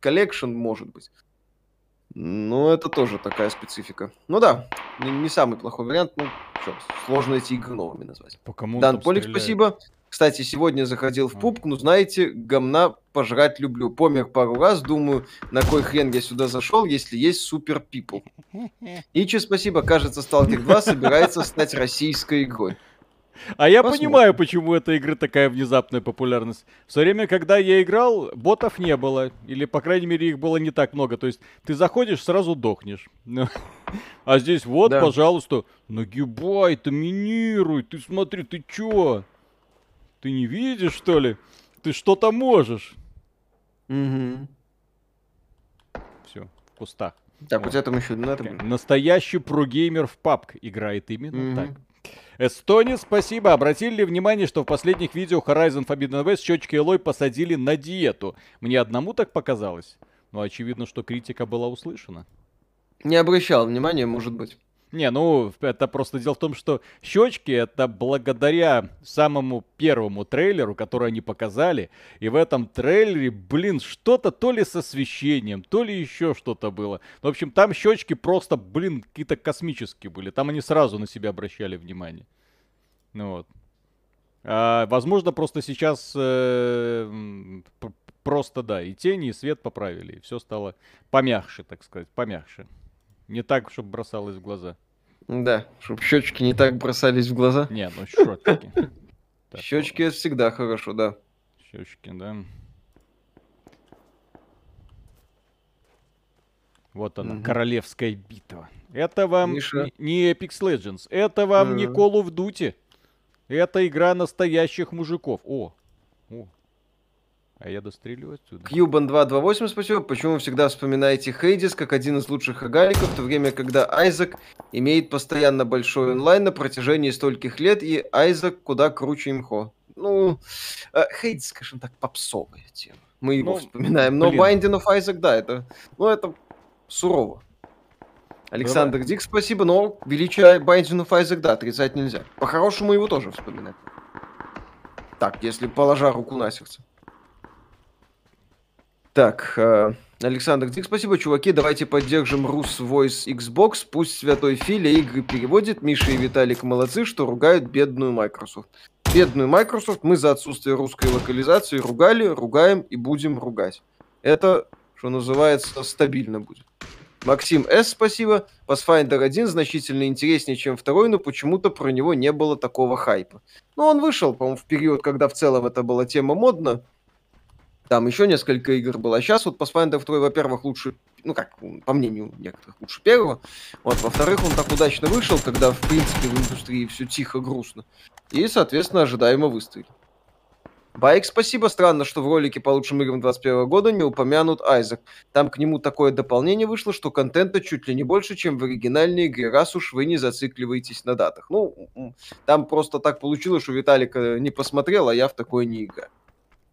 collection, может быть. Ну, это тоже такая специфика. Ну да, не, не самый плохой вариант, ну, что, сложно эти игры новыми назвать. По кому Дан Полик, спасибо. Кстати, сегодня заходил в PUBG, ну, знаете, гомна пожрать люблю. Помер пару раз, думаю, на кой хрен я сюда зашел, если есть Super People. Ичи, спасибо, кажется, Сталкер 2 собирается стать российской игрой. А я Посмотрим. понимаю, почему этой игры такая внезапная популярность. В свое время, когда я играл, ботов не было. Или, по крайней мере, их было не так много. То есть ты заходишь, сразу дохнешь. А здесь вот, да. пожалуйста, нагибай, доминируй. Ты смотри, ты чё? Ты не видишь, что ли? Ты что-то можешь. Угу. Все, в кустах. Так, вот. у тебя там еще надо. Настоящий прогеймер в папк играет именно угу. так. Эстония, спасибо. Обратили ли внимание, что в последних видео Horizon Forbidden West щечки Элой посадили на диету? Мне одному так показалось. Но очевидно, что критика была услышана. Не обращал внимания, может быть. Не, ну, это просто дело в том, что щечки это благодаря самому первому трейлеру, который они показали. И в этом трейлере, блин, что-то то ли с освещением, то ли еще что-то было. В общем, там щечки просто, блин, какие-то космические были. Там они сразу на себя обращали внимание. Ну вот. А, возможно, просто сейчас э, просто, да, и тени, и свет поправили, и все стало помягче, так сказать, помягче. Не так, чтобы бросалось в глаза. Да, чтобы щечки не так бросались в глаза. Не, ну щечки. Щечки это всегда хорошо, да. Щечки, да. Вот она, угу. королевская битва. Это вам Миша. не Apex Legends, это вам не Call of Duty. Это игра настоящих мужиков. О, о. А я дострелю отсюда. Кьюбан 228, спасибо. Почему вы всегда вспоминаете Хейдис как один из лучших агаликов, в то время, когда Айзек имеет постоянно большой онлайн на протяжении стольких лет, и Айзек куда круче имхо. Ну, э, Хейдис, скажем так, попсовая тема. Мы его ну, вспоминаем. Но блин. Binding of Isaac, да, это, ну, это сурово. Александр Давай. Дик, спасибо, но величие Binding of Isaac, да, отрицать нельзя. По-хорошему его тоже вспоминать. Так, если положа руку на сердце. Так, э, Александр Дик, спасибо, чуваки. Давайте поддержим Рус Voice Xbox. Пусть Святой Филя игры переводит. Миша и Виталик молодцы, что ругают бедную Microsoft. Бедную Microsoft мы за отсутствие русской локализации ругали, ругаем и будем ругать. Это, что называется, стабильно будет. Максим С, спасибо. Pathfinder 1 значительно интереснее, чем второй, но почему-то про него не было такого хайпа. Ну, он вышел, по-моему, в период, когда в целом это была тема модна. Там еще несколько игр было. А сейчас вот Pathfinder 2, во-первых, лучше, ну как, по мнению некоторых, лучше первого. Вот, во-вторых, он так удачно вышел, когда, в принципе, в индустрии все тихо, грустно. И, соответственно, ожидаемо выстрелил. Байк, спасибо. Странно, что в ролике по лучшим играм 21 года не упомянут Айзек. Там к нему такое дополнение вышло, что контента чуть ли не больше, чем в оригинальной игре, раз уж вы не зацикливаетесь на датах. Ну, там просто так получилось, что Виталик не посмотрел, а я в такое не играю.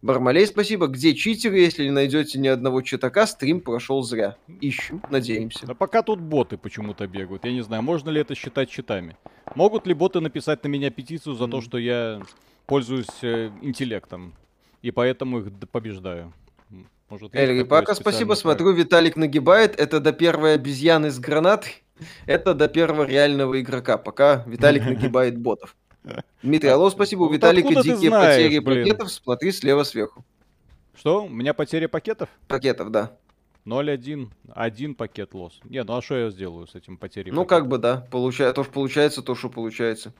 Бармалей, спасибо. Где читеры? Если не найдете ни одного читака, стрим прошел зря. Ищем, надеемся. Да пока тут боты почему-то бегают. Я не знаю, можно ли это считать читами. Могут ли боты написать на меня петицию за mm. то, что я пользуюсь э, интеллектом. И поэтому их побеждаю. Может, Эльри, пока спасибо, проект. смотрю, Виталик нагибает. Это до первой обезьяны с гранатой. Это до первого реального игрока, пока Виталик нагибает ботов. Дмитрий, алло, спасибо. У Виталика дикие знаешь, потери блин. пакетов. Смотри слева сверху. Что? У меня потеря пакетов? Пакетов, да. 0-1. Один пакет лос. Не, ну а что я сделаю с этим потерей Ну, пакетов? как бы, да. Получается, то, что получается, то, что получается.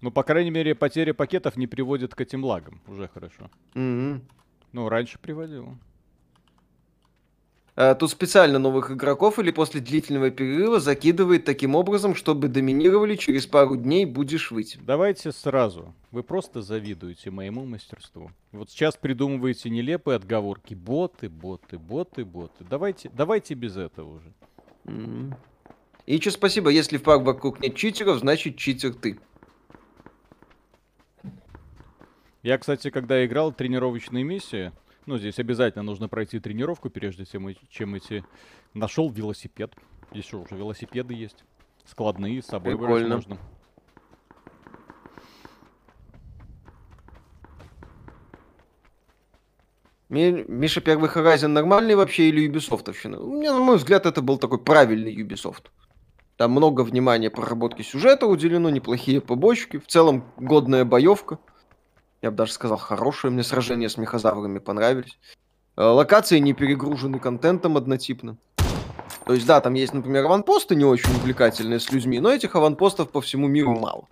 Ну, по крайней мере, потеря пакетов не приводит к этим лагам. Уже хорошо. Mm-hmm. Ну, раньше приводило. А, тут специально новых игроков или после длительного перерыва закидывает таким образом, чтобы доминировали, через пару дней будешь выйти. Давайте сразу. Вы просто завидуете моему мастерству. Вот сейчас придумываете нелепые отговорки. Боты, боты, боты, боты. Давайте, давайте без этого уже. Mm-hmm. И еще спасибо, если в парк вокруг нет читеров, значит читер ты. Я, кстати, когда играл тренировочные миссии, ну, здесь обязательно нужно пройти тренировку, прежде чем идти. Нашел велосипед. Здесь что, уже велосипеды есть. Складные, с собой брать можно. Миша, первый Horizon нормальный вообще или Ubisoftовщина? У меня, на мой взгляд, это был такой правильный Ubisoft. Там много внимания проработки сюжета уделено, неплохие побочки. В целом, годная боевка. Я бы даже сказал, хорошее. Мне сражения с мехозаврами понравились. Э, локации не перегружены контентом однотипно. То есть, да, там есть, например, аванпосты не очень увлекательные с людьми, но этих аванпостов по всему миру мало.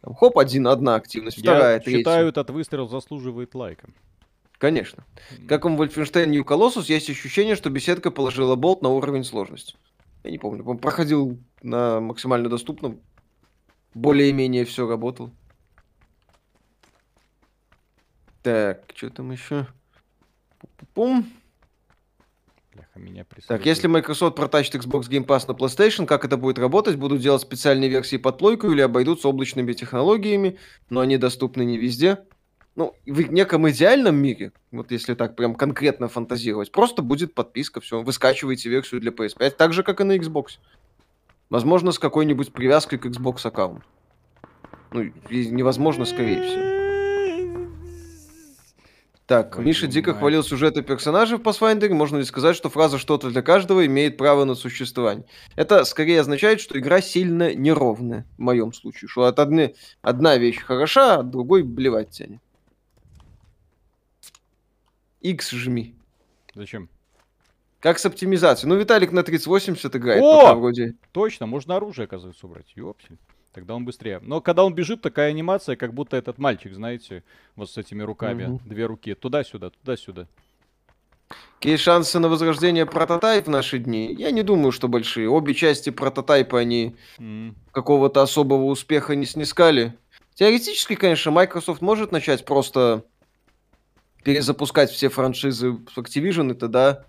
Там, хоп, один, одна активность, вторая, Я третья. считаю, этот выстрел заслуживает лайка. Конечно. Как в Wolfenstein New Colossus, есть ощущение, что беседка положила болт на уровень сложности. Я не помню, он проходил на максимально доступном. Более-менее все работало. Так, что там еще? Пум. Бляха, меня Так, если Microsoft протащит Xbox Game Pass на PlayStation, как это будет работать? Будут делать специальные версии под плойку или обойдутся облачными технологиями, но они доступны не везде? Ну, в неком идеальном мире, вот если так прям конкретно фантазировать, просто будет подписка, все, вы скачиваете версию для PS5, так же, как и на Xbox. Возможно, с какой-нибудь привязкой к Xbox аккаунту. Ну, невозможно, скорее всего. Так, Ой, Миша дико мать. хвалил сюжеты персонажей в Pathfinder. Можно ли сказать, что фраза «что-то для каждого» имеет право на существование? Это скорее означает, что игра сильно неровная, в моем случае. Что от одни, одна вещь хороша, а от другой блевать тянет. X жми. Зачем? Как с оптимизацией? Ну, Виталик на 3080 играет, О! пока вроде... Точно, можно оружие, оказывается, убрать. Ёпсель. Тогда он быстрее. Но когда он бежит, такая анимация, как будто этот мальчик, знаете, вот с этими руками. Мгм. Две руки. Туда-сюда, туда-сюда. Какие шансы на возрождение прототайп в наши дни? Я не думаю, что большие. Обе части прототайпа, они М. какого-то особого успеха не снискали. Теоретически, конечно, Microsoft может начать просто перезапускать все франшизы в Activision, и тогда...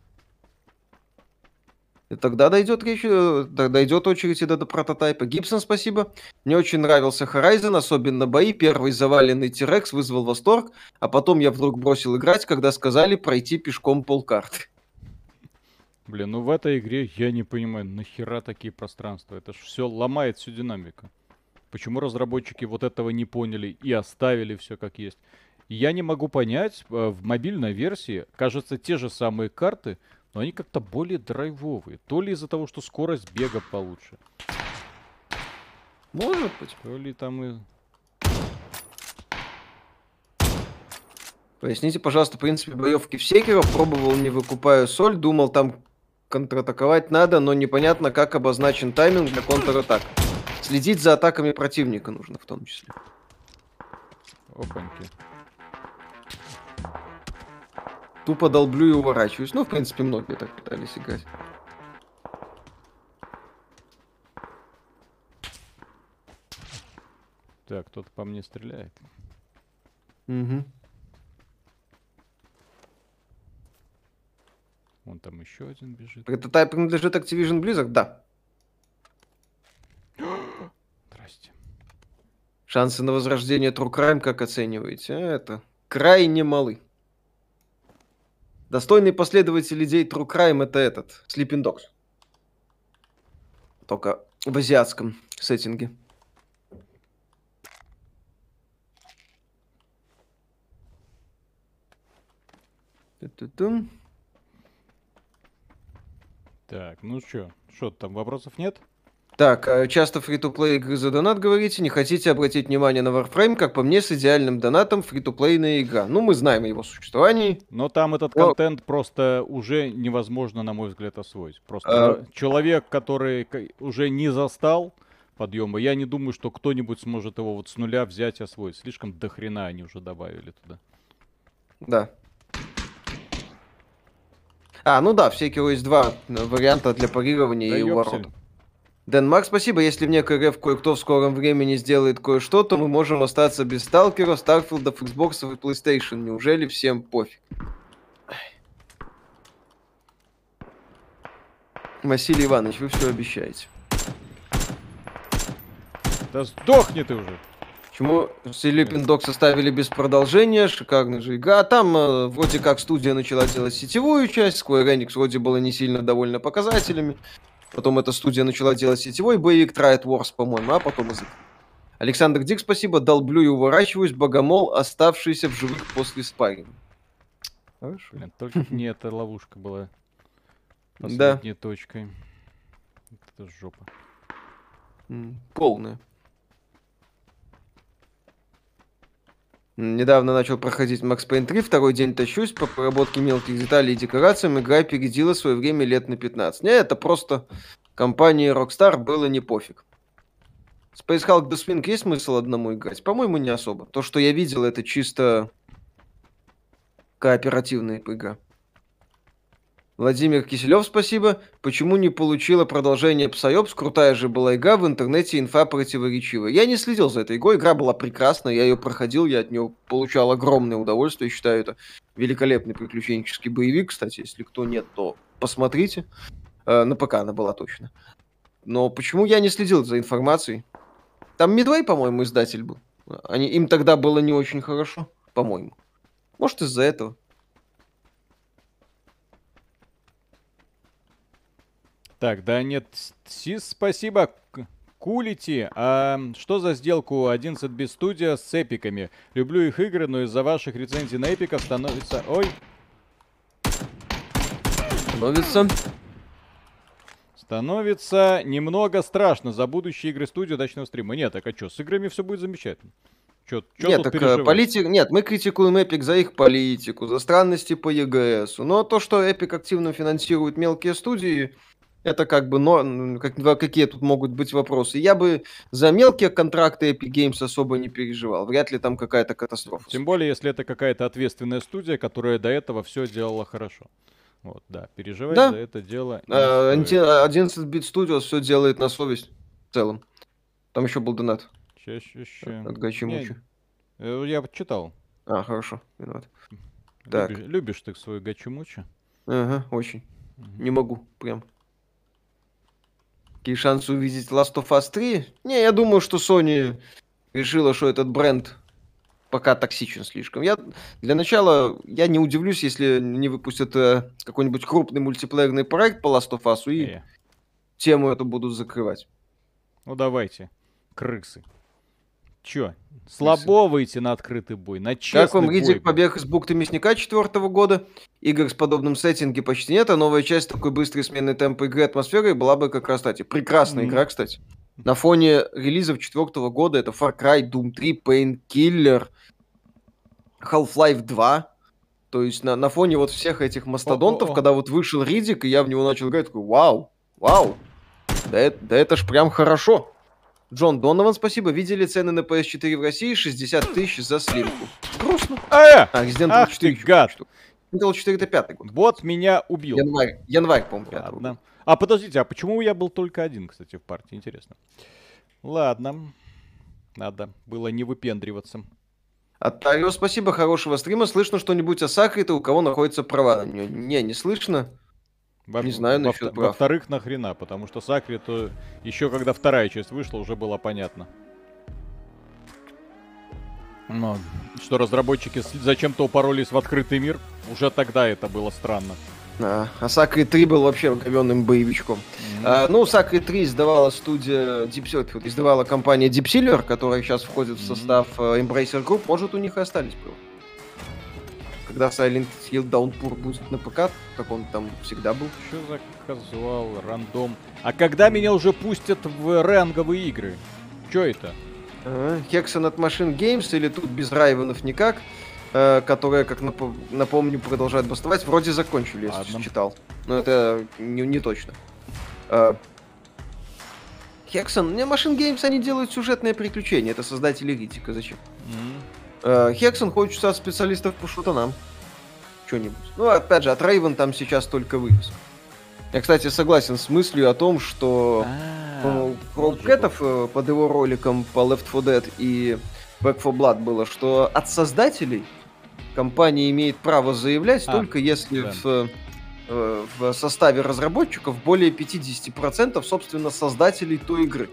И тогда дойдет речь, э, дойдет очередь и до, до прототайпа. Гибсон, спасибо. Мне очень нравился Horizon, особенно бои. Первый заваленный T-Rex вызвал восторг, а потом я вдруг бросил играть, когда сказали пройти пешком полкарты. Блин, ну в этой игре я не понимаю, нахера такие пространства? Это ж все ломает всю динамику. Почему разработчики вот этого не поняли и оставили все как есть? Я не могу понять, э, в мобильной версии, кажется, те же самые карты, но они как-то более драйвовые. То ли из-за того, что скорость бега получше, Может быть. то ли там и... Поясните, пожалуйста, принципе боевки в Секиро. Пробовал, не выкупая соль. Думал, там контратаковать надо, но непонятно, как обозначен тайминг для контратак. Следить за атаками противника нужно в том числе. Опаньки. Тупо долблю и уворачиваюсь. Ну, в принципе, многие так пытались играть. Так, кто-то по мне стреляет. Мгм. Вон там еще один бежит. Прототайп принадлежит Activision Blizzard? Да. Здрасте. Шансы на возрождение True Crime как оцениваете? А, Это крайне малы. Достойный последователь идей True Crime это этот, Sleeping Dogs. Только в азиатском сеттинге. Ту-ту-тум. Так, ну что, что там, вопросов нет? Так, а часто фри-то-плей игры за донат говорите, не хотите обратить внимание на Warframe, как по мне, с идеальным донатом фри-то-плейная игра. Ну, мы знаем о его существовании. Но там этот Но- контент просто уже невозможно, на мой взгляд, освоить. Просто А- человек, который уже не застал подъема, я не думаю, что кто-нибудь сможет его вот с нуля взять и освоить. Слишком дохрена они уже добавили туда. Да. А, ну да, в Секиро есть два э, варианта для парирования Да и уворота. Дэн Марк, спасибо. Если в некой РФ кое-кто в скором времени сделает кое-что, то мы можем остаться без Сталкеров, Старфилдов, Xbox и PlayStation. Неужели всем пофиг? Василий Иванович, вы все обещаете. Да сдохни ты уже! Почему Sleeping Dogs оставили без продолжения? Шикарная же игра. А там э, вроде как студия начала делать сетевую часть. Square Enix вроде было не сильно довольна показателями. Потом эта студия начала делать сетевой боевик Triad Wars, по-моему, а потом язык. Александр Дик, спасибо. Долблю и уворачиваюсь. Богомол, оставшийся в живых после спарринга. Хорошо. Только не эта ловушка была Да. последней точкой. Это жопа. Полная. Недавно начал проходить Max Payne 3, второй день тащусь по проработке мелких деталей и декорациям. Игра опередила свое время лет на 15. Не, это просто компании Rockstar было не пофиг. Space Hulk The Swing есть смысл одному играть? По-моему, не особо. То, что я видел, это чисто кооперативная игра. Владимир Киселев, спасибо. Почему не получила продолжение Psyops? Крутая же была игра, в интернете инфа противоречивая. Я не следил за этой игрой, игра была прекрасная, я ее проходил, я от нее получал огромное удовольствие, считаю это великолепный приключенческий боевик, кстати, если кто нет, то посмотрите. Э, на ПК она была точно. Но почему я не следил за информацией? Там Midway, по-моему, издатель был. Они, им тогда было не очень хорошо, по-моему. Может, из-за этого. Так, да нет, Сис, спасибо. Кулити, а что за сделку 11 без студия с эпиками? Люблю их игры, но из-за ваших рецензий на эпиков становится... Ой, Становится. становится немного страшно за будущие игры студии удачного стрима. Нет, так а что, с играми все будет замечательно. Чё, чё Нет, так э, переживать? политик... Нет, мы критикуем Epic за их политику, за странности по ЕГС. Но то, что Epic активно финансирует мелкие студии, это как бы, но, как, какие тут могут быть вопросы. Я бы за мелкие контракты Epic Games особо не переживал. Вряд ли там какая-то катастрофа. Тем более, если это какая-то ответственная студия, которая до этого все делала хорошо. Вот, да, переживать Да. за это дело не Э, стоит. анти- 11 Bit Studios все делает на совесть в целом. Там еще был донат Чаще, от Гачи-Мучи. Э, Я читал. А, хорошо, виноват. Так. Любишь, любишь ты свою гачу-мучу? Ага, очень. Не могу, прям. Какие шансы увидеть Last of Us 3? Не, я думаю, что Sony решила, что этот бренд пока токсичен слишком. Я для начала я не удивлюсь, если не выпустят э, какой-нибудь крупный мультиплеерный проект по Last of Us и Э, тему эту будут закрывать. Ну давайте, крысы. Чё, слабо выйти на открытый бой, на честный Как вам Ридик побег из бухты мясника четвертого года? Игр с подобным сеттинге почти нет, а новая часть такой быстрой смены темпа игры и атмосферы была бы как раз, кстати, прекрасная Мгм. игра, кстати. На фоне релизов четвертого года это Far Cry, Doom 3, Painkiller, Half-Life 2. То есть на, на фоне вот всех этих мастодонтов, О-о-о. когда вот вышел Ридик, и я в него начал играть, такой, вау, вау, да это, да это ж прям хорошо. Джон Донован, спасибо. Видели цены на PS4 в России? 60 тысяч за слимку. Грустно. Э! А, Resident Evil Ах 4 ты гад. Resident Evil 4 это пятый год. Вот меня убил. Январь, январь, по-моему, года. А подождите, а почему я был только один, кстати, в партии? Интересно. Ладно. Надо было не выпендриваться. Оттарио, спасибо, хорошего стрима. Слышно что-нибудь о Сакрите, у кого находятся права на нее? Не, не слышно. Во- Не знаю во- насчет прав. Во-вторых, нахрена, потому что Сакри, то еще когда вторая часть вышла, уже было понятно. Но, что разработчики зачем-то упоролись в открытый мир, уже тогда это было странно. А, а Сакри 3 был вообще говенным боевичком. А, ну, Сакри 3 издавала студия Deep Silver, издавала компания Deep Silver, которая сейчас входит в состав э, Embracer Group. Может, у них и остались права. Когда Silent Hill Downpour будет на ПК, как он там всегда был. Что за казуал, рандом? А когда меня уже пустят в ранговые игры? Че это? Hexen от Machine Games или тут без Райвенов никак, э, которые, как напо- напомню, продолжают бастовать. Вроде закончили, если Ладно. читал. Но это не, не точно. Э, Hexen, не, Machine Games, они делают сюжетные приключения. Это создатели Ритика. Зачем? М, Э, Хексен хочется от специалистов по шутанам. Что-нибудь. Ну, опять же, от Рейвен там сейчас только вывес. Я, кстати, согласен с мыслью о том, что а, ну, Кэтов э, под его роликом по Left 4 Dead и Back 4 Blood было, что от создателей компания имеет право заявлять А, только если да. в, э, в составе разработчиков более 50% собственно создателей той игры.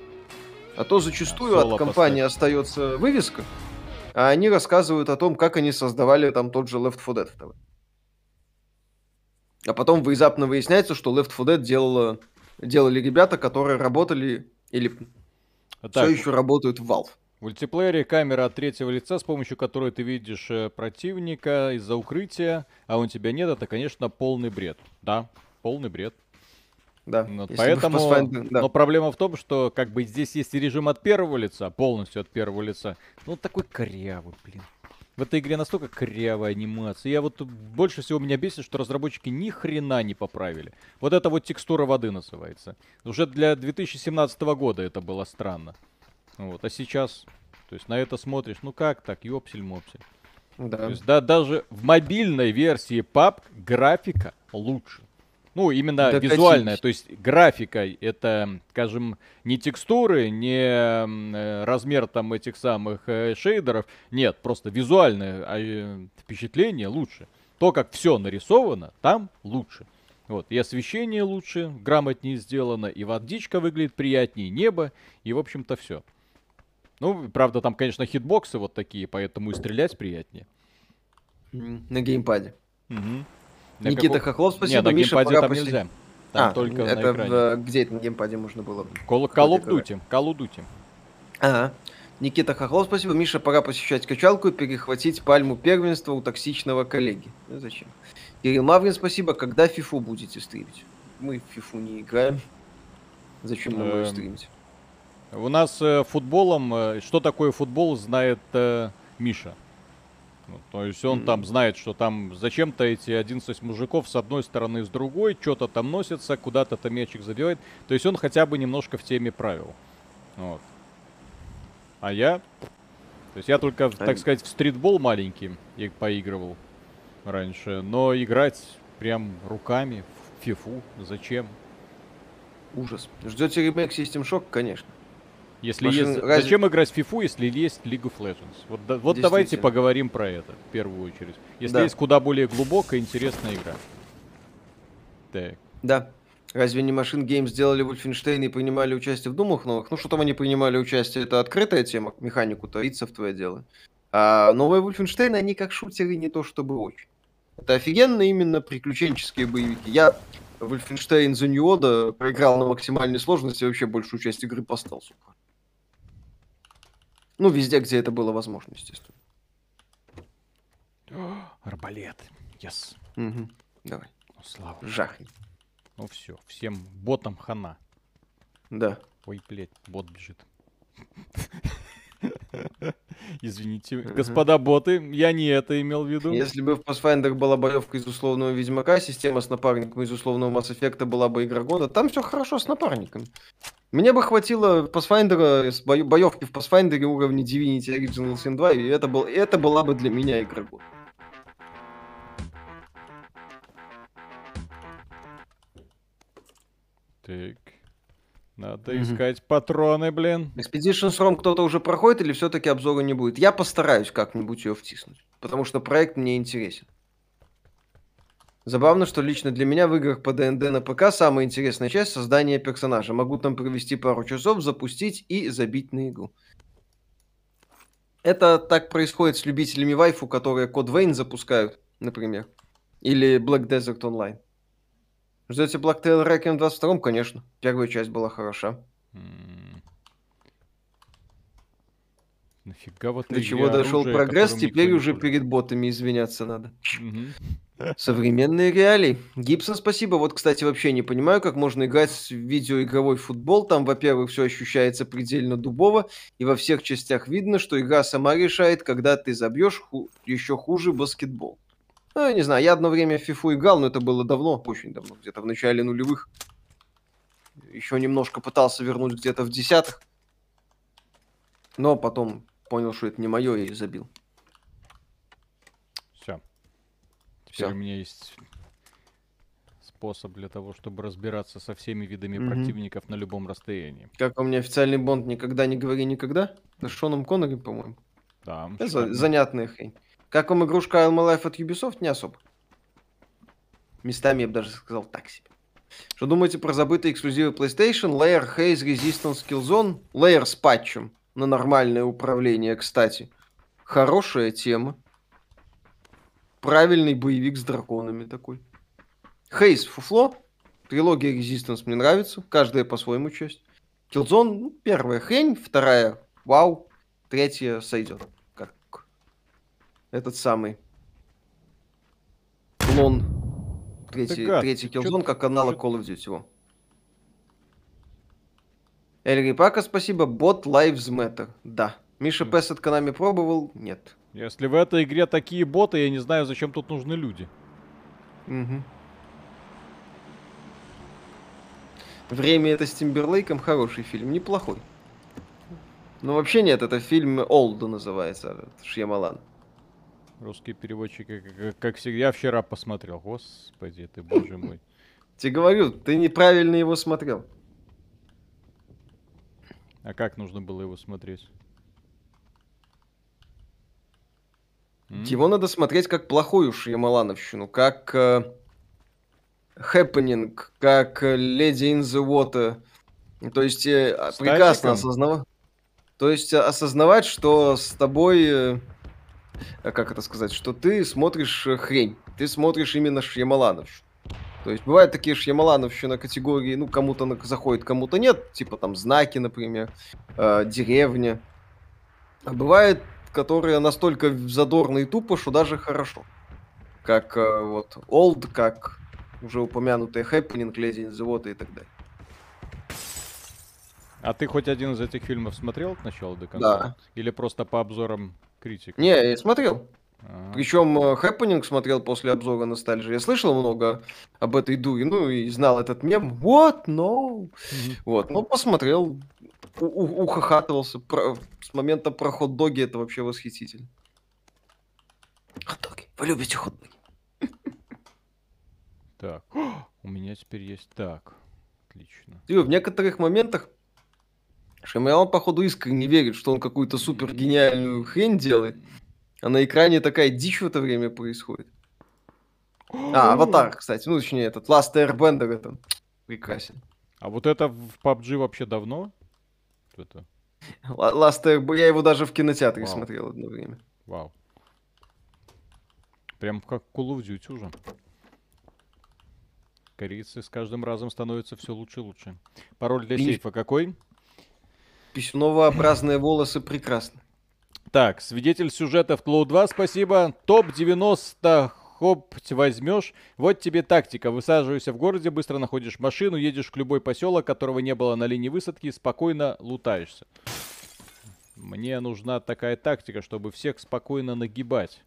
А то зачастую от компании остается вывеска, а они рассказывают о том, как они создавали там тот же Left 4 Dead 2. А потом внезапно выясняется, что Left 4 Dead делала, делали ребята, которые работали или Так, все еще работают в Valve. В мультиплеере камера от третьего лица, с помощью которой ты видишь э, противника из-за укрытия, а у тебя нет, это, конечно, полный бред. Да, полный бред. Да. В поэтому, Pathfinder- да. но проблема в том, что как бы здесь есть и режим от первого лица, полностью от первого лица. Ну, такой корявый, блин. В этой игре настолько корявая анимация. Я вот больше всего меня бесит, что разработчики ни хрена не поправили. Вот это вот текстура воды называется. Уже для 2017 года это было странно. Вот, а сейчас, то есть на это смотришь, ну как так, ёпсель-мопсель. То Да. есть да, даже в мобильной версии PUBG графика лучше. Ну, именно Докатились. визуальная, то есть графика, это, скажем, не текстуры, не э, размер там этих самых э, шейдеров, нет, просто визуальное а, э, впечатление лучше. То, как все нарисовано, там лучше. Вот, и освещение лучше, грамотнее сделано, и водичка выглядит приятнее, небо, и, в общем-то, все. Ну, правда, там, конечно, хитбоксы вот такие, поэтому и стрелять приятнее. На геймпаде. Мгм. На Никита каком- Хохлов, спасибо. на Миша, геймпаде там посидеть. нельзя. Там А, только это на в, экране. э, где это на геймпаде можно было? Вроде Duty. Call of Duty. Ага. Никита Хохлов, спасибо. Миша, пора посещать качалку и перехватить пальму первенства у токсичного коллеги. Ну, зачем? Кирилл Маврин, спасибо. Когда фифу будете стримить? Мы в фифу не играем. Зачем нам ее Эм, стримить? У нас э, футболом, э, что такое футбол, знает э, Миша. Ну, то есть он М. там знает, что там зачем-то эти 11 мужиков с одной стороны и с другой, что-то там носится, куда-то там мячик забивает. То есть он хотя бы немножко в теме правил. Вот. А я... То есть я только, так Ай. сказать, в стритбол маленький и поигрывал раньше. Но играть прям руками в фифу зачем? Ужас. Ждете ремейк System Shock? Конечно. Если Машин- есть... разве- Зачем играть в FIFA, если есть League of Legends? Вот, да- вот давайте поговорим про это в первую очередь. Если Да. есть куда более глубокая, интересная игра. Так. Да. Разве не Машин Гейм сделали Wolfenstein и принимали участие в Думах новых? Ну, что там они принимали участие, это открытая тема, механику-то id твое дело. А новые Wolfenstein, они как шутеры не то чтобы очень. Это офигенно именно приключенческие боевики. Я The New Order проиграл на максимальной сложности, вообще большую часть игры постал, сука. Ну, везде, где это было возможно, естественно. Арбалет. Yes. Мгм. Давай, Ну, слава. жахни. Ну все, всем ботам хана. Да. Ой, блядь, бот бежит. Извините, Мгм. господа боты, я не это имел в виду. Если бы в Pathfinder была боевка из условного Ведьмака, система с напарником из условного Mass Effect была бы игра года, там все хорошо с напарниками. Мне бы хватило Pathfinder, с бою- боевки в Pathfinder уровня Divinity Original Sin 2, и это, был, это была бы для меня игра года. Так. Надо Мгм. искать патроны, блин. Expeditions ROM кто-то уже проходит или все-таки обзора не будет? Я постараюсь как-нибудь ее втиснуть, потому что проект мне интересен. Забавно, что лично для меня в играх по ДНД на ПК самая интересная часть создания персонажа. Могу там провести пару часов, запустить и забить на игру. Это так происходит с любителями вайфу, которые Код Вейн запускают, например. Или Black Desert Online. Ждете Black Tail Requiem в 22 конечно. Первая часть была хороша. Нафига вот До чего дошел оружия, прогресс, теперь уже перед ботами извиняться надо. Современные реалии. Гибсон, спасибо. Вот, кстати, вообще не понимаю, как можно играть в видеоигровой футбол. Там, во-первых, все ощущается предельно дубово, и во всех частях видно, что игра сама решает, когда ты забьешь ху- еще хуже баскетбол. Ну, я не знаю, я одно время в фифу играл, но это было давно, очень давно, где-то в начале нулевых. Еще немножко пытался вернуть где-то в десятых. Но потом понял, что это не мое, и забил. Все. Теперь Всё. у меня есть способ для того, чтобы разбираться со всеми видами Мгм. противников на любом расстоянии. Как у меня официальный бонд «Никогда не говори никогда» с Шоном Коннери, по-моему. Там. Это шикарно. за- занятная хрень. Как вам игрушка Alma Life от Ubisoft? Не особо. Местами я бы даже сказал так себе. Что думаете про забытые эксклюзивы PlayStation? Layer, Haze, Resistance, Killzone? Layer с патчем на нормальное управление, кстати. Хорошая тема. Правильный боевик с драконами такой. Haze фуфло. Трилогия Resistance мне нравится. Каждая по-своему часть. Killzone, ну, первая хрень, вторая вау. Третья сойдет. Как этот самый клон. Третий, как? третий Killzone, как аналог Call of Duty. Во. Эльри Пака, спасибо. Bot Lives Matter. Да. Миша Мгм. Пэс от Konami пробовал? Нет. Если в этой игре такие боты, я не знаю, зачем тут нужны люди. Мгм. Время это с Тимберлейком хороший фильм, неплохой. Ну вообще нет, это фильм Олд называется, Шьямалан. Русские переводчики, как- как всегда, я вчера посмотрел. Господи, ты боже мой. Тебе говорю, ты неправильно его смотрел. А как нужно было его смотреть? Его надо смотреть как плохую Шьямалановщину, как э, Happening, как э, Lady in the Water. То есть э, а, прекрасно осознавать. То есть э, осознавать, что с тобой, э, а как это сказать, что ты смотришь э, хрень, ты смотришь именно Шьямалановщину. То есть бывают такие Шьямалановщина категории, ну кому-то заходит, кому-то нет, типа там знаки, например, э, деревня. А бывает, которые настолько задорно и тупо, что даже хорошо. Как э, вот Old, как уже упомянутые Happening, Lady in the Water и так далее. А ты хоть один из этих фильмов смотрел от начала до конца? Да. Или просто по обзорам критиков? Не, я смотрел. А, Причем Happening смотрел после обзора ностальжи. Я слышал много об этой дуре, ну и знал этот мем. What? No. Вот, ну посмотрел, у- у- ухахатывался. Про- с момента про хот-доги это вообще восхитительно. Хот-доги. Вы любите хот-доги? Так, у меня теперь есть так. Отлично. Ты в некоторых моментах Шамиал, походу, искренне верит, что он какую-то супер гениальную хрень делает, а на экране такая дичь в это время происходит. А, Аватар, кстати, ну, точнее, этот Last Airbender, это прекрасен. А вот это в PUBG вообще давно? Вот Это, Last Airbender, я его даже в кинотеатре Вау. смотрел одно время. вау. Прям как Call of Duty уже. Корейцы с каждым разом становятся все лучше и лучше. Пароль для И- сейфа какой? Писюново-образные волосы прекрасны. Так, свидетель сюжета в Cloud 2, спасибо. Топ-90 хоп возьмешь. Вот тебе тактика. Высаживаешься в городе, быстро находишь машину, едешь к любой поселок, которого не было на линии высадки, и спокойно лутаешься. Мне нужна такая тактика, чтобы всех спокойно нагибать.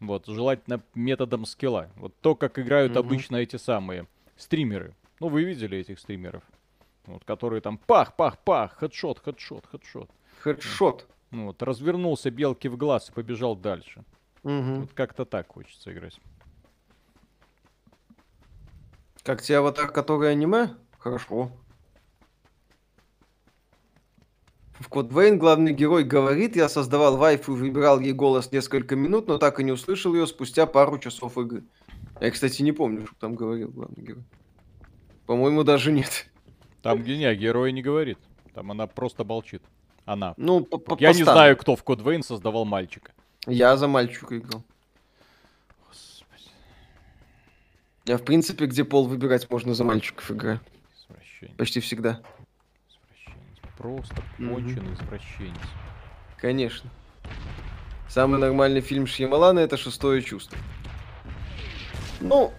Вот, желательно методом скилла. Вот то, как играют Мгм. обычно эти самые стримеры. Ну, вы видели этих стримеров? Вот, которые там пах-пах-пах, хедшот, хедшот, хедшот. Хедшот. Ну вот, развернулся белки в глаз и побежал дальше. Мгм. Вот как-то так хочется играть. Как тебе аватар, который аниме? Хорошо. В Код Вейн главный герой говорит, я создавал вайфу и выбирал ей голос несколько минут, но так и не услышал ее спустя пару часов игры. Я, кстати, не помню, что там говорил главный герой. По-моему, даже нет. Там, не, герой не говорит. Там она просто молчит. Она. Ну, по- Я не знаю, кто в Код Вейн создавал мальчика. Я за мальчика играл. Господи, Я, в принципе, где пол выбирать можно за мальчиков играю. Почти всегда. извращенец. Просто конченый извращенец. Конечно. Самый нормальный фильм Шьямалана это «Шестое чувство». Ну,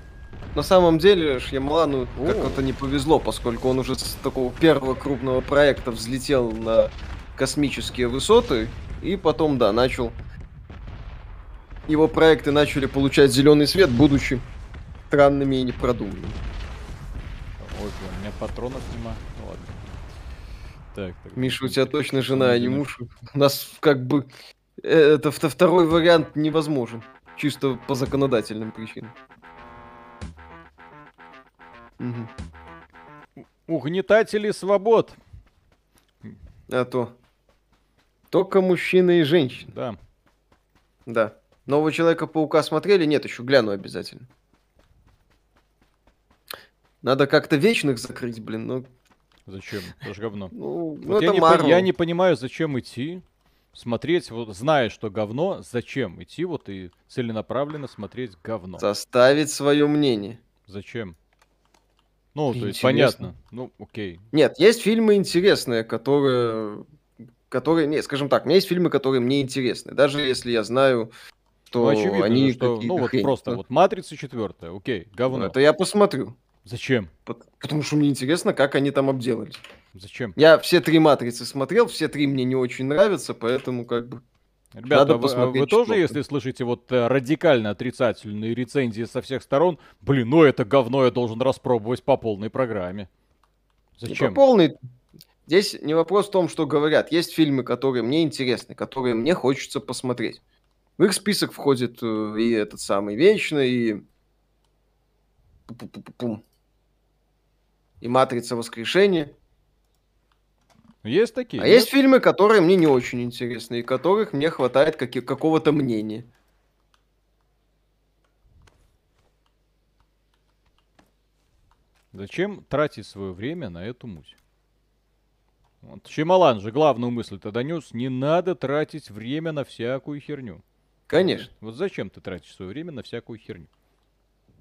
на самом деле Шьямалану как-то не повезло, поскольку он уже с такого первого крупного проекта взлетел на космические высоты, и потом, да, начал... Его проекты начали получать зеленый свет, будучи странными и непродуманными. Ой, у меня патронов нема. Ну ладно. Так, так. Миша, у тебя точно жена, а не муж. У нас как бы э, это вто- второй вариант невозможен. Чисто по законодательным причинам. Мгм. Угнетатели свобод. А то. Только мужчины и женщины. Да. Да. Нового Человека-паука смотрели? Нет, еще гляну обязательно. Надо как-то вечных закрыть, блин. Ну, Зачем? Это ж говно. ну, ну Вот я, это не Marvel. я не понимаю, зачем идти, смотреть, вот зная, что говно, зачем идти вот и целенаправленно смотреть говно? Составить свое мнение. Зачем? Ну, то есть Интересно. понятно. Ну, окей. Нет, есть фильмы интересные, которые которые, не, скажем так, у меня есть фильмы, которые мне интересны, даже если я знаю, что Ну, очевидно, они что, какие-то ну вот хрень. просто, Ну, вот Матрица четвертая, окей, говно. Это я посмотрю. Зачем? Пот- Потому что мне интересно, как они там обделались. Зачем? Я все три матрицы смотрел, все три мне не очень нравятся, поэтому как бы... Ребята, Надо вы, а вы тоже, если слышите вот э, радикально отрицательные рецензии со всех сторон, блин, ну это говно я должен распробовать по полной программе. не по Зачем? полной... Здесь не вопрос в том, что говорят. Есть фильмы, которые мне интересны, которые мне хочется посмотреть. В их список входит э, и этот самый Вечный, и... Пу-пу-пу-пум. И Матрица Воскрешения. Есть такие? А нет? есть фильмы, которые мне не очень интересны, и которых мне хватает каки- какого-то мнения. Зачем тратить свое время на эту муть? Вот Шималан же главную мысль-то донес, не надо тратить время на всякую херню. Конечно. Вот зачем ты тратишь свое время на всякую херню?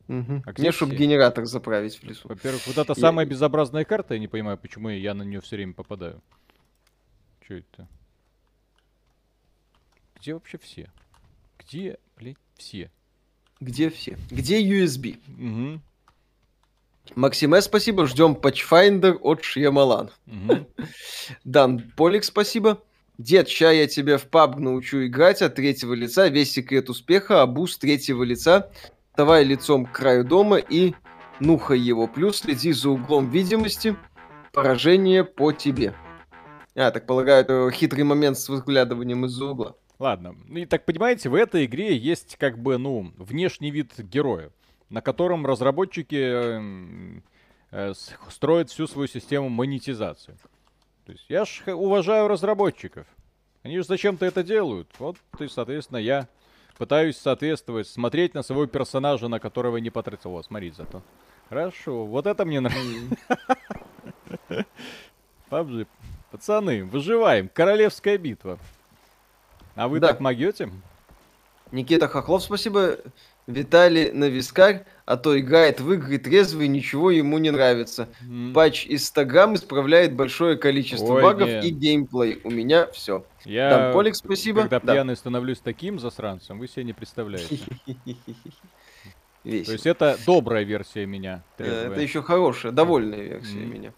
Мгм. А Мне, чтобы генератор заправить в лесу. Во-первых, вот это Я- самая безобразная карта, я не понимаю, почему я на нее все время попадаю. Че это? Где вообще все? Где, блядь, все? Где все? Где USB? Угу, Максиме, спасибо. Ждем Patchfinder от Шьямалан. угу. Дан Полик, спасибо. Дед, ща я тебя в паб научу играть от третьего лица. Весь секрет успеха, абуз третьего лица. Давай лицом к краю дома и нухай его. Плюс следи за углом видимости. Поражение по тебе. А, так полагаю, это хитрый момент с выглядыванием из-за угла. Ладно, и так понимаете, в этой игре есть как бы, ну, внешний вид героя, на котором разработчики э, с- строят всю свою систему монетизации. То есть я ж уважаю разработчиков. Они же зачем-то это делают. Вот и, соответственно, я пытаюсь соответствовать, смотреть на своего персонажа, на которого не потратил. Вот, смотрите зато. Хорошо, вот это мне нравится. PUBG. Пацаны, выживаем. Королевская битва. А вы Да. так могете? Никита Хохлов, спасибо. Виталий Навискарь, а то играет в игры трезвый, ничего ему не нравится. М, Патч из 100 грамм исправляет большое количество Ой, багов не. и геймплей. У меня все. Я, Дан Полик, спасибо. когда Да. пьяный становлюсь таким засранцем, вы себе не представляете. То есть это добрая версия меня. Э. Это еще хорошая, довольная версия меня.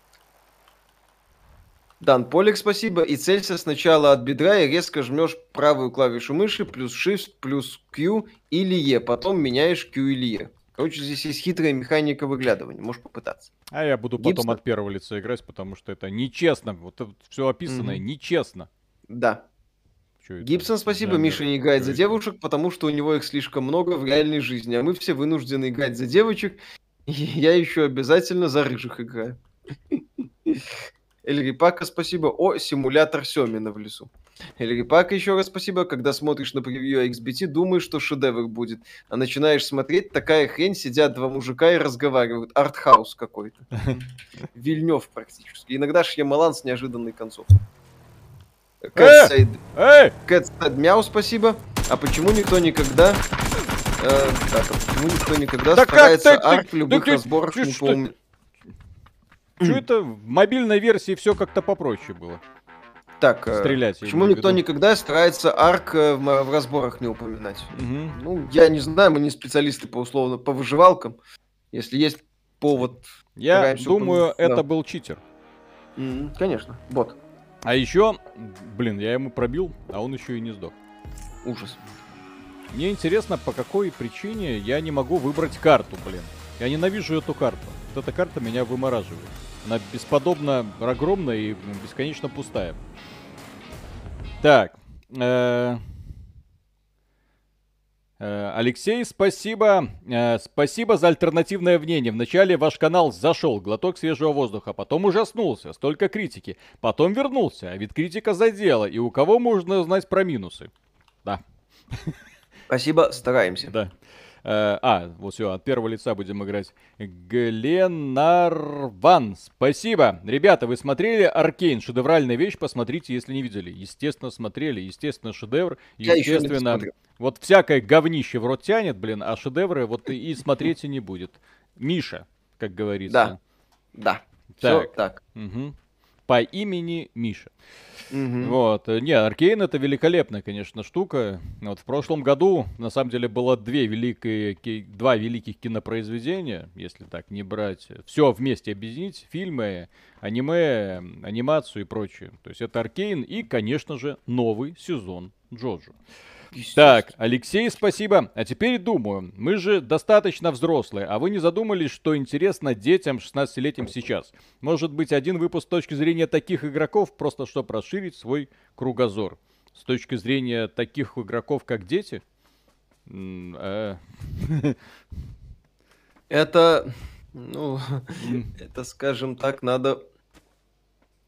Дан Полик, спасибо. И целься сначала от бедра и резко жмешь правую клавишу мыши, плюс Shift, плюс Q или E. Потом меняешь Q или E. Короче, здесь есть хитрая механика выглядывания. Можешь попытаться. А я буду потом Гибсон? от первого лица играть, потому что это нечестно. Вот все описанное Мгм. нечестно. Да. Чё это Гибсон, спасибо. за Миша не играет за это? девушек, потому что у него их слишком много в реальной жизни. А мы все вынуждены играть за девочек. И я еще обязательно за рыжих играю. Эльрипака, спасибо. О, симулятор Семина в лесу. Эльрипака, еще раз спасибо. Когда смотришь на превью XBT, думаешь, что шедевр будет. А начинаешь смотреть, такая хрень, сидят два мужика и разговаривают. Артхаус какой-то. Вильнев практически. Иногда Шьямалан с неожиданной концовкой. Кэт Сайд- Эй! Кэт Мяу, спасибо. А почему никто никогда... э, так, а почему никто никогда Да как старается ты- ты- арт в любых разборах не помнит? Что это в мобильной версии все как-то попроще было? Так, э, Стрелять. почему никто виду. никогда старается арк э, в, в разборах не упоминать? Мгм. Ну, я не знаю, мы не специалисты по условно по выживалкам. Если есть повод... Я думаю, упомянуть, это да. был читер. М, Конечно, бот. А еще, блин, я ему пробил, а он еще и не сдох. Ужас. Мне интересно, по какой причине я не могу выбрать карту, блин. Я ненавижу эту карту. Вот эта карта меня вымораживает. Она бесподобно огромная и бесконечно пустая. Так. э, э, Алексей, спасибо. Э, Спасибо за альтернативное мнение. Вначале ваш канал зашел, глоток свежего воздуха, потом ужаснулся, столько критики. Потом вернулся, а ведь критика задела. И у кого можно узнать про минусы? Да, Спасибо, стараемся. да. Э, а, вот все, от первого лица будем играть. Гленарван, спасибо. Ребята, вы смотрели Аркейн? Шедевральная вещь, посмотрите, если не видели. Естественно, смотрели, естественно, шедевр. Естественно, вот всякое говнище в рот тянет, блин, а шедевры вот и, смотреть и не будет. Миша, как говорится. Да. Да. Все Так. так. По имени Миша. Мгм. Вот. Не, Аркейн это великолепная, конечно, штука. Вот в прошлом году, на самом деле, было две великие, ки- два великих кинопроизведения, если так не брать. Все вместе объединить. Фильмы, аниме, анимацию и прочее. То есть это Аркейн и, конечно же, новый сезон Джоджо. Так, Алексей, спасибо. А теперь думаю, мы же достаточно взрослые, а вы не задумались, что интересно детям 16-летним сейчас? Может быть, один выпуск с точки зрения таких игроков, просто чтобы расширить свой кругозор? С точки зрения таких игроков, как дети? Э, Это, ну, это, скажем так, надо...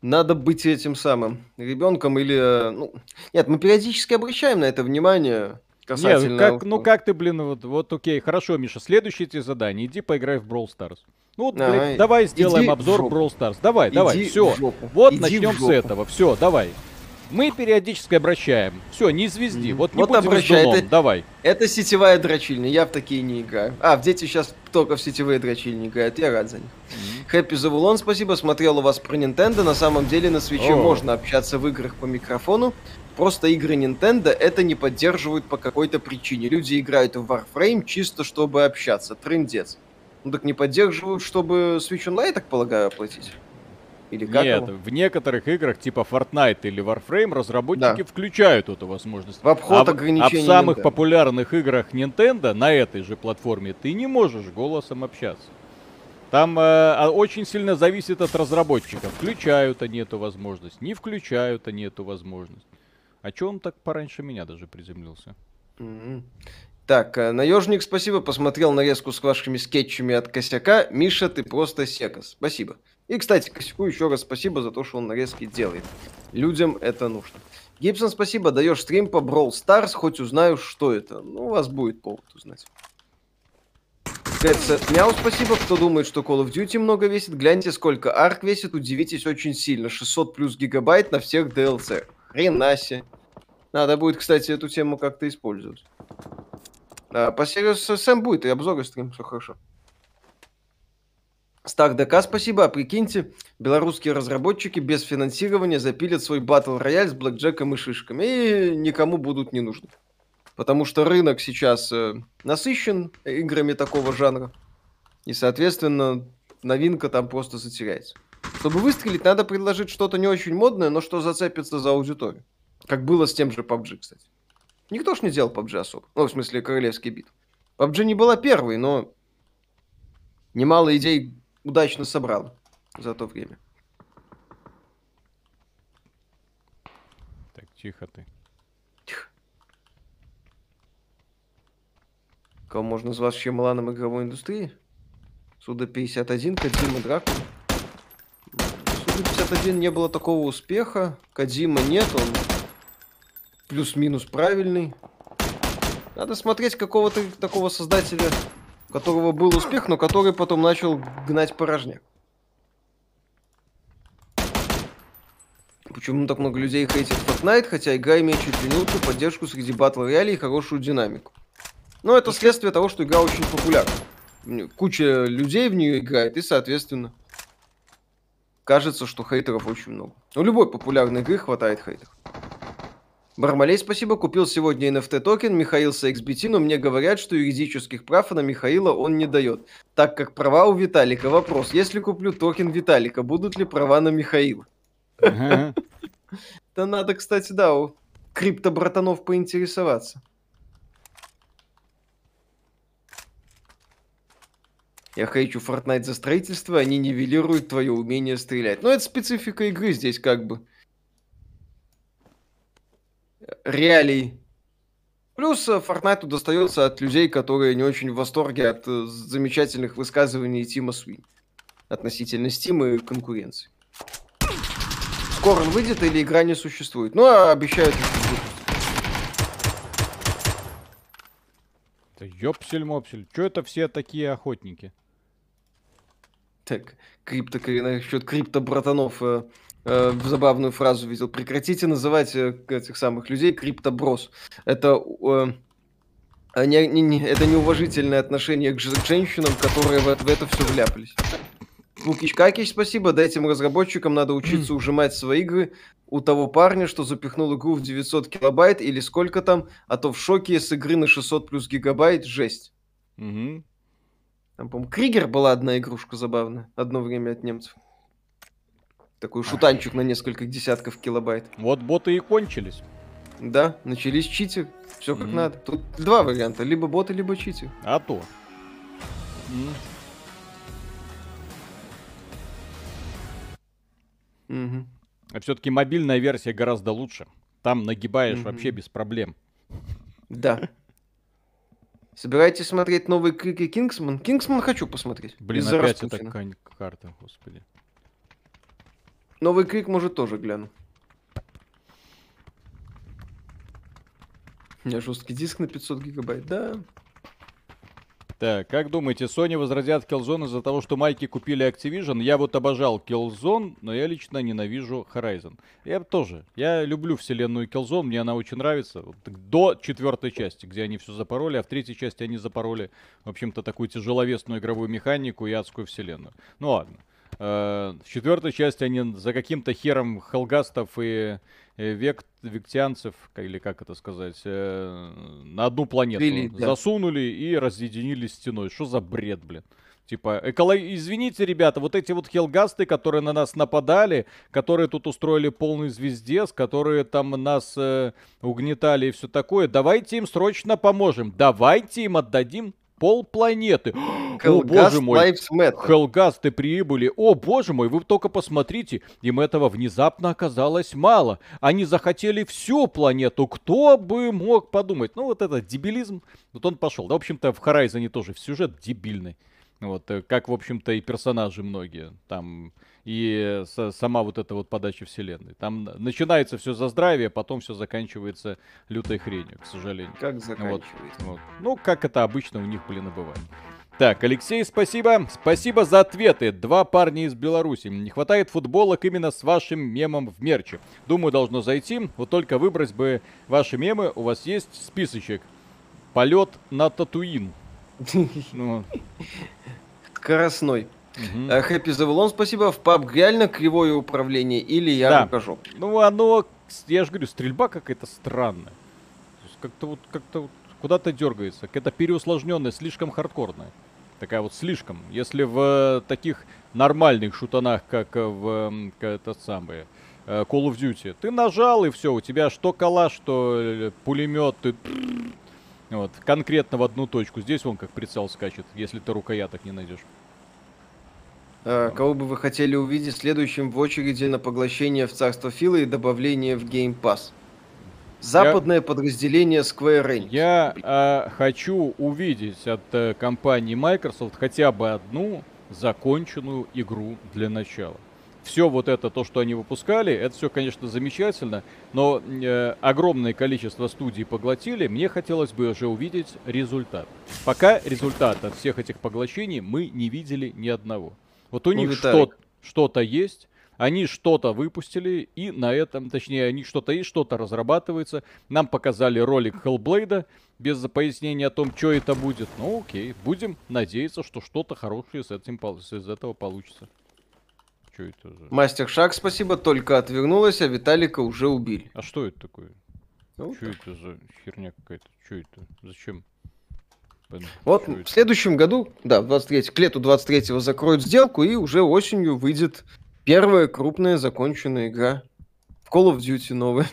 Надо быть этим самым ребенком или... э, Ну, нет, мы периодически обращаем на это внимание касательно... ну как, ну как ты, блин, вот, вот окей, хорошо, Миша, следующее тебе задание, иди поиграй в Brawl Stars. Ну вот, блин, Ай, давай сделаем иди обзор. Brawl Stars. Давай, давай, Иди все. в жопу. Вот Иди начнем с этого. Все, давай. Мы периодически обращаем. Все, не звезди. Вот не Вот будем обращай, это- Давай. Это сетевая дрочильня, я в такие не играю. А, в дети сейчас только в сетевые дрочильни играют, я рад за них. Хэппи Завулон, спасибо, смотрел у вас про Nintendo. На самом деле на свече О. можно общаться в играх по микрофону. Просто игры Nintendo это не поддерживают по какой-то причине. Люди играют в Warframe чисто чтобы общаться. Трындец. Ну так не поддерживают, чтобы Switch Online, я так полагаю, оплатить? Или как Нет, его? в некоторых играх типа Fortnite или Warframe разработчики Да. включают эту возможность. В обход а, в- а в ограничений самых Nintendo. популярных играх Nintendo на этой же платформе ты не можешь голосом общаться. Там э, а, очень сильно зависит от разработчиков. Включают они эту возможность, не включают они эту возможность. А чё он так пораньше меня даже приземлился? Мгм. Так, э, наежник, спасибо. Посмотрел нарезку с вашими скетчами от Косяка. Миша, ты просто секас. Спасибо. И, кстати, Косяку еще раз спасибо за то, что он нарезки делает. Людям это нужно. Гибсон, спасибо. Даешь стрим по Brawl Stars, хоть узнаю, что это. Ну, у вас будет повод узнать. Кэтса, мяу, спасибо. Кто думает, что Call of Duty много весит, гляньте, сколько арк весит, удивитесь очень сильно. 600 плюс гигабайт на всех DLC. Хренасе. Надо будет, кстати, эту тему как-то использовать. А, по Serious Sam будет и обзор и стрим, все хорошо. Стар ДК, спасибо. А прикиньте, белорусские разработчики без финансирования запилят свой батл рояль с блэкджеком и шишками. И никому будут не нужны. Потому что рынок сейчас э, насыщен играми такого жанра. И, соответственно, новинка там просто затеряется. Чтобы выстрелить, надо предложить что-то не очень модное, но что зацепится за аудиторию. Как было с тем же PUBG, кстати. Никто ж не делал PUBG особо. Ну, в смысле, королевский бит. PUBG не была первой, но немало идей удачно собрал за то время. Так, тихо ты. Кого можно назвать вообще Миланом игровой индустрии? Суда 51, Кадзима Дракула. Суда 51 не было такого успеха. Кадзима нет, он плюс-минус правильный. Надо смотреть какого-то такого создателя, у которого был успех, но который потом начал гнать порожняк. Почему так много людей хейтит Fortnite, хотя игра имеет чуть ли не лучшую поддержку среди батл роялей и хорошую динамику. Но это следствие того, что игра очень популярна. Куча людей в нее играет, и, соответственно, кажется, что хейтеров очень много. У любой популярной игры хватает хейтеров. Бармалей, спасибо. Купил сегодня NFT токен Михаил XBT, но мне говорят, что юридических прав на Михаила он не дает. Так как права у Виталика. Вопрос. Если куплю токен Виталика, будут ли права на Михаила? Да надо, кстати, да, у крипто-братанов поинтересоваться. Я хейчу Fortnite за строительство, они нивелируют твое умение стрелять. Но это специфика игры здесь как бы. Реалий. Плюс э, Fortnite достается от людей, которые не очень в восторге от э, замечательных высказываний Тима Суин относительно Steam и конкуренции. Скоро он выйдет или игра не существует? Ну, а обещают еще выпустить. Да ёпсель-мопсель. Чё это все такие охотники? Так, крипто, насчет крипто-братанов э, э, забавную фразу видел. Прекратите называть э, этих самых людей криптоброс. Это, э, не- не- не- это неуважительное отношение к, к женщинам, которые в, это- в это все вляпались. Лукич Какич, спасибо. Да этим разработчикам надо учиться ужимать свои игры у того парня, что запихнул игру в 900 килобайт или сколько там, а то в шоке с игры на 600 плюс гигабайт, жесть. Мгм. Там, по-моему, Кригер была одна игрушка забавная, одно время от немцев. Такой шутанчик на несколько десятков килобайт. Вот боты и кончились. Да, начались читер, все как Мгм. надо. Тут два варианта, либо боты, либо читер. А то. М. Мгм. А все-таки мобильная версия гораздо лучше. Там нагибаешь Мгм. вообще без проблем. Да. Собираетесь смотреть новый Крики Кингсман? Кингсман хочу посмотреть. Блин, из-за опять Распутина. эта карта, господи. Новый Крик, может, тоже гляну. У меня жесткий диск на 500 гигабайт, да. Так, как думаете, Sony возродят Killzone из-за того, что майки купили Activision? Я вот обожал Killzone, но я лично ненавижу Horizon. Я тоже. Я люблю вселенную Killzone, мне она очень нравится. Вот до четвертой части, где они все запороли, а в третьей части они запороли, в общем-то, такую тяжеловесную игровую механику и адскую вселенную. Ну ладно. Э, В четвертой части они за каким-то хером Хелгастов и э, век, вектианцев, или как это сказать, э, на одну планету Ввели, да. засунули и разъединили стеной. Что за бред, блин? Типа, эколо... извините, ребята, вот эти вот хелгасты, которые на нас нападали, которые тут устроили полный звездец, которые там нас э, угнетали и все такое, давайте им срочно поможем. Давайте им отдадим полпланеты. О, Hellgast боже мой. Matter. Хелгасты прибыли. О, боже мой, вы только посмотрите. Им этого внезапно оказалось мало. Они захотели всю планету. Кто бы мог подумать? Ну, вот это дебилизм. Вот он пошел. Да, в общем-то, в Horizon тоже сюжет дебильный. Вот, э, как, в общем-то, и персонажи многие. Там и сама вот эта вот подача вселенной. Там начинается все за здравие, потом все заканчивается лютой хренью, к сожалению. Как Вот, заканчивается? вот. Ну, как это обычно у них, блин, и бывает. Так, Алексей, спасибо. Спасибо за ответы. Два парня из Беларуси. Не хватает футболок именно с вашим мемом в мерче. Думаю, должно зайти. Вот только выбрать бы ваши мемы. У вас есть списочек. Полет на Татуин. Ну, Скоростной. А, Happy Завелон, спасибо. В паб реально кривое управление или я Да. рукожоп? Ну, оно, я же говорю, стрельба какая-то странная. Как-то вот, как-то вот куда-то дергается. Какая-то переусложненная, слишком хардкорная. Такая вот слишком. Если в э, таких нормальных шутанах, как э, в м, к- этот самый э, Call of Duty, ты нажал и все, у тебя что калаш, что пулемет, ты вот, конкретно в одну точку. Здесь вон как прицел скачет, если ты рукояток не найдешь. А, Кого бы вы хотели увидеть следующим в очереди на поглощение в царство Фила и добавление в Game Pass? Западное подразделение Square Enix. Я а, хочу увидеть от э, компании Microsoft хотя бы одну законченную игру для начала. Все вот это, то, что они выпускали, это все, конечно, замечательно, но э, огромное количество студий поглотили, мне хотелось бы уже увидеть результат. Пока результат от всех этих поглощений мы не видели ни одного. Вот у Ну, них что, что-то есть, они что-то выпустили, и на этом, точнее, у них что-то есть, что-то разрабатывается. Нам показали ролик Hellblade без пояснения о том, что это будет. Ну, окей, будем надеяться, что что-то хорошее с этим из этого получится. Что это за... Мастер Шаг, спасибо, только отвернулась, а Виталика уже убили. А что это такое? Ну, Что это за херня какая-то? Что это? Зачем? Вот в это? следующем году, да, в 23 к лету 23-го закроют сделку, и уже осенью выйдет первая крупная законченная игра. Call of Duty новая.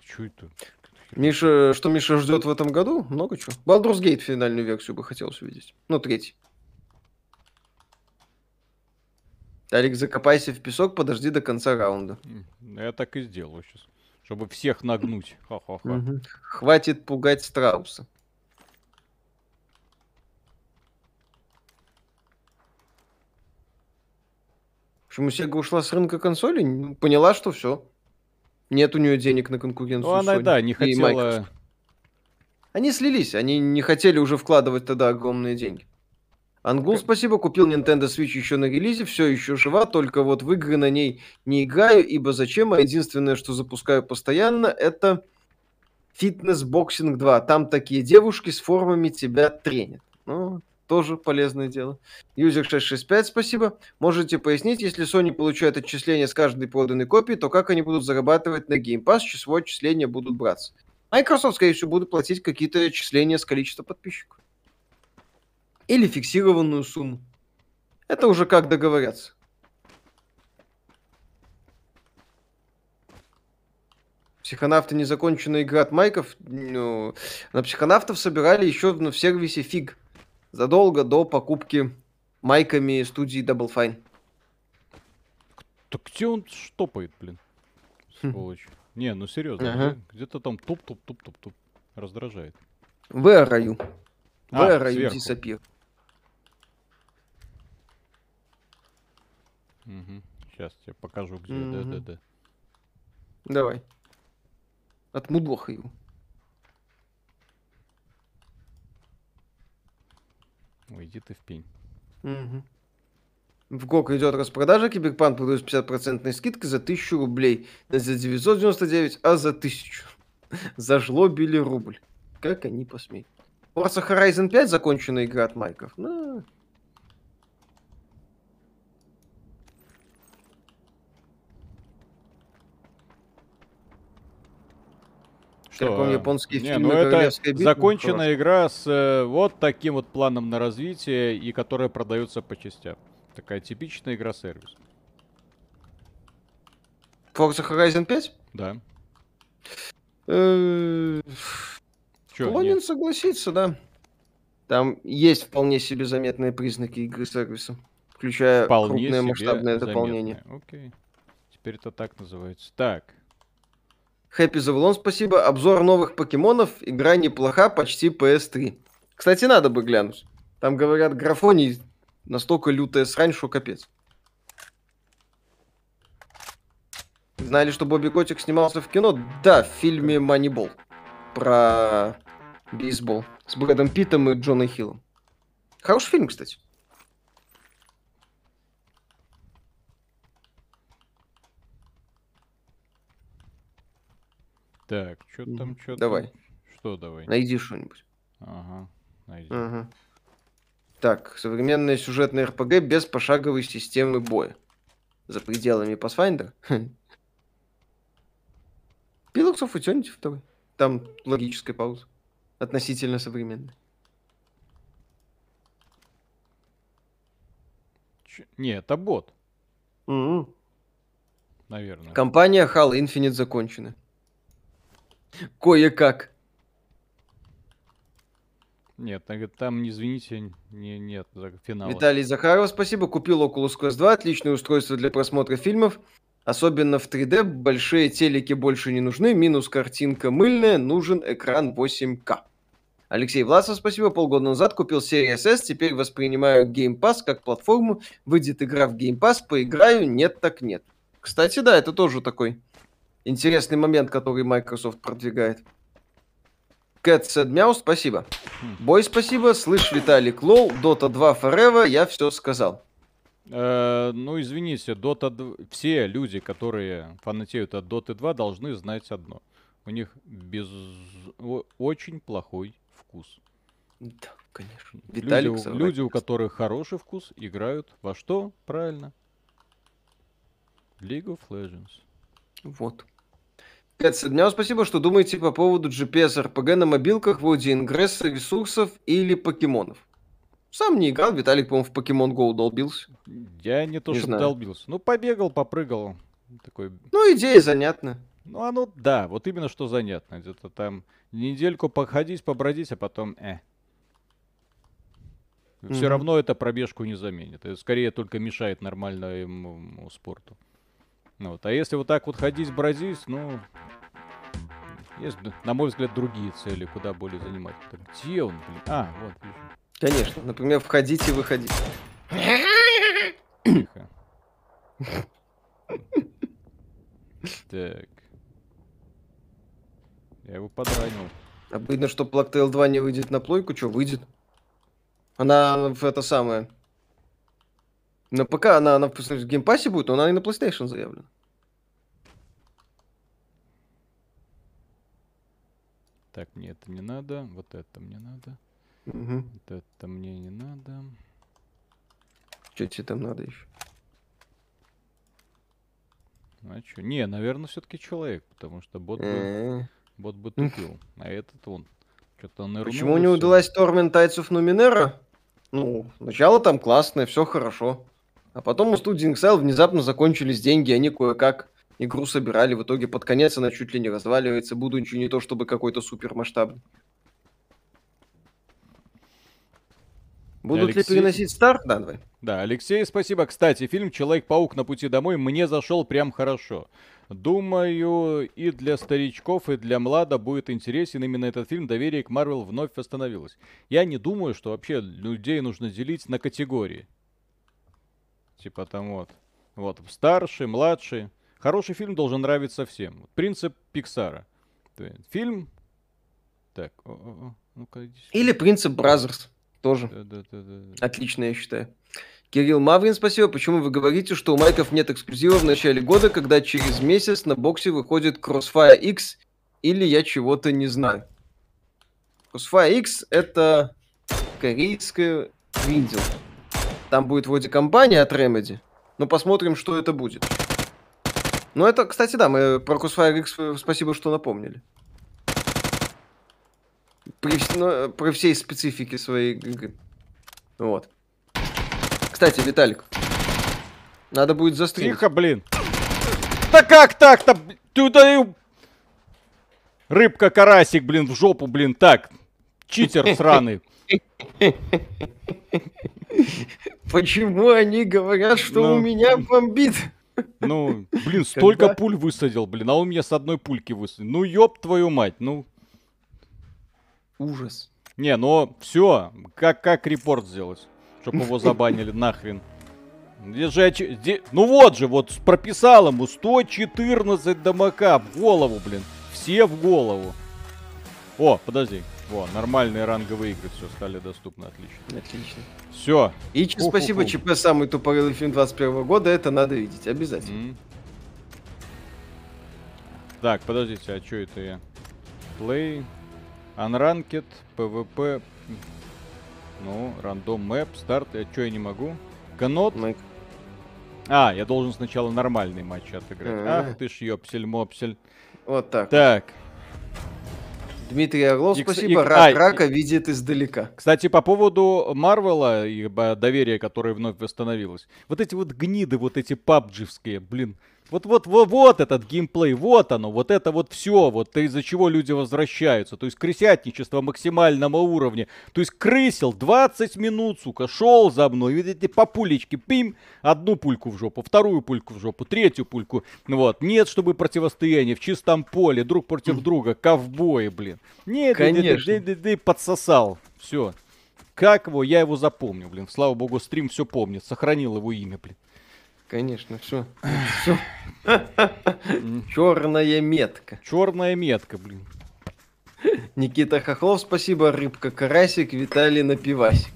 Чё это? Миша, что Миша ждет в этом году? Много чего. Baldur's Gate финальную версию бы хотелось увидеть. Ну, третий. Алик, закопайся в песок, подожди до конца раунда. М, Я так и сделаю сейчас. Чтобы всех нагнуть. Ха-ха-ха. Хватит пугать страуса. Почему Сега ушла с рынка консолей? Ну, Поняла, что все. Нет у нее денег на конкуренцию. Ну, она, Sony да, не хотела... Microsoft. Они слились, они не хотели уже вкладывать тогда огромные деньги. Ангул, спасибо, купил Nintendo Switch еще на релизе, все еще жива, только вот в игры на ней не играю, ибо зачем, а единственное, что запускаю постоянно, это Fitness Boxing 2. Там такие девушки с формами тебя тренят. Ну, тоже полезное дело. User 665, спасибо. Можете пояснить, если Sony получает отчисления с каждой проданной копии, то как они будут зарабатывать на Game Pass, число отчисления будут браться? Microsoft, скорее всего, будут платить какие-то отчисления с количества подписчиков. Или фиксированную сумму. Это уже как договорятся. Психонавты незаконченная игра от Майков. Ну, на психонавтов собирали еще в, в сервисе Fig. Задолго до покупки майками студии Double Fine. Так где он штопает, блин? Хм. Сволочь. Не, ну серьезно, Ага. где- где-то там туп-туп-туп-туп-туп. Раздражает. Where are you? А, Where are you сверху. Disappear? Сейчас тебе покажу, где. Мгм. Да-да-да. Давай. Отмудлоха его. Ой, иди ты в пень. Мгм. В ГОК идет распродажа, Киберпанк продается 50% скидкой за 1000 рублей. Не за 999, а за 1000. Зажлобили рубль. Как они посмеют. Forza Horizon 5 законченная игра от Майков. Ну, Он японские Не, фильмы ну это «Королевская битва» законченная игра с э, вот таким вот планом на развитие и которая продается по частям. Такая типичная игра-сервис. Forza Horizon 5? Да. Э, Склонен нет? согласиться, да. Там есть вполне себе заметные признаки игры сервиса, включая Вполне крупное масштабное дополнение. заметная. Окей. Теперь это так называется. Так. Хэппи Завулон, спасибо. Обзор новых покемонов. Игра неплоха, почти PS3. Кстати, надо бы глянуть. Там, говорят, графоний настолько лютая срань, что капец. Знали, что Бобби Котик снимался в кино? Да, в фильме Moneyball. Про бейсбол. С Брэдом Питтом и Джоной Хиллом. Хороший фильм, кстати. Так, что там, что Давай. Что давай? Найди что-нибудь. Ага. Найди. Ага. Так, современная сюжетная РПГ без пошаговой системы боя. За пределами Pathfinder. Pillars of Eternity 2. Там логическая пауза. Относительно современная. Чё- Не, это бот, Мгм. наверное. Компания Halo Infinite закончена. Кое-как. Нет, там, извините, не, нет за- финала. Виталий Захаров, спасибо. Купил Oculus Quest 2. Отличное устройство для просмотра фильмов. Особенно в 3D. Большие телеки больше не нужны. Минус картинка мыльная. Нужен экран 8К. Алексей Власов, спасибо. Полгода назад купил Series S. Теперь воспринимаю Game Pass как платформу. Выйдет игра в Game Pass. Поиграю. Нет так нет. Кстати, да, это тоже такой интересный момент, который Microsoft продвигает. Said Meow, спасибо. Бой, спасибо. Слышь, Виталик Лол, Dota 2 Forever, я все сказал. Э, ну, извините, Dota 2 все люди, которые фанатеют от Dota 2, должны знать одно. У них без... очень плохой вкус. Да, конечно. Люди, Виталик соврать люди, у которых хороший вкус, играют во что? Правильно. League of Legends. Вот. Meow, спасибо, что думаете по поводу GPS RPG на мобилках вроде ингресса, ресурсов или покемонов. Сам не играл, Виталик, по-моему, в Pokemon Go долбился. Я не то, Не что знаю. долбился. Ну, побегал, попрыгал. Такой, Ну, идея занятна. ну, оно, да, вот именно что занятно. Где-то там недельку походить, побродить, а потом, э. Все Мгм. равно это пробежку не заменит. Это скорее только мешает нормальному спорту. Ну Вот. А если вот так вот ходить, бродить, ну, есть, на мой взгляд, другие цели, куда более занимательные. Так, Где он, блин? А, вот, вижу. Конечно. Например, входить и выходить. Тихо. Так. Я его подранил. Обидно, что Tale 2 не выйдет на плойку. Что, выйдет? Она в это самое... На ПК она, она в геймпассе будет, но она и на PlayStation заявлена. Так, мне это не надо. Вот это мне надо. Угу. Вот это мне не надо. Что тебе там надо еще? А что? Не, наверное, все-таки человек, потому что бот бы, бот бы тупил. А этот он. Что-то он Почему не удалась Torment Tides of Numenera? Ну, начало там классное, все хорошо. А потом у студии Exile внезапно закончились деньги, они кое-как игру собирали. В итоге под конец она чуть ли не разваливается, будучи не то чтобы какой-то супер масштабный. Будут ли Алексей? переносить старт? Да, давай. Да, Алексей, спасибо. Кстати, фильм «Человек-паук на пути домой» мне зашел прям хорошо. Думаю, и для старичков, и для млада будет интересен именно этот фильм. Доверие к Марвел вновь восстановилось. Я не думаю, что вообще людей нужно делить на категории. Типа там вот. Вот, старший, младший. Хороший фильм должен нравиться всем. Принцип Пиксара. Фильм... Так, ну-ка, сюда. Или Принцип Brazzers. Тоже. Да-да-да-да. Отлично, я считаю. Кирилл Маврин, спасибо. Почему вы говорите, что у майков нет эксклюзива в начале года, когда через месяц на боксе выходит Crossfire X, или я чего-то не знаю? Crossfire X это корейская Гриндел. Там будет вроде компания от Remedy. Но посмотрим, что это будет. Ну, это, кстати, да, мы про Crossfire X э, спасибо, что напомнили. При, ну, при всей специфике своей игры. Вот. Кстати, Виталик, надо будет застримить. Тихо, блин. Да как так-то? Туда и... Рыбка-карасик, блин, в жопу, блин, так. Читер сраный. Почему они говорят, что Ну. у меня бомбит? Ну, блин, столько Когда? пуль высадил, блин, а он меня с одной пульки высадил. Ну, ёб твою мать, ну. Ужас. Не, ну, все, как, как репорт сделать, чтобы его забанили нахрен. Где же где- Ну вот же, вот прописал ему 114 дамака в голову, блин. Все в голову. О, подожди. Во, нормальные ранговые игры все стали доступны, отлично. Отлично. Все. И Фу-фу-фу. спасибо, ЧП, самый тупорылый фильм 21 года, это надо видеть, обязательно. Так, подождите, а что это я? Play, Unranked, PvP, ну, рандом мэп, старт, а что я не могу? Канот, Майк. а, я должен сначала нормальный матч отыграть. А. Ах ты ж ёпсель-мопсель. Вот так. Так, Дмитрий Орлов, И, спасибо. и- Рак а, и- рака видит издалека. Кстати, по поводу Марвела и б- доверия, которое вновь восстановилось. Вот эти вот гниды, вот эти пабдживские, блин. Вот, вот, вот, вот этот геймплей, вот оно, вот это вот все, вот из-за чего люди возвращаются. То есть крысятничество максимального уровня. То есть крысил 20 минут, сука, шел за мной, видите, по пулечке, пим, одну пульку в жопу, вторую пульку в жопу, третью пульку. Вот, нет, чтобы противостояние в чистом поле, друг против друга, ковбои, блин. Нет, Конечно. ты подсосал, все. Как его? Я его запомню, блин. Слава богу, стрим все помнит. Сохранил его имя, блин. Конечно, все. Все. Черная метка. Черная метка, блин. Никита Хохлов, спасибо. Рыбка Карасик, Виталий Напивасик.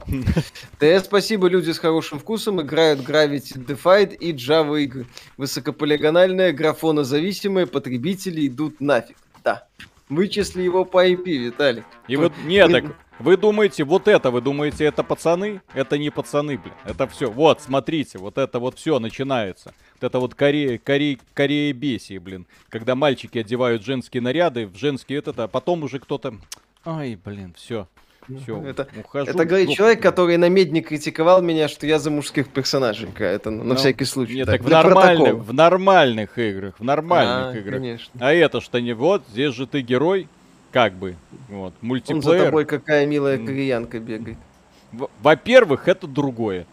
ТС, спасибо. Люди с хорошим вкусом играют Gravity Defied и Java игры. Высокополигональные, графонозависимые, потребители идут нафиг. Да. Вычисли его по IP, Виталик. И вот, нет, так, вы думаете, вот это, вы думаете, это пацаны? Это не пацаны, блин. Это все. Вот, смотрите, вот это вот все начинается. Вот это вот Корея, Корея, Корея бесии, блин. Когда мальчики одевают женские наряды, в женские этот, а потом уже кто-то... Ай, блин, все. Все, Это- ухожу. Это говорит человек, блин. который на медне критиковал меня, что я за мужских персонажей. Это на Ну, всякий случай. Нет, так, так в нормальных, в нормальных играх, в нормальных А, играх. Конечно. А это что не вот, здесь же ты герой, как бы, вот, Он за мультиплеер. тобой какая милая кореянка бегает. Во-первых, это другое.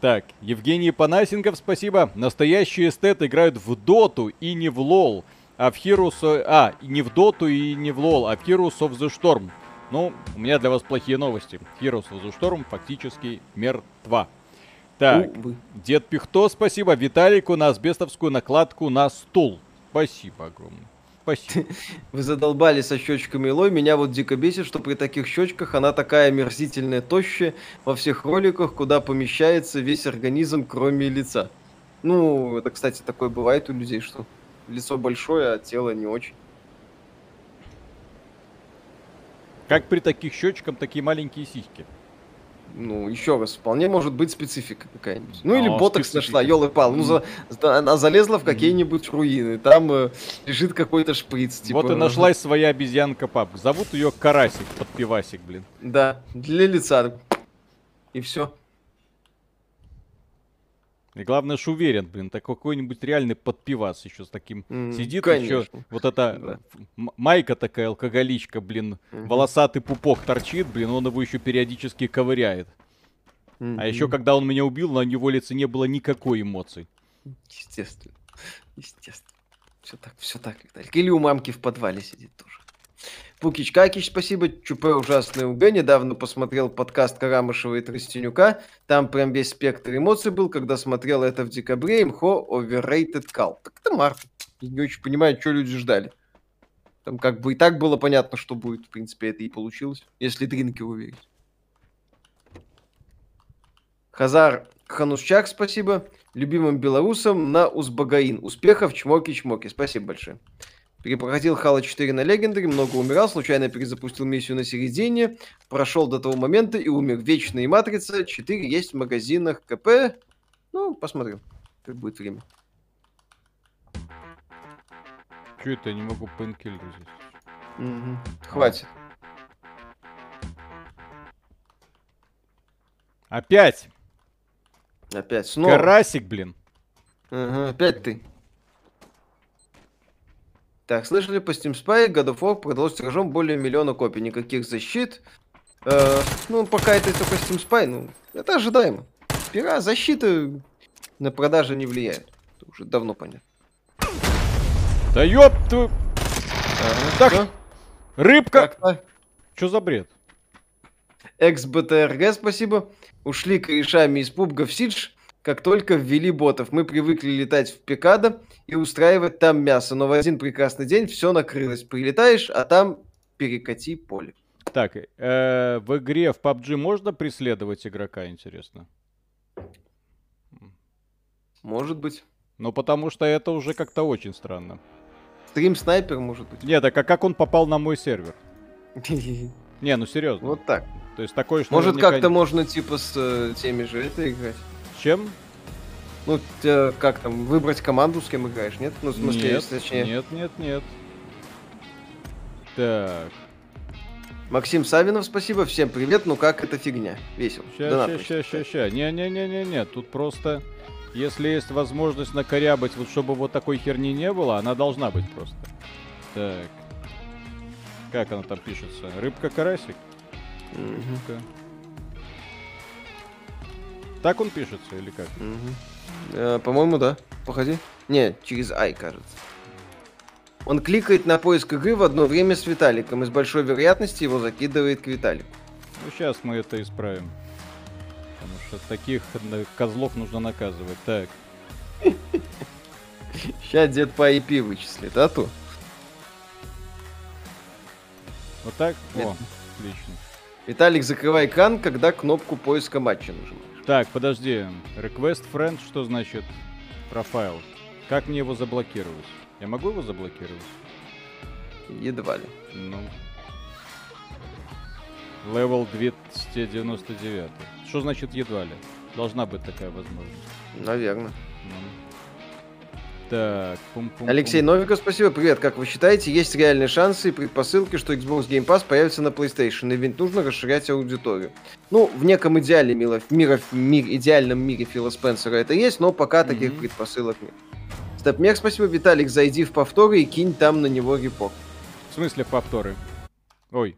Так, Евгений Панасенков, спасибо. Настоящие эстеты играют в Доту и не в Лол. А в Heroes... А, не в Доту и не в Лол, а в Heroes of the Storm. Ну, у меня для вас плохие новости. Heroes of the Storm фактически мертва. Так, Увы. Дед Пихто, спасибо. Виталику на асбестовскую накладку на стул. Спасибо огромное. Спасибо. Вы задолбали со щечками Лой. Меня вот дико бесит, что при таких щечках она такая мерзительная, тощая во всех роликах, куда помещается весь организм, кроме лица. Ну, это, кстати, такое бывает у людей, что лицо большое, а тело не очень. Как при таких щечках такие маленькие сиськи? Ну, еще раз, вполне может быть специфика какая-нибудь. Ну, или А, ботокс специфика. нашла, елы пал. Ну, за- она залезла в какие-нибудь руины. Там э, лежит какой-то шприц. Типа, Вот и нашлась своя обезьянка пап. Зовут ее Карасик под пивасик, блин. Да, для лица. И все. И главное, что уверен, блин, так какой-нибудь реальный подпивас еще с таким М, сидит конечно. еще. Вот эта Да. м- майка такая, алкоголичка, блин, волосатый пупок торчит, блин, он его еще периодически ковыряет. А еще, когда он меня убил, на его лице не было никакой эмоций. Естественно. Естественно. Все так, все так, Виталик. Или у мамки в подвале сидит тоже. Пукич Какич, спасибо. ЧП ужасный УГ. Недавно посмотрел подкаст Карамышева и Тростенюка. Там прям весь спектр эмоций был, когда смотрел это в декабре. Имхо Overrated Call. Так это март. Не очень понимаю, что люди ждали. Там как бы и так было понятно, что будет. В принципе, это и получилось. Если дринки уверить. Хазар Ханусчак, спасибо. Любимым белорусам на Узбагаин. Успехов, чмоки-чмоки. Спасибо большое. Перепроходил Halo 4 на Легендаре, много умирал, случайно перезапустил миссию на середине, прошел до того момента и умер. Вечная Матрица 4 есть в магазинах КП. Ну, посмотрим, как будет время. Че это я не могу painkiller здесь? Мгм. Хватит. Опять! Опять снова. Карасик, блин. Ага, опять ты. Так, слышали по Steam Spy, God of War продалось тиражом более миллиона копий, никаких защит. Э, ну, пока это только Steam Spy, ну, это ожидаемо. Пира, защита на продажи не влияет. Это уже давно понятно. Да ёб твою... Ага, Так. всё. Рыбка! Как-то. Что за бред? Экс-БТРГ, спасибо. Ушли корешами из пубга в Сидж, как только ввели ботов. Мы привыкли летать в Пикадо и устраивать там мясо, но в один прекрасный день все накрылось. Прилетаешь, а там перекати поле. Так, э, в игре в PUBG можно преследовать игрока, интересно? Может быть. Ну, потому что это уже как-то очень странно. Стрим-снайпер, может быть. Нет, так а как он попал на мой сервер? Не, ну серьезно. Вот так. То есть такое, что Может, как-то можно, типа, с э, теми же это играть? Чем? Ну, как там, выбрать команду, с кем играешь, нет? Ну, в смысле, нет, точнее. нет, нет, нет. Так, Максим Савинов, спасибо. Всем привет. Ну как эта фигня? Весело. ща, Донат ща, прочитаю. ща, ща, ща. Не-не-не-не-не, тут просто... Если есть возможность накорябать, вот чтобы вот такой херни не было, она должна быть просто. Так. Как она там пишется? Рыбка-карасик? Рыбка. Так он пишется или как? мгм. Э, По-моему, да. Походи. Не, через Ай, кажется. Он кликает на поиск игры в одно время с Виталиком, и с большой вероятностью его закидывает к Виталику. Ну, сейчас мы это исправим. Потому что таких козлов нужно наказывать. Так. Сейчас дед по IP вычислит, а то. Вот так? О, отлично. Виталик, закрывай экран, когда кнопку поиска матча нажимаешь. Так, подожди. Request friend, что значит профайл? Как мне его заблокировать? Я могу его заблокировать? Едва ли. Ну. Level 299. Что значит едва ли? Должна быть такая возможность. Наверное. Ну. Так, пум-пум-пум. Алексей Новиков, спасибо. Привет. Как вы считаете, есть реальные шансы и предпосылки, что Xbox Game Pass появится на PlayStation? И ведь нужно расширять аудиторию. Ну, в неком идеале мира, мира, мир, идеальном мире Фила Спенсера это есть, но пока таких Мгм. предпосылок нет. Степмех, спасибо. Виталик, зайди в повторы и кинь там на него репорт. В смысле в повторы? Ой.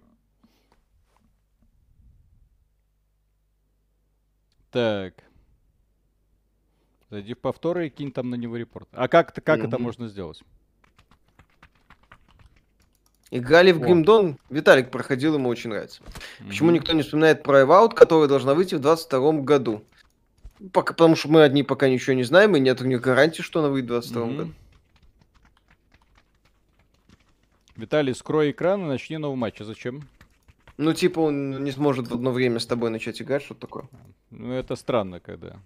Так. Зайди в повторы и кинь там на него репорт. А как, это- как это Мгм. можно сделать? Играли в. Гримдон. Виталик проходил, ему очень нравится. Почему Мгм. никто не вспоминает про Evout, которая должна выйти в 22 году? Пока, потому что мы одни пока ничего не знаем, и нет у них гарантии, что она выйдет в 22 Мгм. году. Виталий, скрой экран и начни новый матч. А зачем? Ну, типа, он не сможет в одно время с тобой начать играть, что такое. Ну, это странно, когда.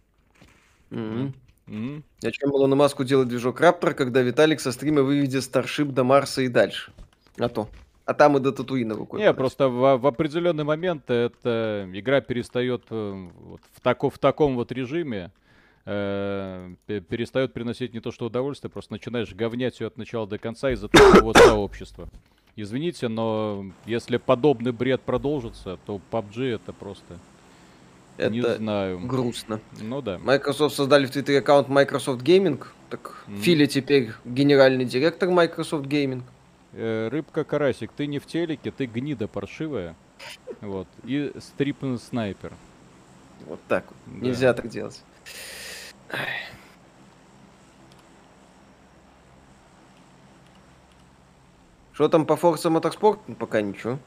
Мгм. Мгм. Зачем Илону Маску делать движок Раптор, когда Виталик со стрима выведет Старшип до Марса и дальше? А то. а там и до Татуина. Не, просто в, в определенный момент эта игра перестает э, вот в, тако, в таком вот режиме э, перестает приносить не то что удовольствие, просто начинаешь говнять ее от начала до конца из-за такого сообщества. Извините, но если подобный бред продолжится, то PUBG это просто... Это не знаю. грустно. Ну да. Microsoft создали в Твиттере аккаунт Microsoft Gaming. Так mm. Филя теперь генеральный директор Microsoft Gaming. Э, рыбка Карасик, ты не в телеке, ты гнида паршивая. Вот. И стрипный снайпер. Вот так вот. Да. Нельзя так делать. Что там по Forza Motorsport? Ну, пока ничего.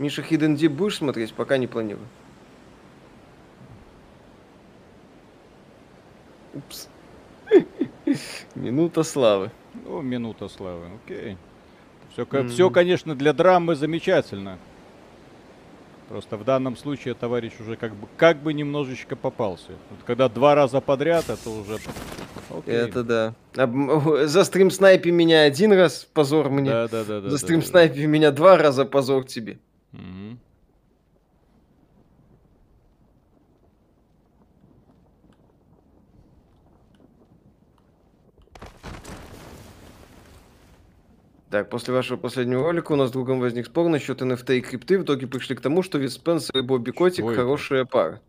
Миша Hidden Deep будешь смотреть? Пока не планирую. Упс. Минута славы. Ну, минута славы, окей. Все, mm-hmm. все, конечно, для драмы замечательно. Просто в данном случае товарищ уже как бы, как бы немножечко попался. Вот когда два раза подряд, это уже... Окей. Это да. За стрим снайпи меня один раз, позор мне. Да, да, да. За стрим снайпи да. меня два раза, позор тебе. Угу. Так, после вашего последнего ролика у нас с другом возник спор насчет NFT и крипты. В итоге пришли к тому, что Вид Спенсер и Бобби Котик что хорошая это? пара.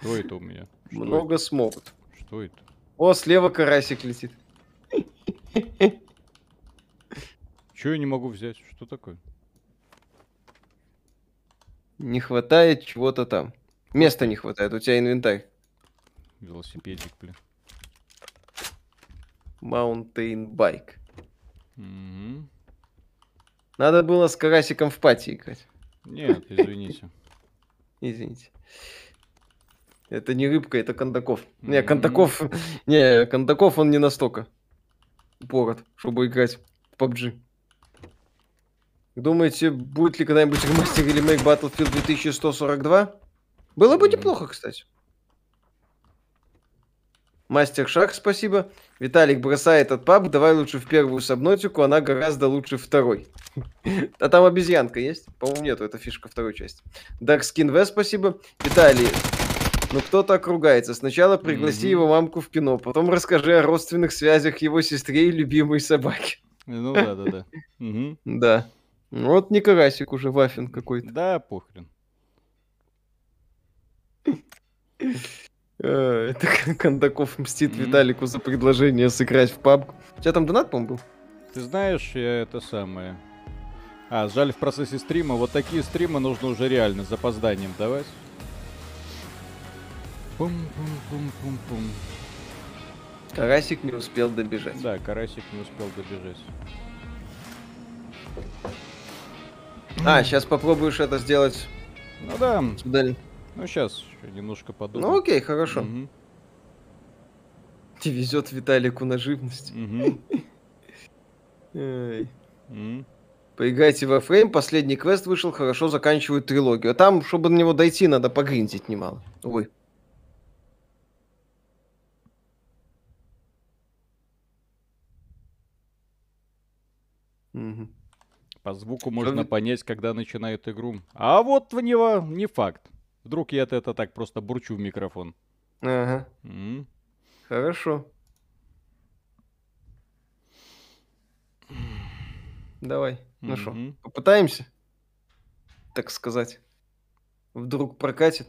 Что это у меня? Что Много это? смогут. Что это? О, слева карасик летит. Чего я не могу взять? Что такое? Не хватает чего-то там. Места не хватает, у тебя инвентарь. Велосипедик, блин. Mountain Bike. Угу. Надо было с карасиком в пати играть. Нет, извините. Извините. Это не рыбка, это Кондаков. Mm-hmm. Не, Кондаков... Не, Кондаков он не настолько упорот, чтобы играть в PUBG. Думаете, будет ли когда-нибудь ремастер или мейк Battlefield 2142? Было бы неплохо, кстати. Мастер Шаг, спасибо. Виталик бросает этот паб, давай лучше в первую сабнотику, она гораздо лучше второй. А там обезьянка есть? По-моему, нету, это фишка второй части. Dark Skin V, спасибо. Виталий, ну кто так ругается? Сначала пригласи его мамку в кино, потом расскажи о родственных связях его сестре и любимой собаке. Ну да, да, да. Да. Вот не карасик уже, вафин какой-то. Да, похрен. Э, это Кондаков мстит. Виталику за предложение сыграть в паб. У тебя там донат, по-моему, был? Ты знаешь, я это самое... А, жаль, в процессе стрима. Вот такие стримы нужно уже реально с запозданием давать. Пум-пум-пум-пум-пум. Карасик не успел добежать. Да, Карасик не успел добежать. А, сейчас попробуешь это сделать. Ну да. Далее. Ну, сейчас немножко подумаю. Ну, окей, хорошо. Угу. Тебе везет Виталику на живность. Поиграйте во фрейм, последний квест вышел, хорошо заканчивают трилогию. А там, чтобы на него дойти, надо погринтить немало. Ой. По звуку можно понять, когда начинает игру. А вот в него не факт. Вдруг я это, так просто бурчу в микрофон. Ага. м Хорошо. Давай. Ну что, попытаемся? Так сказать. Вдруг прокатит.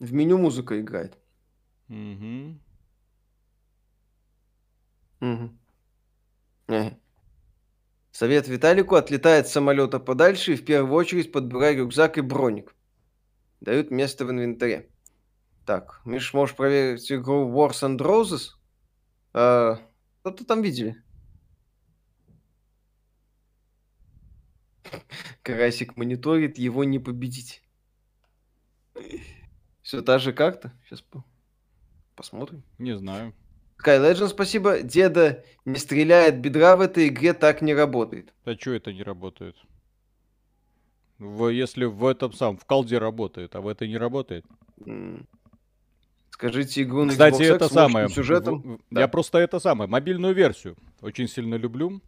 В меню музыка играет. Угу. Совет Виталику отлетает с самолета подальше и в первую очередь подбирай рюкзак и броник. Дают место в инвентаре. Так, Миш, можешь проверить игру Wars and Roses? А, что-то там видели. Карасик мониторит, его не победить. Все та же как-то? Сейчас посмотрим. Не знаю. Sky Legend, спасибо. Деда не стреляет бедра в этой игре, так не работает. А что это не работает? В, если в этом сам, в колде работает, а в этой не работает? Скажите игру на Кстати, Xbox это X с самое. сюжетом. в- в- Да. Я просто это самое. Мобильную версию очень сильно люблю.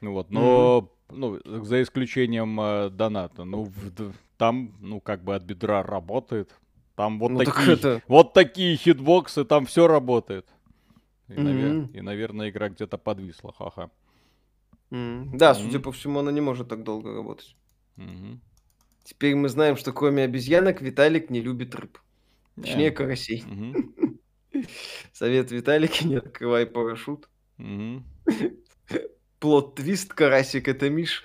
Ну Вот, но ну, за исключением э, доната. Ну, в- там, ну, как бы от бедра работает. Там вот Ну, так такие, это- вот такие хитбоксы, там все работает. И, навер- и, наверное, игра где-то подвисла, ха-ха. Да, судя по всему, она не может так долго работать. Теперь мы знаем, что кроме обезьянок Виталик не любит рыб. Точнее, Не. карасей. Совет Виталики, не открывай парашют. Plot twist, карасик, это Миш.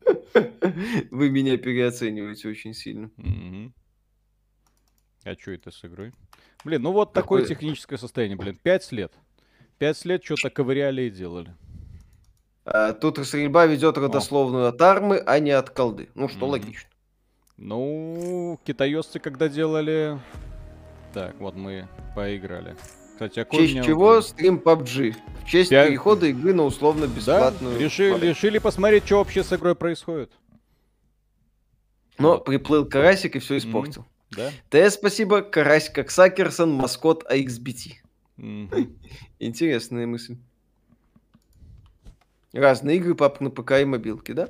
Вы меня переоцениваете очень сильно. А что это с игрой? Блин, ну вот такое техническое состояние, блин. Пять лет. Пять лет что-то ковыряли и делали. А, тут стрельба ведет родословную от армы, а не от колды. Ну, что Мгм. логично. Ну, китаёзцы когда делали... Так, вот мы поиграли. Кстати, а В честь меня чего стрим PUBG? В честь Пя- перехода игры на Да, условно-бесплатную. решили, модель. решили посмотреть, что вообще с игрой происходит. Но приплыл карасик и все испортил. Да? ТС спасибо, карась как Сакерсон, маскот AXBT. Интересная мысль. Разные игры, пап, на ПК и мобилке, да?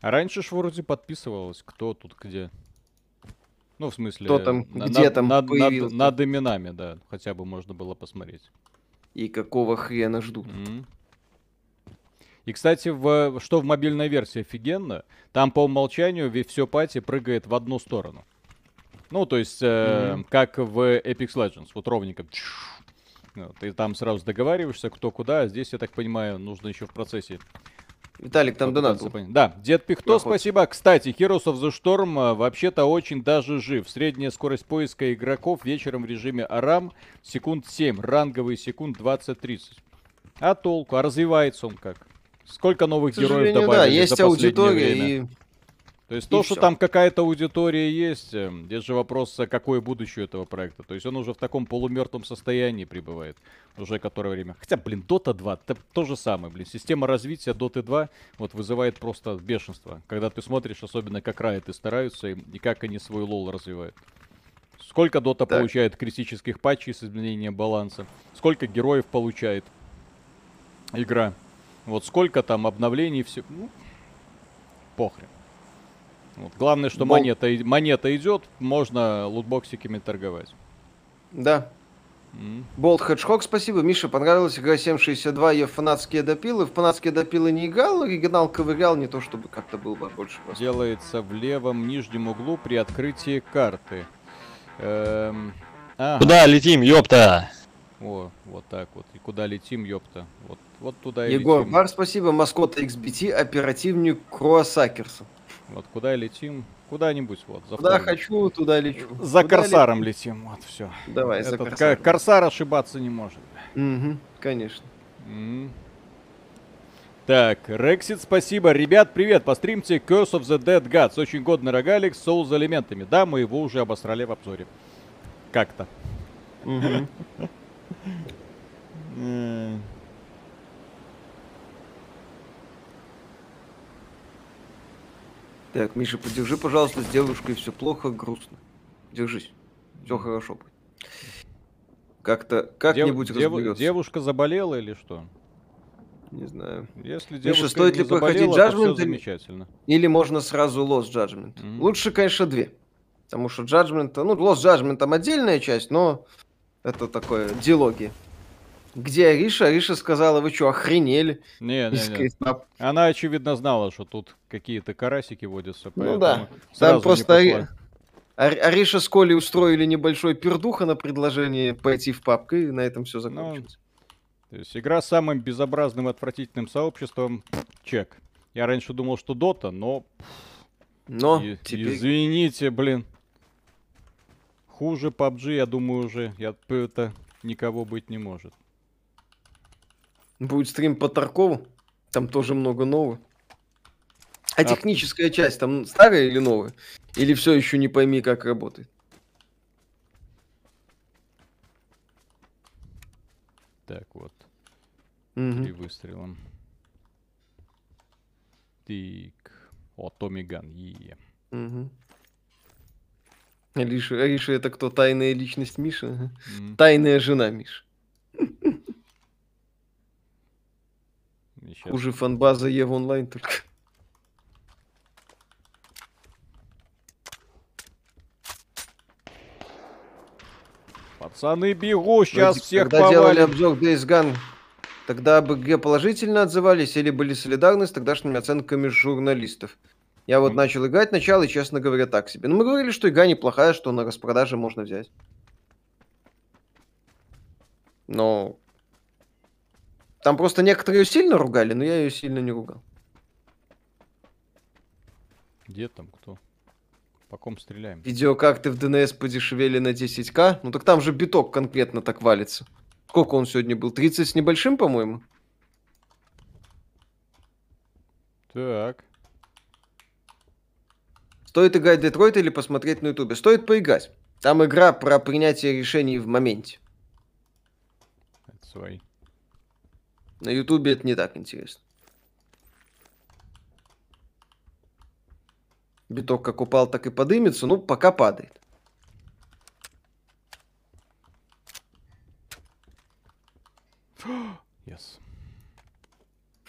А раньше ж вроде подписывалось, кто тут где. Ну, в смысле... Кто там, на- где над- там над, над- появился. над именами, да. Хотя бы можно было посмотреть. И какого хрена ждут. Мгм. И, кстати, в, что в мобильной версии офигенно, там по умолчанию все пати прыгает в одну сторону. Ну, то есть, э, Мгм. как в Apex Legends, вот ровненько. Ты там сразу договариваешься, кто куда, а здесь, я так понимаю, нужно еще в процессе Виталик, там донат. Да, Дед Пихто, Проход. спасибо. Кстати, Heroes of the Storm а, вообще-то очень даже жив. Средняя скорость поиска игроков вечером в режиме ARAM секунд 7, ранговый секунд 20-30. А толку? А развивается он как? Сколько новых героев сожалению, да, добавили есть за последнее аудитория время? и... То есть и то, что всё. там какая-то аудитория есть, э, здесь же вопрос, а какое будущее этого проекта. То есть он уже в таком полумертвом состоянии пребывает уже которое время. Хотя, блин, Dota 2, это то же самое, блин. Система развития Dota 2 вот вызывает просто бешенство. Когда ты смотришь, особенно как райты стараются и, и как они свой лол развивают. Сколько Dota Так. получает критических патчей с изменением баланса? Сколько героев получает игра? Вот сколько там обновлений, все. Ну, похрен. Вот. Главное, что Бол- монета, монета идет, можно лутбоксиками торговать. Да. Болт Хеджхок, спасибо. Миша, понравилась игра 7.62, ее фанатские допилы. В фанатские допилы не играл, оригинал ковырял, не то чтобы как-то был бы больше. восторг. Делается в левом нижнем углу при открытии карты. Эм, ага. Куда летим, ёпта? О, вот так вот. И куда летим, ёпта. Вот, вот туда и Егор летим. Бар, спасибо. Маскот XBT, оперативник Кроа Сакерса. Вот куда летим? Куда-нибудь вот. За Куда хочу, туда лечу. За Куда корсаром летим. Вот все. летим? Давай, за Этот корсаром. ка- корсар ошибаться не может. Мгм, конечно. М. Так, Рексит, спасибо. Ребят, привет. Постримте Curse of the Dead Gods. Очень годный рогалик с соус элементами. Да, мы его уже обосрали в обзоре. Как-то. М. Так, Миша, подержи, пожалуйста, с девушкой все плохо, грустно. Держись. Все хорошо будет. Как-то, как-нибудь Дев- разберется. Девушка заболела или что? Не знаю. Если Миша, девушка стоит не ли проходить или- замечательно. Или можно сразу Lost Judgment. Мгм. Лучше, конечно, две. Потому что Judgment, ну, Lost Judgment там отдельная часть, но это такое диалоги. Где Ариша? Ариша сказала, вы что, охренели? Не, не, не. «А, Она, очевидно, знала, что тут какие-то карасики водятся. Ну да. Там просто. Ари- Ар- Ариша с Колей устроили небольшой пердуха на предложение пойти в папку, и на этом все Ну, закончилось. То есть игра с самым безобразным отвратительным сообществом. Чек. Я раньше думал, что Дота, но Но и- теперь... извините, блин. Хуже PUBG, я думаю, уже я, это никого быть не может. Будет стрим по Таркову. Там тоже много нового. А А- техническая часть там старая или новая? Или все еще не пойми, как работает? Так вот, Мгм. три выстрела. Так. О, Томми Ган, е. Мгм. Алиша, Алиша это кто? Тайная личность Миши? Ага. М, Тайная жена Миши. Щас. Хуже фанбаза Ева онлайн только. Пацаны, бегу, сейчас Вадик, всех Когда делали повалим. обзор Days Gone, тогда игре положительно отзывались или были солидарны с тогдашними оценками журналистов? Я вот М. начал играть начало, и, честно говоря, так себе. Но мы говорили, что игра неплохая, что на распродаже можно взять. Но... Там просто некоторые ее сильно ругали, но я ее сильно не ругал. Где там кто? По ком стреляем? Видеокарты в DNS подешевели на 10к. Ну так там же биток конкретно так валится. Сколько он сегодня был? 30 с небольшим, по-моему? Так. Стоит играть в Детройт или посмотреть на Ютубе? Стоит поиграть. Там игра про принятие решений в моменте. Это свои. На Ютубе это не так интересно. Биток как упал, так и подымется. Ну, пока падает. Yes.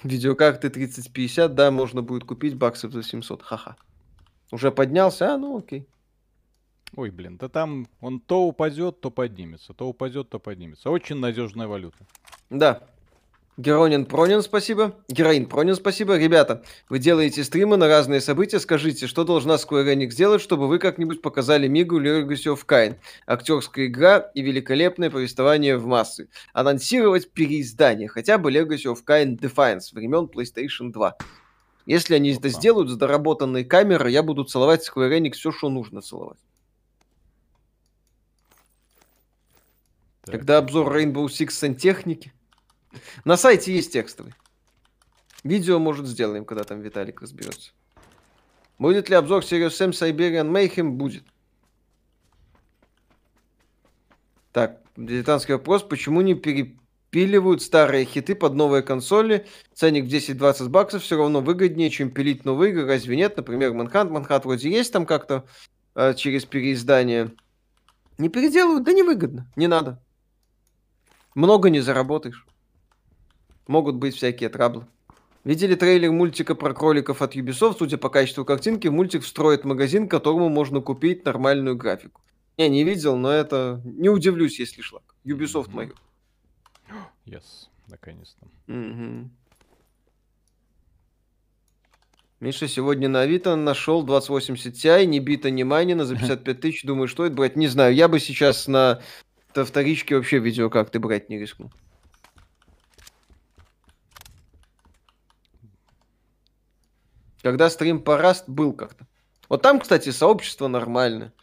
Видеокарты 3050, да, можно будет купить баксов за 700. Ха-ха. Уже поднялся? А, ну окей. Ой, блин, да там он то упадет, то поднимется, то упадет, то поднимется. Очень надежная валюта. Да. Геронин Пронин, спасибо. Героин Пронин, спасибо. Ребята, вы делаете стримы на разные события. Скажите, что должна Square Enix сделать, чтобы вы как-нибудь показали Мигу Legacy of Kain? Актерская игра и великолепное повествование в массы. Анонсировать переиздание, хотя бы Legacy of Kain Defiance времен PlayStation 2. Если они это сделают с доработанной камерой, я буду целовать Square Enix все, что нужно целовать. Так. Когда обзор Rainbow Six сантехники. На сайте есть текстовый. Видео, может, сделаем, когда там Виталик разберется. Будет ли обзор Serious Sam Siberian Mayhem? Будет. Так, дилетантский вопрос. Почему не перепиливают старые хиты под новые консоли? Ценник в 10-20 баксов все равно выгоднее, чем пилить новые игры. Разве нет? Например, Манхант. Манхант вроде есть там как-то э, через переиздание. Не переделывают? Да невыгодно. Не надо. Много не заработаешь. Могут быть всякие траблы. Видели трейлер мультика про кроликов от Ubisoft? Судя по качеству картинки, мультик встроит магазин, которому можно купить нормальную графику. Я не видел, но это... Не удивлюсь, если шлак. Ubisoft Мгм. мою. Yes, наконец-то. Мгм. Миша сегодня на Авито нашел 2080 Ti, не бита, не майнина, за 55 тысяч. Думаю, что это брать? Не знаю. Я бы сейчас на вторичке вообще видеокарты брать не рискнул. Когда стрим по Rust был как-то. Вот там, кстати, сообщество нормальное.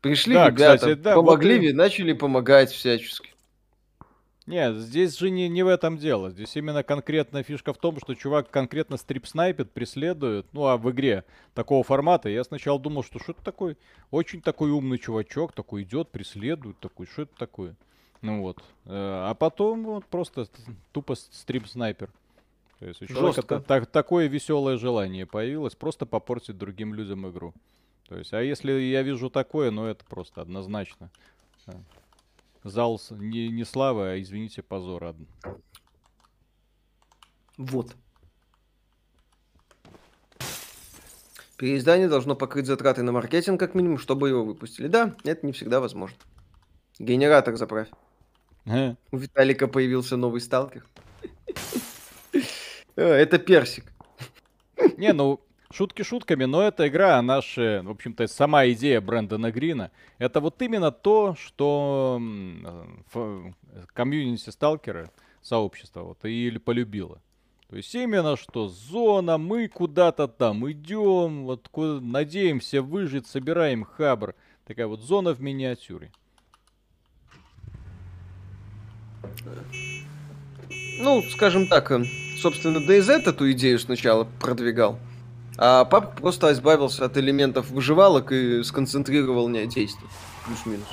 Пришли Да, ребята, кстати, да, помогли, вот и- начали помогать всячески. Нет, здесь же не, не в этом дело. Здесь именно конкретная фишка в том, что чувак конкретно стрип-снайпит, преследует. Ну, а в игре такого формата я сначала думал, что что это такой, очень такой умный чувачок, такой идет, преследует, такой, что это такое? Ну вот. Э, А потом вот просто тупо стрип-снайпер. То есть у человека Жестко. та- так- такое веселое желание появилось, просто попортить другим людям игру. То есть, а если я вижу такое, ну это просто однозначно. э, Зал не, не славы, а, извините, позор. Вот. Переиздание должно покрыть затраты на маркетинг как минимум, чтобы его выпустили. Да, это не всегда возможно. Генератор заправь. Э, У Виталика появился новый сталкер. Э, Это персик. Не, ну, шутки шутками, но эта игра, она же, в общем-то, сама идея Брэндона Грина, это вот именно то, что э, комьюнити сталкеры, сообщество, вот, и л- полюбило. То есть именно что зона, мы куда-то там идем, вот куда, надеемся выжить, собираем хабр. Такая вот зона в миниатюре. Ну, скажем так, э, собственно, DayZ эту идею сначала продвигал. А папа просто избавился от элементов выживалок и сконцентрировал на действии. Плюс-минус.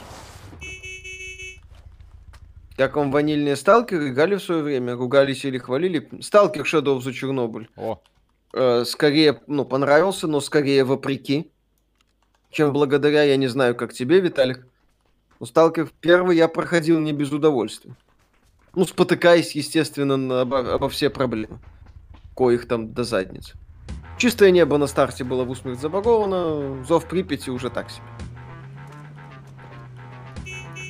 Как вам ванильные сталкеры играли в свое время, ругались или хвалили? Сталкер Shadow of the Chernobyl. О, Э, скорее, ну, понравился, но скорее вопреки. чем благодаря, я не знаю, как тебе, Виталик. Но Сталкер первый я проходил не без удовольствия. Ну, спотыкаясь, естественно, на, обо, обо все проблемы. Коих там до задницы. Чистое небо на старте было в усмерть забаговано, зов Припяти уже так себе.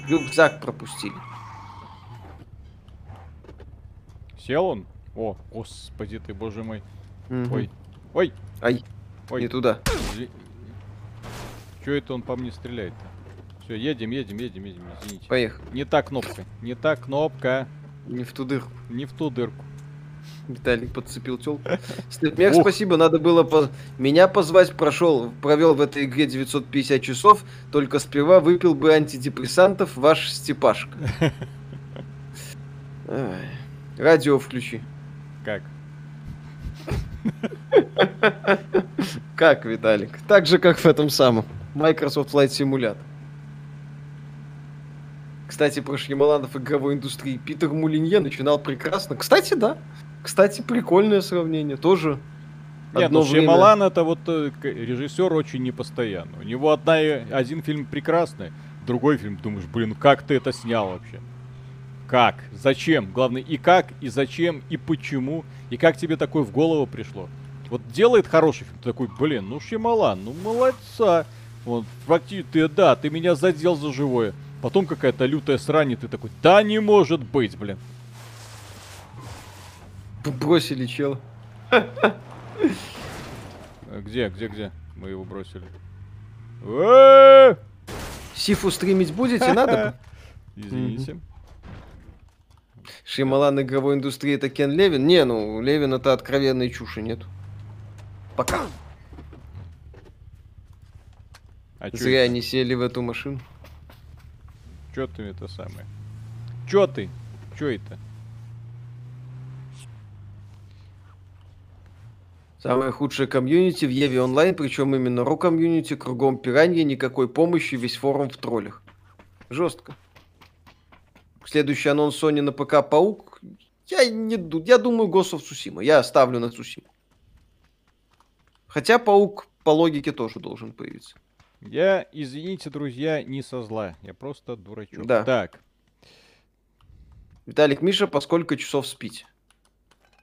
Рюкзак пропустили. Сел он? О, господи ты, боже мой. Мгм. Ой, ой, Ай, ой. не туда. Че это он по мне стреляет-то? Все, едем, едем, едем, едем, извините. Поехали. Не та кнопка, не та кнопка, Не в ту дырку. не в ту дырку. Виталик подцепил телку. Ух. спасибо, надо было по... меня позвать, прошел, провел в этой игре 950 часов, только сперва выпил бы антидепрессантов ваш Степашка. Радио включи. Как? Как, Виталик? Так же, как в этом самом. Microsoft Flight Simulator. Кстати, про Шьямаланов игровой индустрии. Питер Мулинье начинал прекрасно. Кстати, да. Кстати, прикольное сравнение. Тоже Нет, одно ну время- Шьямалан это вот э, режиссер очень непостоянный. У него одна, один фильм прекрасный, другой фильм думаешь, блин, как ты это снял вообще? Как? Зачем? Главное, и как, и зачем, и почему, и как тебе такое в голову пришло? Вот делает хороший фильм, ты такой, блин, ну Шьямалан, ну молодца. Вот, практи- ты, да, ты меня задел за живое. Потом какая-то лютая срань, и ты такой, да не может быть, блин. Бросили чела. Э, Где, где, где? Мы его бросили. Сифу стримить будете? Надо. Извините. Шьямалан игровой индустрии это Кен Левин? Не, ну, у Левина это откровенной чуши нет. Пока. А Зря они сели в эту машину. Чё ты это самое? Чё ты? Чё это? Самое худшее комьюнити в Еве онлайн, причем именно ру комьюнити, кругом пиранья, никакой помощи, весь форум в троллях. Жестко. Следующий анонс Sony на ПК Паук. Я не я думаю Ghost of. Я ставлю на Tsushima. Хотя Паук по логике тоже должен появиться. Я, извините, друзья, не со зла. Я просто дурачок. Да. Так, Виталик Миша, по сколько часов спите?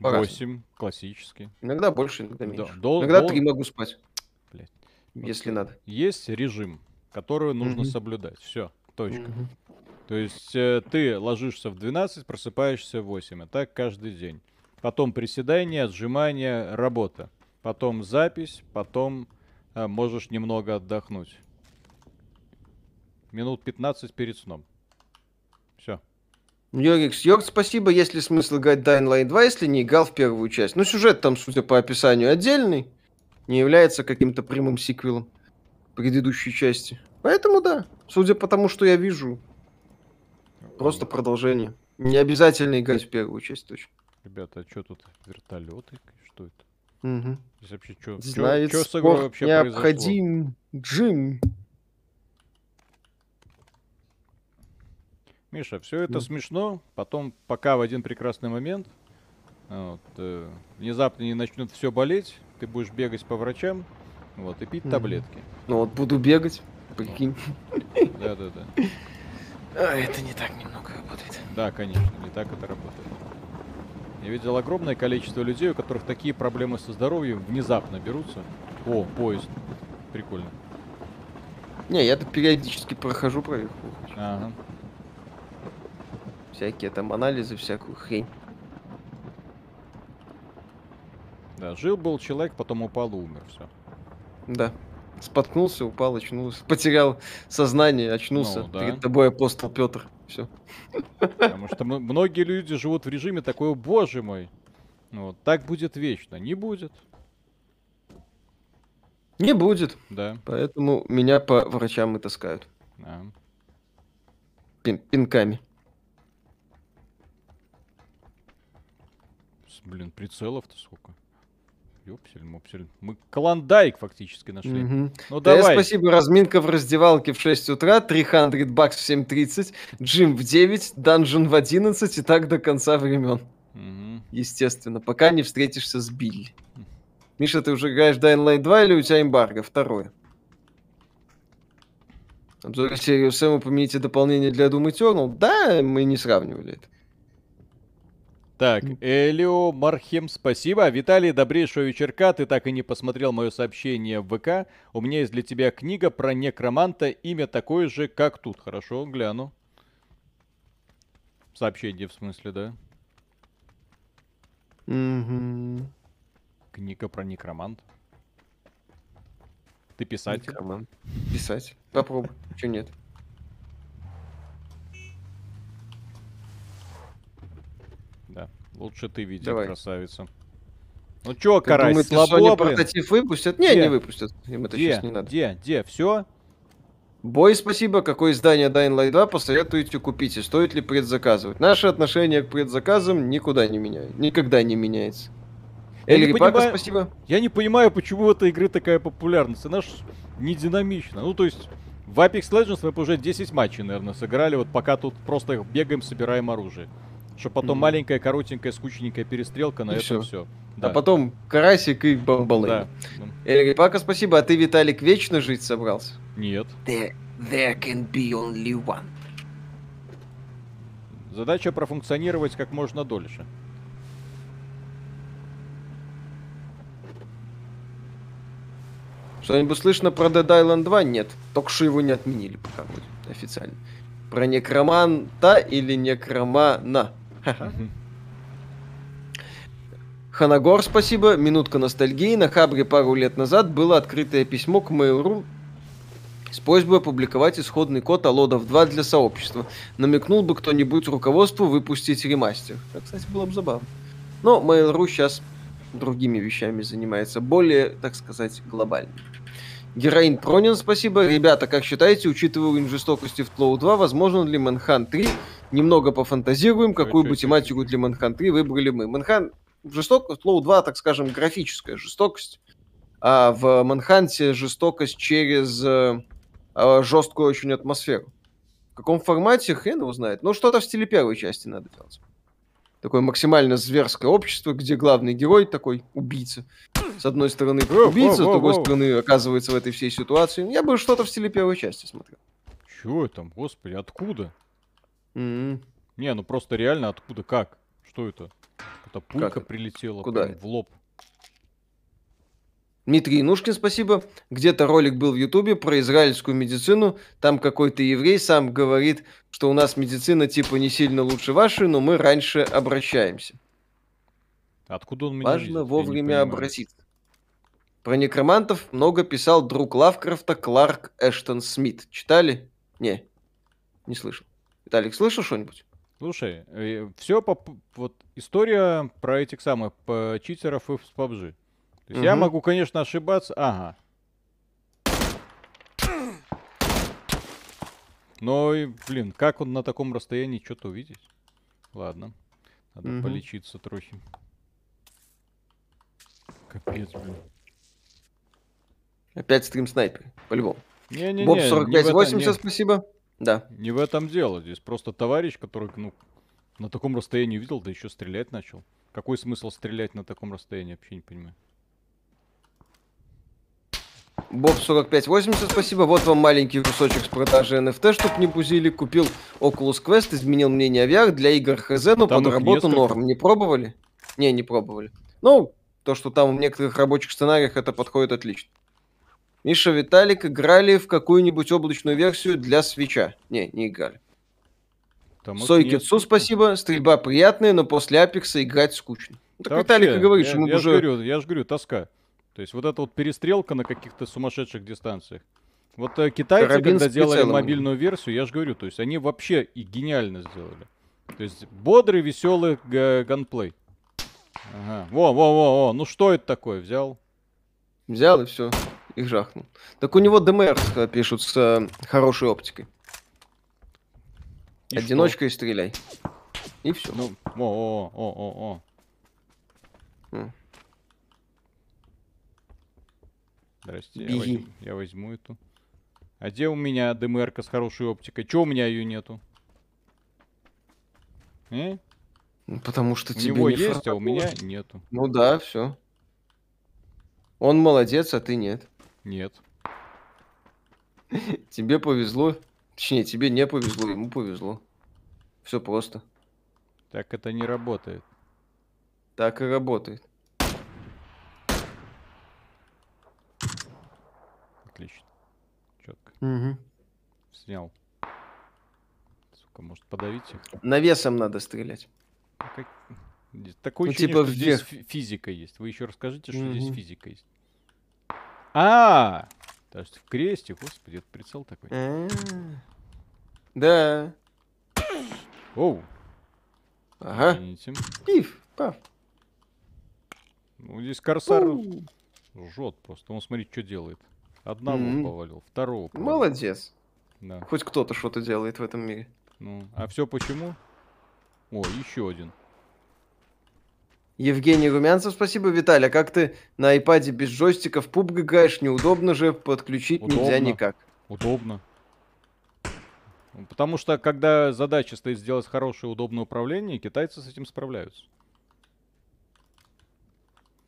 По-разному. 8, классический. Иногда больше, иногда Да, меньше. дол- иногда дол- три могу спать, Блядь. если надо. Есть режим, который нужно Мгм. соблюдать. Все, точка. Мгм. То есть э, ты ложишься в 12, просыпаешься в 8. И так каждый день. Потом приседания, отжимания, работа. Потом запись, потом можешь немного отдохнуть. Минут 15 перед сном. Все. Йорикс, Йорк, спасибо. Есть ли смысл играть Dying Light 2, если не играл в первую часть? Ну, сюжет там, судя по описанию, отдельный. Не является каким-то прямым сиквелом предыдущей части. Поэтому да. Судя по тому, что я вижу, просто продолжение. Не обязательно играть в первую часть, точно. Ребята, а что тут? Вертолеты? Что это? Мгм. Здесь вообще что? Знает Что с игрой спорт вообще произошло? необходим. Джим. Миша, все это Ну. смешно, потом, пока в один прекрасный момент вот, э, внезапно не начнет все болеть, ты будешь бегать по врачам, вот, и пить Мгм. таблетки. Ну вот буду бегать. Прикинь. Да-да-да. А, это не так немного работает. Да, конечно, не так это работает. Я видел огромное количество людей, у которых такие проблемы со здоровьем внезапно берутся. О, поезд. Прикольно. Не, я периодически прохожу проверку. Ага. Всякие там анализы, всякую хрень. Да, жил-был человек, потом упал и умер. Все. Да. Споткнулся, упал, очнулся. Потерял сознание, очнулся. Ну, да. Перед тобой апостол Петр. Все. Потому что многие люди живут в режиме такой, «О, боже мой. Ну, Вот, так будет вечно. Не будет. Не будет. Да. Поэтому меня по врачам и таскают. да. Пин- пинками. Блин, прицелов-то сколько. Ёпсель, мопсель. Мы клондайк фактически нашли. Мгм. Ну Да, давай. спасибо. Разминка в раздевалке в 6 утра, 300 бакс в 7.30, джим в 9, данжен в 11 и так до конца времен. Мгм. Естественно, пока не встретишься с Билли. Миша, ты уже играешь Dying Light 2 или у тебя эмбарго? Второе. Обзор серии Сэма поменяйте дополнение для Doom Eternal. Да, мы не сравнивали это. Так, Элио Мархем, спасибо. Виталий, добрейшего вечерка. Ты так и не посмотрел мое сообщение в ВК. У меня есть для тебя книга про некроманта. Имя такое же, как тут. Хорошо, гляну. Сообщение в смысле, да? Угу. Книга про некромант. Ты писатель? Некромант. Писать. Попробуй. Че нет? Да. Лучше ты видел, Давай. красавица. Ну чё, Ты карась, думаешь, слабо, Sony блин? прототип выпустят? Не, Где? не выпустят. Им это Где? сейчас не надо. Где? Где? Все? Бой, спасибо. Какое издание Dying Light 2 посоветуете купить и стоит ли предзаказывать? Наше отношение к предзаказам никуда не меняется. Никогда не меняется. Я не Эль Рипака, понимаю- спасибо. Я не понимаю, почему у этой игры такая популярность. Она ж не динамична. Ну, то есть, в Apex Legends мы бы уже 10 матчей, наверное, сыграли, вот пока тут просто бегаем, собираем оружие. Что потом Мгм. маленькая, коротенькая, скучненькая перестрелка, на И этом все. А потом Карасик и Бомбалей. Да. Эль Рипака, спасибо. А ты, Виталик, вечно жить собрался? Нет. There, there can be only one. Задача профункционировать как можно дольше. Что-нибудь слышно про Dead Island 2? Нет. Только что его не отменили пока вроде, официально. Про некроманта или некромана? Ханагор, спасибо. Минутка ностальгии. На Хабре пару лет назад было открытое письмо к Mail.ru с просьбой опубликовать исходный код Алодов 2 для сообщества. Намекнул бы кто-нибудь руководству выпустить ремастер. Это, кстати, было бы забавно. Но Mail.ru сейчас другими вещами занимается, более, так сказать, глобальными. Героин Пронин, спасибо. Ребята, как считаете, учитывая уровень жестокости в Тлоу 2, возможно ли Манхан 3? Немного пофантазируем, какую бы тематику для Манхан 3 выбрали мы. Манхан жестокость, Тлоу 2, так скажем, графическая жестокость. А в Манханте жестокость через э, э, жесткую очень атмосферу. В каком формате, хрен его знает. Ну, что-то в стиле первой части надо делать. Такое максимально зверское общество, где главный герой такой убийца. С одной стороны убийца, с другой стороны оказывается в этой всей ситуации. Я бы что-то в стиле первой части смотрел. Чё там, господи, откуда? М. Не, ну просто реально откуда, как? Что это? Это пулька это? прилетела Куда в лоб. Дмитрий Инушкин, спасибо. Где-то ролик был в Ютубе про израильскую медицину. Там какой-то еврей сам говорит, что у нас медицина типа не сильно лучше вашей, но мы раньше обращаемся. Откуда он меня Важно видит? Вовремя обратиться. Про некромантов много писал друг Лавкрафта Кларк Эштон Смит. Читали? Не, не слышал. Виталик, слышал что-нибудь? Слушай, все по вот история про этих самых по- читеров и в PUBG. То есть я Мгм. могу, конечно, ошибаться. Ага. Но, блин, как он на таком расстоянии что-то увидеть? Ладно. Надо Мгм. полечиться трохи. Капец, блин. Опять стрим снайпер, по-любому. Не-не-не, Боб не в 4580, этом- не- спасибо. Да. Не в этом дело. Здесь просто товарищ, который, ну, на таком расстоянии увидел, да еще стрелять начал. Какой смысл стрелять на таком расстоянии, вообще не понимаю. Боб 4580, спасибо. Вот вам маленький кусочек с продажи NFT, чтоб не бузили. Купил Oculus Quest, изменил мнение о VR для игр ХЗ, но Там под работу несколько. норм. Не пробовали? Не, не пробовали. Ну, то, что там в некоторых рабочих сценариях это подходит отлично. Миша, Виталик играли в какую-нибудь облачную версию для свеча? Не, не играли. Там несколько. спасибо. Стрельба приятная, но после Апекса играть скучно. Ну, так Да Виталик и вообще, говорит, я, что я уже... говорю, я же говорю, тоска. То есть вот эта вот перестрелка на каких-то сумасшедших дистанциях. Вот э, китайцы, Карабин когда делали прицелом. мобильную версию, я же говорю, то есть они вообще и гениально сделали. То есть бодрый, веселый га- ганплей. Ага. Во, во, во, во. Ну что это такое? Взял? Взял и все, их жахнул. Так у него ДМР пишут с э, хорошей оптикой. И что? Одиночкой стреляй. И все. Ну, о, о, о, о, о. Здрасте, я Беги. возьму, я возьму эту. А где у меня дмр с хорошей оптикой? Чего у меня ее нету? Э? Ну, Потому что У тебе него не есть, а у меня нету. Ну да, все. Он молодец, а ты нет. Нет. Тебе повезло. Точнее, тебе не повезло, ему повезло. Все просто. Так это не работает. Так и работает. Отлично. Четко. Угу. Снял. Сука, может подавить их? Навесом надо стрелять. Ну, как- здесь Такое Ну, ощущение, типа что здесь вверх. фи- физика есть. Вы еще расскажите, что здесь Мгм. физика есть. А, то есть в кресте, господи, это прицел такой. А, Да. Оу, Ага. извините. Пиф, пав. Ну, здесь корсар У, жжет просто. Он смотри, что делает. Одного Мгм. повалил, второго повалил. Молодец. Да. Хоть кто-то что-то делает в этом мире. Ну, а все почему? О, еще один. Евгений Румянцев, спасибо. Виталий, а как ты на айпаде без джойстика в пубг играешь? Неудобно же, подключить нельзя Удобно. никак. Удобно. Потому что, когда задача стоит сделать хорошее удобное управление, китайцы с этим справляются.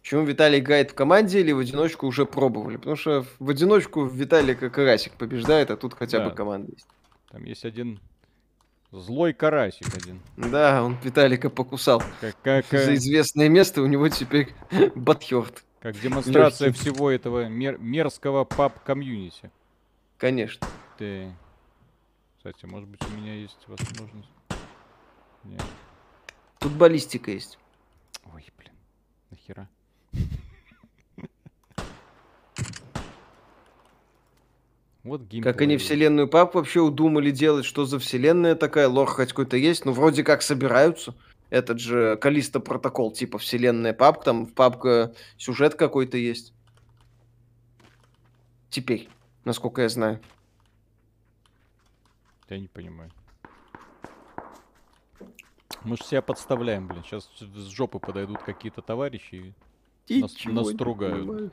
Почему Виталий играет в команде или в одиночку уже пробовали? Потому что в одиночку Виталий как карасик побеждает, а тут хотя бы Да. команда есть. Там есть один злой карасик один. Да, он Виталика покусал. Как, как, За известное место у него теперь батхерт. как демонстрация лёгкий. всего этого мер- мерзкого паб-комьюнити. Конечно. Ты... Кстати, может быть, у меня есть возможность... Нет. Тут баллистика есть. Ой, блин. Нахера? Вот геймплей. Как они вселенную пап вообще удумали делать, что за вселенная такая, лор хоть какой-то есть, ну вроде как собираются. Этот же Калиста протокол, типа вселенная пап, там в папка сюжет какой-то есть. Теперь, насколько я знаю. Я не понимаю. Мы же себя подставляем, блин. Сейчас с жопы подойдут какие-то товарищи. и- Нас- Ничего не понимаю.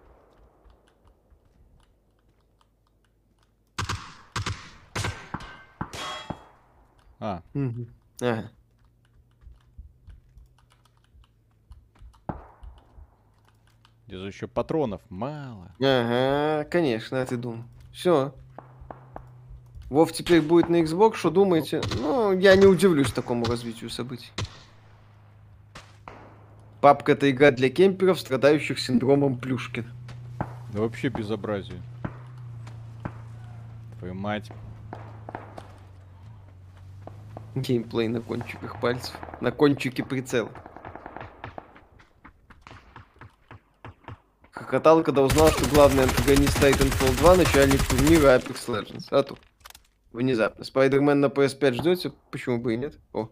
А, Мгм. Ага. здесь же еще патронов мало. Ага, конечно, а ты думал. Все. Вов теперь будет на Xbox, что думаете? Ну, я не удивлюсь такому развитию событий. Папка это игра для кемперов, страдающих синдромом Плюшкина. Да вообще безобразие. Твою мать. Геймплей на кончиках пальцев. На кончике прицела. Хохотал, когда узнал, что главный антагонист Titanfall 2 начальник турнира Apex Legends. А тут. Внезапно. Спайдермен на PS5 ждете? Почему бы и нет? О.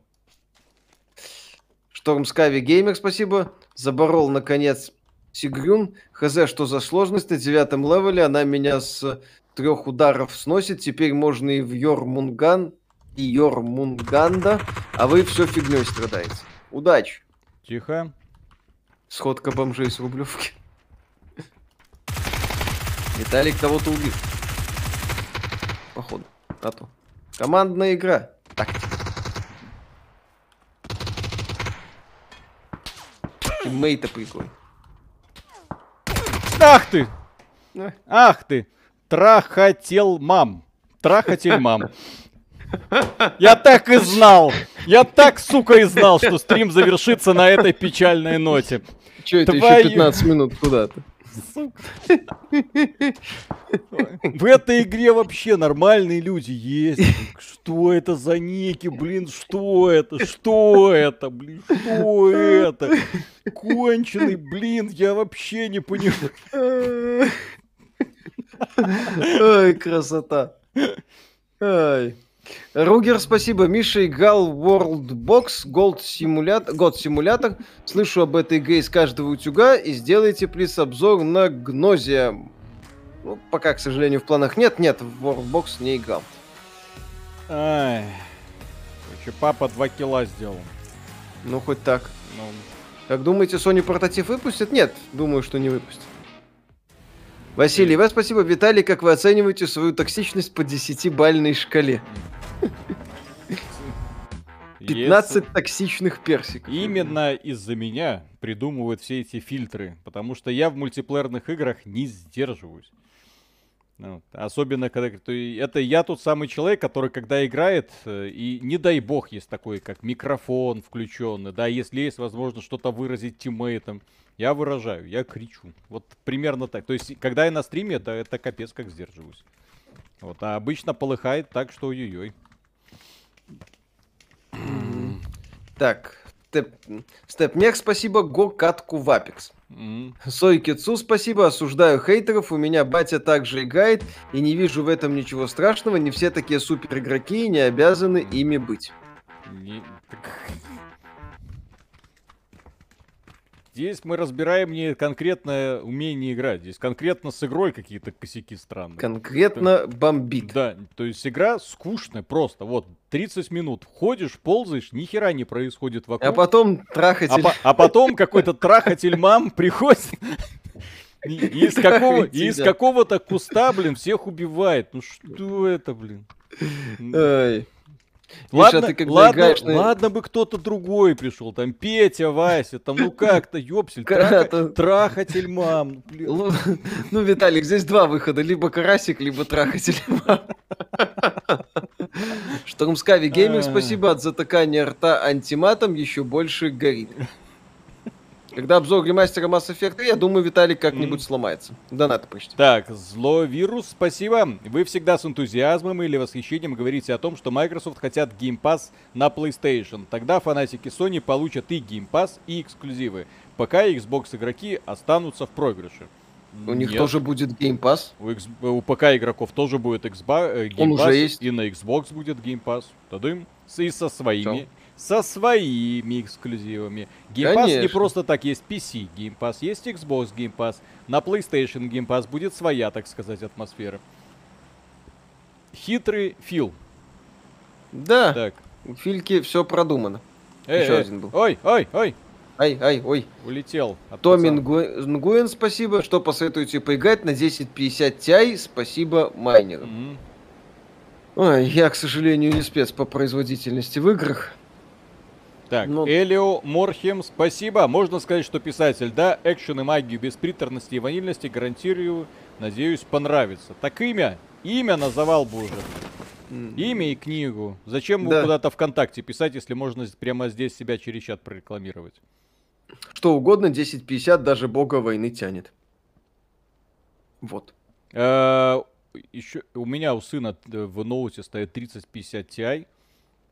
Шторм Скави Геймер, спасибо. Заборол, наконец, Сигрюн. Хз, что за сложность на девятом левеле. Она меня с трех ударов сносит. Теперь можно и в Йормунган, и Йормунганда. А вы все фигней страдаете. Удачи. Тихо. Сходка бомжей с Рублевки. Виталик кого-то убил. Походу. А то. Командная игра. Тактика. Тиммейта прикольно. Ах ты! Ах ты! Трахотел мам. Трахотель мам. Я так и знал! Я так, сука, и знал, что стрим завершится на этой печальной ноте. Че это Твою- еще 15 минут куда-то? Сука. В этой игре вообще нормальные люди есть. Что это за ники, блин, что это? Что это, блин, что это? Конченый, блин, я вообще не понимаю. Ой, красота. Ай. Ругер, спасибо. Миша играл в World Box, Gold Simulator, God Simulator. Слышу об этой игре из каждого утюга. И сделайте, плиз, обзор на Гнозия. Ну, пока, к сожалению, в планах нет. Нет, в World Box не играл. Ай. Короче, папа 2 кило сделал. Ну, хоть так. Ну, Как думаете, Sony портатив выпустит? Нет, думаю, что не выпустит. Василий, вас спасибо. Виталий, как вы оцениваете свою токсичность по 10-бальной шкале? 15 токсичных персиков. Именно из-за меня придумывают все эти фильтры, потому что я в мультиплеерных играх не сдерживаюсь. Ну, особенно, когда это я тот самый человек, который, когда играет, э, и не дай бог есть такой, как микрофон включенный, да, если есть возможность что-то выразить тиммейтам, я выражаю, я кричу. Вот примерно так. То есть, когда я на стриме, это, это капец как сдерживаюсь. Вот, а обычно полыхает так, что ой-ой. Так, Степ, Степнех, спасибо, го катку. Сой Кицу, спасибо, осуждаю хейтеров, у меня батя также играет, и не вижу в этом ничего страшного, не все такие супер игроки и не обязаны ими быть. Не- Здесь мы разбираем не конкретное умение играть, здесь конкретно с игрой какие-то косяки странные. Конкретно бомбит. Да, то есть игра скучная просто. Вот, 30 минут ходишь, ползаешь, ни хера не происходит вокруг. А потом трахатель. А, по- а потом какой-то трахатель мам приходит и из, какого, и из какого-то куста, блин, всех убивает. Ну что это, блин? Ай. Ладно, Миша, ты когда ладно, играешь на- ладно бы кто-то другой пришел, там Петя, Вася, там ну как-то, ёпсель, траха- то- трахатель мам. ну, блин. Ну, Виталик, здесь два выхода. Либо карасик, либо трахатель. Штормскави Гейминг, А. спасибо. От затыкания рта антиматом еще больше горит. Когда обзор ремастера Mass Effect, я думаю, Виталик как-нибудь Мгм. сломается. Донаты почти. Так, зловирус, спасибо. Вы всегда с энтузиазмом или восхищением говорите о том, что Microsoft хотят Game Pass на PlayStation. Тогда фанатики Sony получат и Game Pass, и эксклюзивы. Пока Xbox игроки останутся в проигрыше. У них Нет. тоже будет Game Pass. У, X- у ПК игроков тоже будет Xbox, э, Game Он Pass, уже есть. и на Xbox будет Game Pass. Тадым. И со своими. Со своими эксклюзивами. Game Pass не просто так, есть PC Game Pass, есть Xbox Game Pass. На PlayStation Game Pass будет своя, так сказать, атмосфера. Хитрый Фил. Да, Так. у Фильки все продумано. Эй, Еще эй. один был. Ой, ой, ой. Ай, ай, ой. Улетел. Томми. Нгу- Нгуэн, спасибо. Что посоветуете поиграть на 1050 Ti? Спасибо майнерам. Мгм. Ой, я, к сожалению, не спец по производительности в играх. Так, Ну- Элио Морхем, спасибо. Можно сказать, что писатель, да, экшен и магию без приторности и ванильности, гарантирую, надеюсь, понравится. Так имя, имя называл бы уже. Имя и книгу. Зачем Да. куда-то ВКонтакте писать, если можно прямо здесь себя через чат прорекламировать? Что угодно, 1050 даже бога войны тянет. Вот. Еще у меня у сына э, в ноуте стоит 3050 Ti.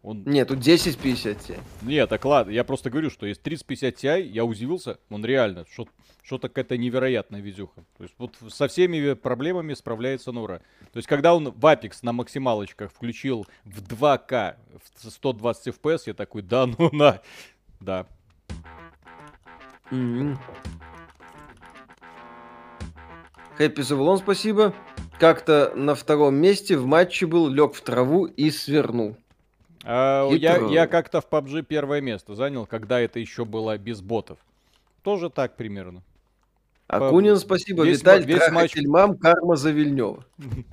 Он... Нет, тут 1050 Ti. Нет, так ладно, я просто говорю, что есть 3050 Ti, я удивился, он реально, что- что-то какая-то невероятная видюха. То есть вот со всеми проблемами справляется Нора. То есть когда он в Apex на максималочках включил в 2К, в 120 FPS, я такой, да ну на. Да. Хэппи Завулон, спасибо. Как-то на втором месте в матче был, лег в траву и свернул. А, я, я как-то в PUBG первое место занял, когда это еще было без ботов. Тоже так примерно. Акунин, спасибо. весь Виталь, весь трахатель мам, карма за Вильнева.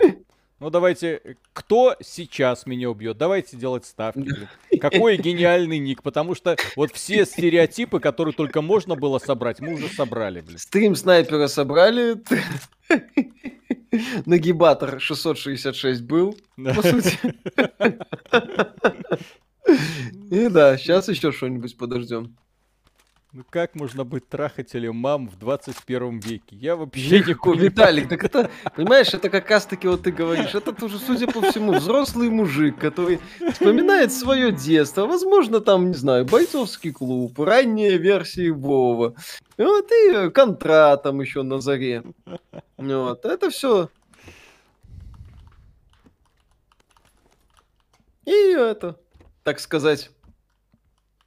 Ну давайте, кто сейчас меня убьет? Давайте делать ставки. Какой гениальный ник, потому что вот все стереотипы, которые только можно было собрать, мы уже собрали, блин. Стрим снайпера собрали. Нагибатор 666 был, по сути. И да, сейчас еще что-нибудь подождем. Ну как можно быть трахателем мам в 21 веке? Я вообще не понимаю. Виталик, так это, понимаешь, это как раз таки вот ты говоришь, это тоже, судя по всему, взрослый мужик, который вспоминает свое детство, возможно, там, не знаю, бойцовский клуб, ранние версии Вова, вот и контра там еще на заре. Вот, это все. И это, так сказать,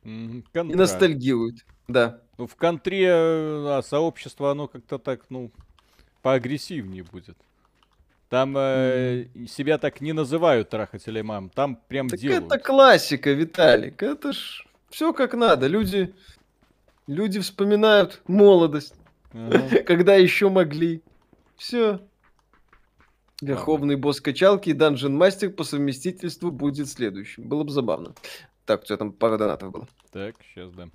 Мгм, и контра. Да. Ну, в контре э, а, сообщество, оно как-то так, ну, поагрессивнее будет. Там э, себя так не называют трахателей мам, там прям Так делают. это классика, Виталик. Это ж все как надо. Люди, люди вспоминают молодость, Ага. когда еще могли. Все. Верховный босс качалки и данжен мастер по совместительству будет следующим. Было бы забавно. Так, у тебя там пара донатов было. Так, сейчас да.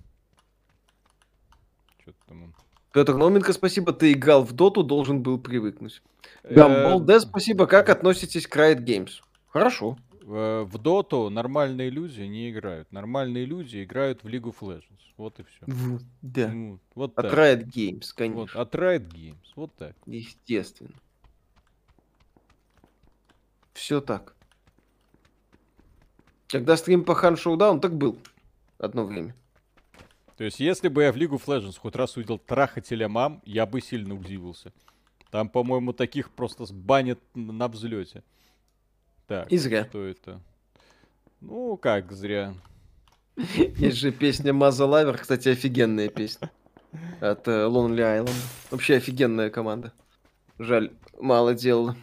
Он? Петр Науменко, спасибо. Ты играл в доту, должен был привыкнуть. Гамбол Д, спасибо. Как относитесь к Riot Games? Хорошо. Э, В доту нормальные люди не играют. Нормальные люди играют в League of Legends. Вот и все. В- Да. Вот От так. Riot Games, Вот, конечно. от Riot Games. Вот так. Естественно. Все так. Когда стрим по Hunt Showdown, так был. Одно время. То есть, если бы я в League of Legends хоть раз увидел трахателя мам, я бы сильно удивился. Там, по-моему, таких просто сбанят на взлете. Так, И зря. что это? Ну, как зря. Есть же песня Mother Lover, кстати, офигенная песня. От э, Lonely Island. Вообще офигенная команда. Жаль, мало делала.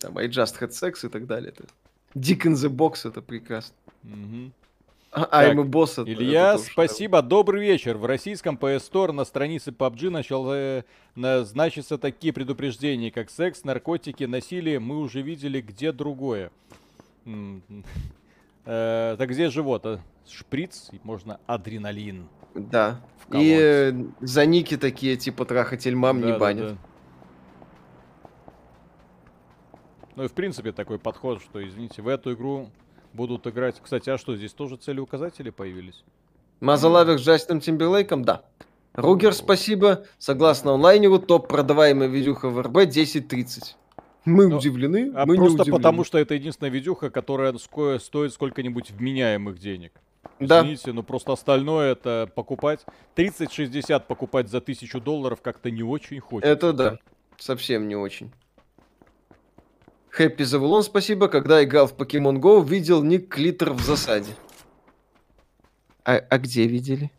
Там I Just Had Sex и так далее. Dick in the Box это прекрасно. Мгм. А a Boss это- Илья, это тоже, спасибо, добрый вечер. В российском PS Store на странице PUBG начал э, на- такие предупреждения, как секс, наркотики, насилие. Мы уже видели где другое. Э, Так где же вот? а? Шприц, можно адреналин. Да. И э, за ники такие, типа трахатель мам не банят. Ну и в принципе такой подход, что, извините, в эту игру будут играть... Кстати, а что, здесь тоже целеуказатели появились? Mother Lover с Джастином Тимберлейком, да. Ругер, спасибо. Согласно онлайнеру, топ продаваемая видюха в РБ 10.30. Мы Ну, удивлены, А мы не просто удивлены. потому, что это единственная видюха, которая стоит сколько-нибудь вменяемых денег. Да. Извините, но просто остальное это покупать. 30-60 покупать за тысячу долларов как-то не очень хочется. Это да. Совсем не очень. Хэппи Завулон, спасибо. Когда играл в Pokemon Go, видел ник Клитер в засаде. А, а где видели?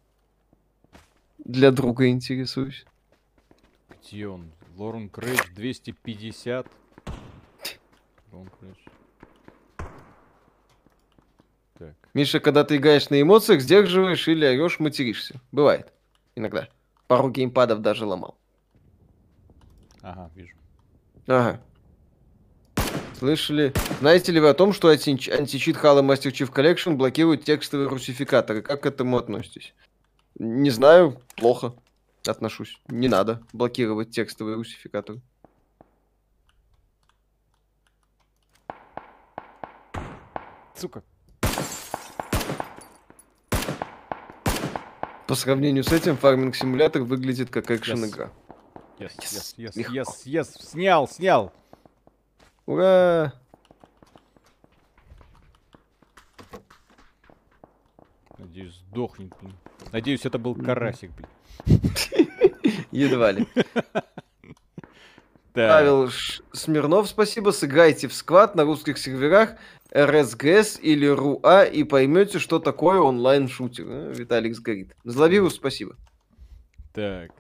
Для друга интересуюсь. Где он? Лорен Крейдж 250. Лорен Крейдж. Так. Миша, когда ты играешь на эмоциях, сдерживаешь или орешь, материшься. Бывает. Иногда. Пару геймпадов даже ломал. Ага, вижу. Ага. Слышали? Знаете ли вы о том, что анти- античит Halo Master Chief Collection блокирует текстовые русификаторы? Как к этому относитесь? Не знаю, плохо отношусь. Не надо блокировать текстовые русификаторы. Сука. По сравнению с этим, фарминг симулятор выглядит как экшен Yes. Yes, Yes, yes, yes, yes, yes. Снял, снял. Ура! Надеюсь, сдохнет, блин. Надеюсь, это был карасик, блин. Едва ли. Павел Смирнов, спасибо. Сыграйте в сквад на русских серверах РСГС или РУА и поймете, что такое онлайн-шутер. Э, Виталик сгорит. Зловирус, спасибо. Так.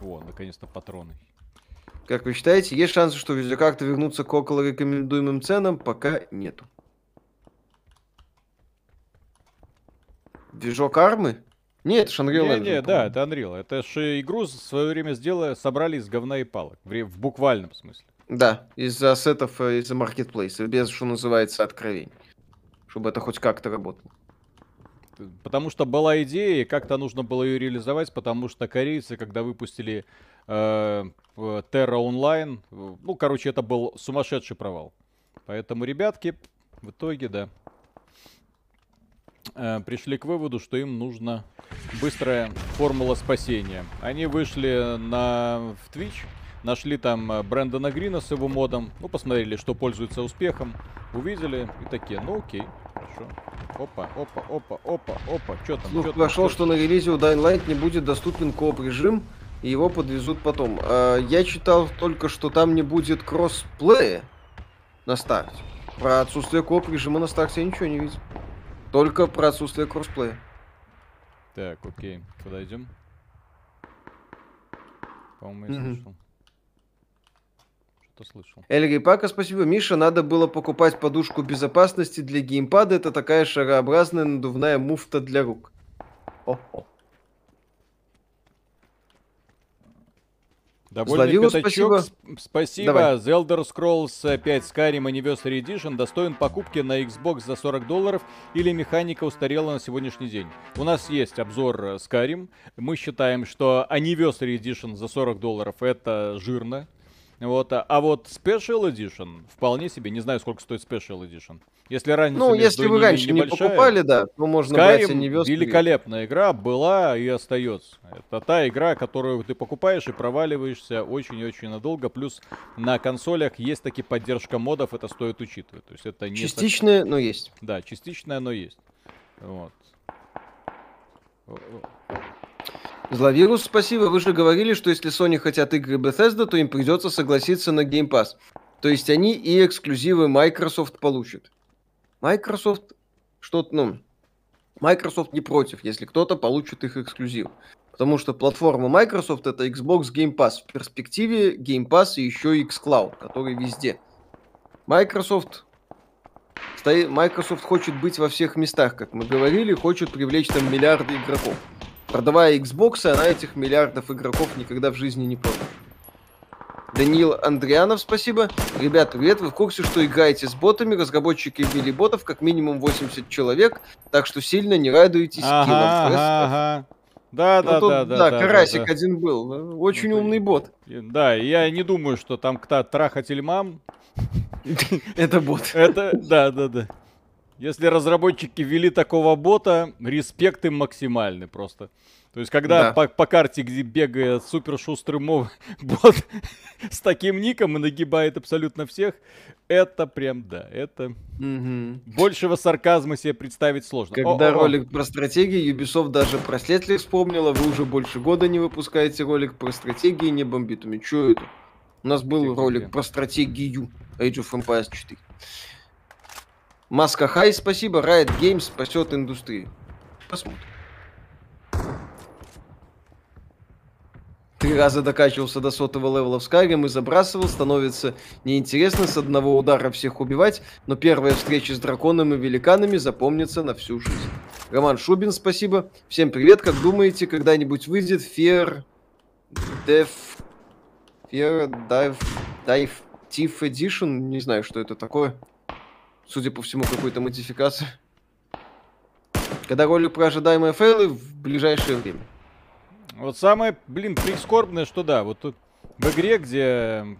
О, наконец-то патроны. Как вы считаете, есть шансы, что видеокарты вернутся к около рекомендуемым ценам? Пока нету. Движок армы? Нет, это ж Unreal Не, Engine, не, да, по-моему. это Unreal. Это же игру в свое время сделали, собрали из говна и палок. В, в буквальном смысле. Да, из-за сетов, э, из-за маркетплейса, без, что называется, откровений. Чтобы это хоть как-то работало. Потому что была идея, и как-то нужно было ее реализовать, потому что корейцы, когда выпустили Terra Online, э, ну, короче, это был сумасшедший провал. Поэтому, ребятки, в итоге, да, э, пришли к выводу, что им нужна быстрая формула спасения. Они вышли на в Twitch, нашли там э, Брэндона Грина с его модом, ну, посмотрели, что пользуется успехом, увидели и такие, ну, окей, хорошо. Опа, опа, опа, опа, опа, что там? Слух чё там, прошел, чё что на релизе у Dying Light не будет доступен кооп режим, и его подвезут потом. А, я читал только, что там не будет кроссплея на старте. Про отсутствие кооп режима на старте я ничего не видел. Только про отсутствие кроссплея. Так, окей, куда идем? По-моему, я Мгм. слышал. Что-то слышал. Эльри Пака, спасибо. Миша, надо было покупать подушку безопасности для геймпада. Это такая шарообразная надувная муфта для рук. О-о. Довольно Зловилу пятачок, спасибо. сп- спасибо. Давай. The Elder Scrolls 5 Skyrim Anniversary Edition достоин покупки на Xbox за 40 долларов или механика устарела на сегодняшний день. У нас есть обзор э, Skyrim. Мы считаем, что Anniversary Edition за 40 долларов это жирно. Вот, а, а вот Special Edition вполне себе. Не знаю, сколько стоит Special Edition. Если разница Ну, если вы раньше не покупали, да, то можно брать Skyrim Anniversary. великолепная игра была и остается. Это та игра, которую ты покупаешь и проваливаешься очень и очень надолго. Плюс на консолях есть таки поддержка модов, это стоит учитывать. То есть это не со- Частичные, но есть. Да, частичное оно есть. Вот. Зловирус, спасибо. Вы же говорили, что если Sony хотят игры Bethesda, то им придется согласиться на Game Pass. То есть они и эксклюзивы Microsoft получат. Microsoft что-то, ну, Microsoft не против, если кто-то получит их эксклюзив. Потому что платформа Microsoft это Xbox Game Pass. В перспективе Game Pass и еще и xCloud, который везде. Microsoft Microsoft хочет быть во всех местах, как мы говорили, хочет привлечь там миллиарды игроков. Продавая Xbox, она этих миллиардов игроков никогда в жизни не продаст. Даниил Андрианов, спасибо. Ребят, привет, вы в курсе, что играете с ботами? Разработчики ввели ботов как минимум 80 человек, так что сильно не радуйтесь Ага, киллам. ага, ага. Да, да, тут, да, да, да, Карасик да. один был. да, Очень Ну, умный бот. Да, я не думаю, что там кто трахатель мам. Это бот. Это, да, да, да. Если разработчики ввели такого бота, респект им максимальный просто. То есть, когда Да. по, по карте, где бегает супер шустрый мов, бот с таким ником и нагибает абсолютно всех, это прям, да, это... Мгм. Большего сарказма себе представить сложно. Когда О-о-о. ролик про стратегии, Ubisoft даже про Сетли вспомнила, вы уже больше года не выпускаете ролик про стратегии, не бомбит. У Чё это? У нас был Стратегия. ролик про стратегию Age of Empires 4. Маска Хай, спасибо. Riot Games спасет индустрию. Посмотрим. Три раза докачивался до сотого левела в Skyrim и забрасывал, становится неинтересно с одного удара всех убивать, но первая встреча с драконом и великанами запомнится на всю жизнь. Роман Шубин, спасибо. Всем привет, как думаете, когда-нибудь выйдет Fear Dev... Fear Dive... Dive Thief Edition? Не знаю, что это такое. Судя по всему, какой-то модификация. Когда ролик про ожидаемые фейлы в ближайшее время. Вот самое, блин, прискорбное, что да, вот тут в игре, где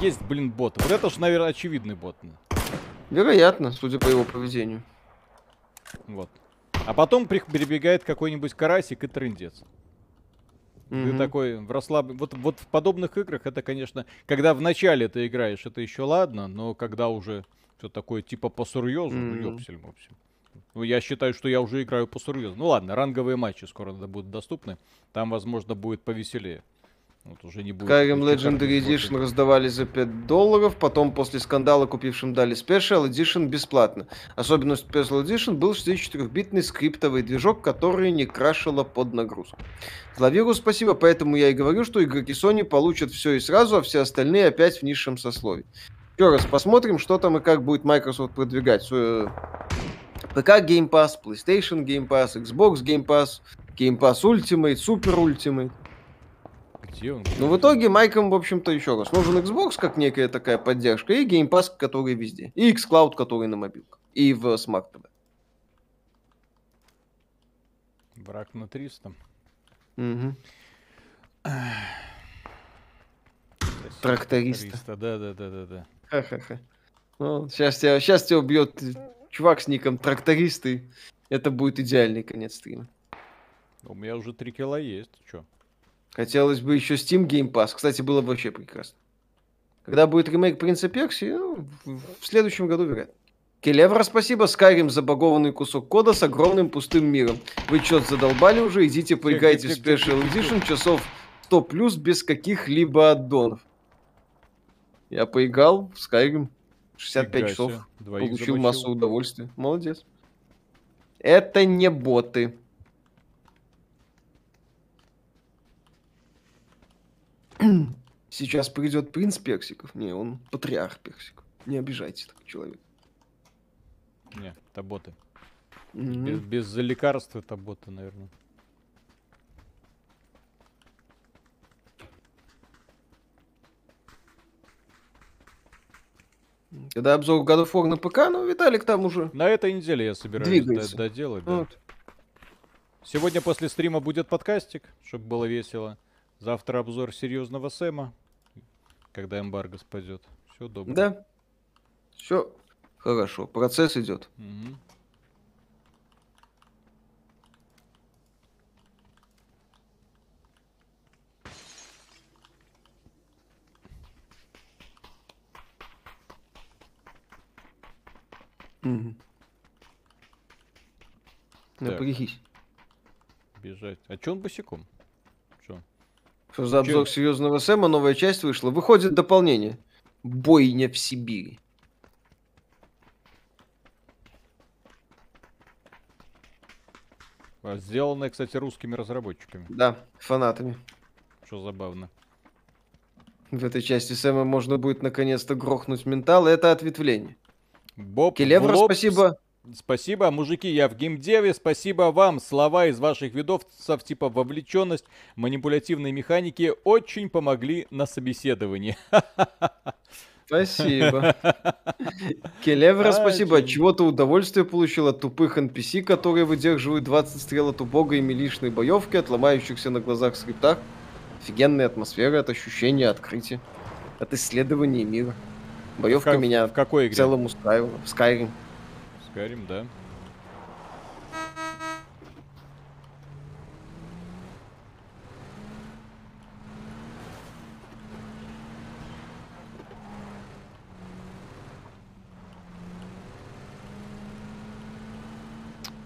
есть, блин, бот. Вот это же, наверное, очевидный бот. Вероятно, судя по его поведению. Вот. А потом при- прибегает какой-нибудь карасик и трындец. Ты Мгм. такой в расслаб... вот, вот в подобных играх это, конечно, когда в начале ты играешь, это еще ладно, но когда уже все такое типа по-серьезу, ну Мгм. ёпсель-мопсель. Ну, я считаю, что я уже играю по-серьезу. Ну ладно, ранговые матчи скоро да, будут доступны. Там, возможно, будет повеселее. Вот уже не будет. Skyrim Legendary Edition раздавали за 5 долларов, потом после скандала купившим дали Special Edition бесплатно. Особенность Special Edition был 64-битный скриптовый движок, который не крашило под нагрузку. Зловиру спасибо, поэтому я и говорю, что игроки Sony получат все и сразу, а все остальные опять в низшем сословии. Еще раз посмотрим, что там и как будет Microsoft продвигать. ПК Game Pass, PlayStation Game Pass, Xbox Game Pass, Game Pass Ultimate, Super Ultimate. Где он? Ну, в итоге Майком, в общем-то, еще раз. Нужен Xbox, как некая такая поддержка, и Game Pass, который везде. И xCloud, который на мобилках. И в Smart TV. Враг на 300. Мгм. Спасибо, Тракториста. Да, да, да, да, да. Ха-ха-ха. Ну, сейчас тебя, сейчас тебя убьет чувак с ником тракторист, и это будет идеальный конец стрима. У меня уже 3 кило есть. Че? Хотелось бы еще Steam Game Pass. Кстати, было бы вообще прекрасно. Когда будет ремейк Принца Персии, ну, в следующем году, вероятно. Келевра, спасибо. Skyrim забагованный кусок кода с огромным пустым миром. Вы чё задолбали уже? Идите поиграйте в Special. Edition часов 100 плюс без каких-либо аддонов. Я поиграл в Skyrim 65 Фига часов. двоих Получил замочил. массу удовольствия. Молодец. Это не боты. Сейчас придет принц персиков. Не, он патриарх персиков. Не обижайте так человека. Не, это боты. Mm-hmm. Без, без за лекарства это боты, наверное. Когда обзор God of War на ПК, ну, Виталик там уже На этой неделе я собираюсь двигается. доделать, да. Сегодня после стрима будет подкастик, чтобы было весело. Завтра обзор серьезного Сэма, когда эмбарго спадет. Все добро. Да. Все хорошо. Процесс идет. Мгм. Мгм. Так. Напрягись. Бежать. А че он босиком? За обзор Чё? серьезного Сэма, новая часть вышла. Выходит дополнение. Бойня в Сибири. А, Сделанное, кстати, русскими разработчиками. Да, фанатами. Что забавно. В этой части Сэма можно будет наконец-то грохнуть ментал. Это ответвление. Боб Келевра, спасибо. Спасибо, мужики, я в геймдеве. Спасибо вам. Слова из ваших видосов типа вовлеченность, манипулятивные механики очень помогли на собеседовании. Спасибо. Келевра, А, спасибо. От чё? чего-то удовольствие получил от тупых NPC, которые выдерживают 20 стрел от убогой и милишной боевки, от ломающихся на глазах скриптах. Офигенная атмосфера, от ощущения открытия, от исследования мира. Боевка меня в какой в игре? целом устраивала. В Skyrim. Скарим, да.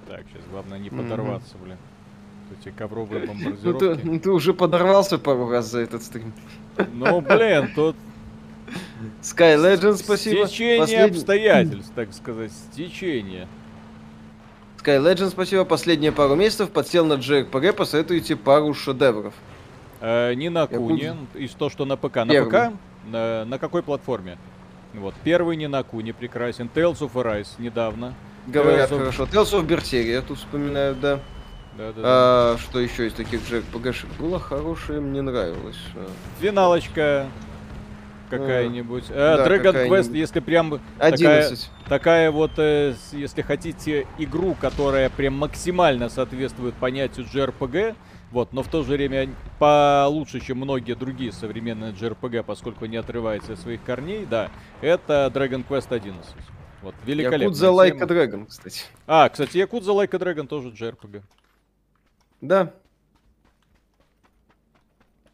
Так, сейчас главное не подорваться, блин. Эти ковровые Ну ты, бомбардировки. ну ты уже подорвался пару раз за этот стрим. Ну, блин, тут Sky Legend, спасибо. стечение Последний- обстоятельств, так сказать, стечение. Sky Legend, спасибо. Последние пару месяцев подсел на JRPG, посоветуйте пару шедевров. Э, не на Куне, из то, что на ПК. На Первый. ПК? На, на какой платформе? Вот, первый не на Куне прекрасен. Tales of Arise недавно. Говорят Tales of- хорошо. Tales of Berseria тут вспоминают, да. Да-да-да. А, что еще из таких JRPG-шек было хорошее, мне нравилось. А, Финалочка какая-нибудь. Э, да, Dragon какая-нибудь. Quest, если прям такая, 11. такая вот, э, если хотите, игру, которая прям максимально соответствует понятию JRPG, вот, но в то же время получше, чем многие другие современные JRPG, поскольку не отрывается от своих корней, да, это Dragon Quest 11. Вот, великолепная Якудза Like a Dragon, кстати. А, кстати, Якудза Like a Dragon тоже JRPG. Да.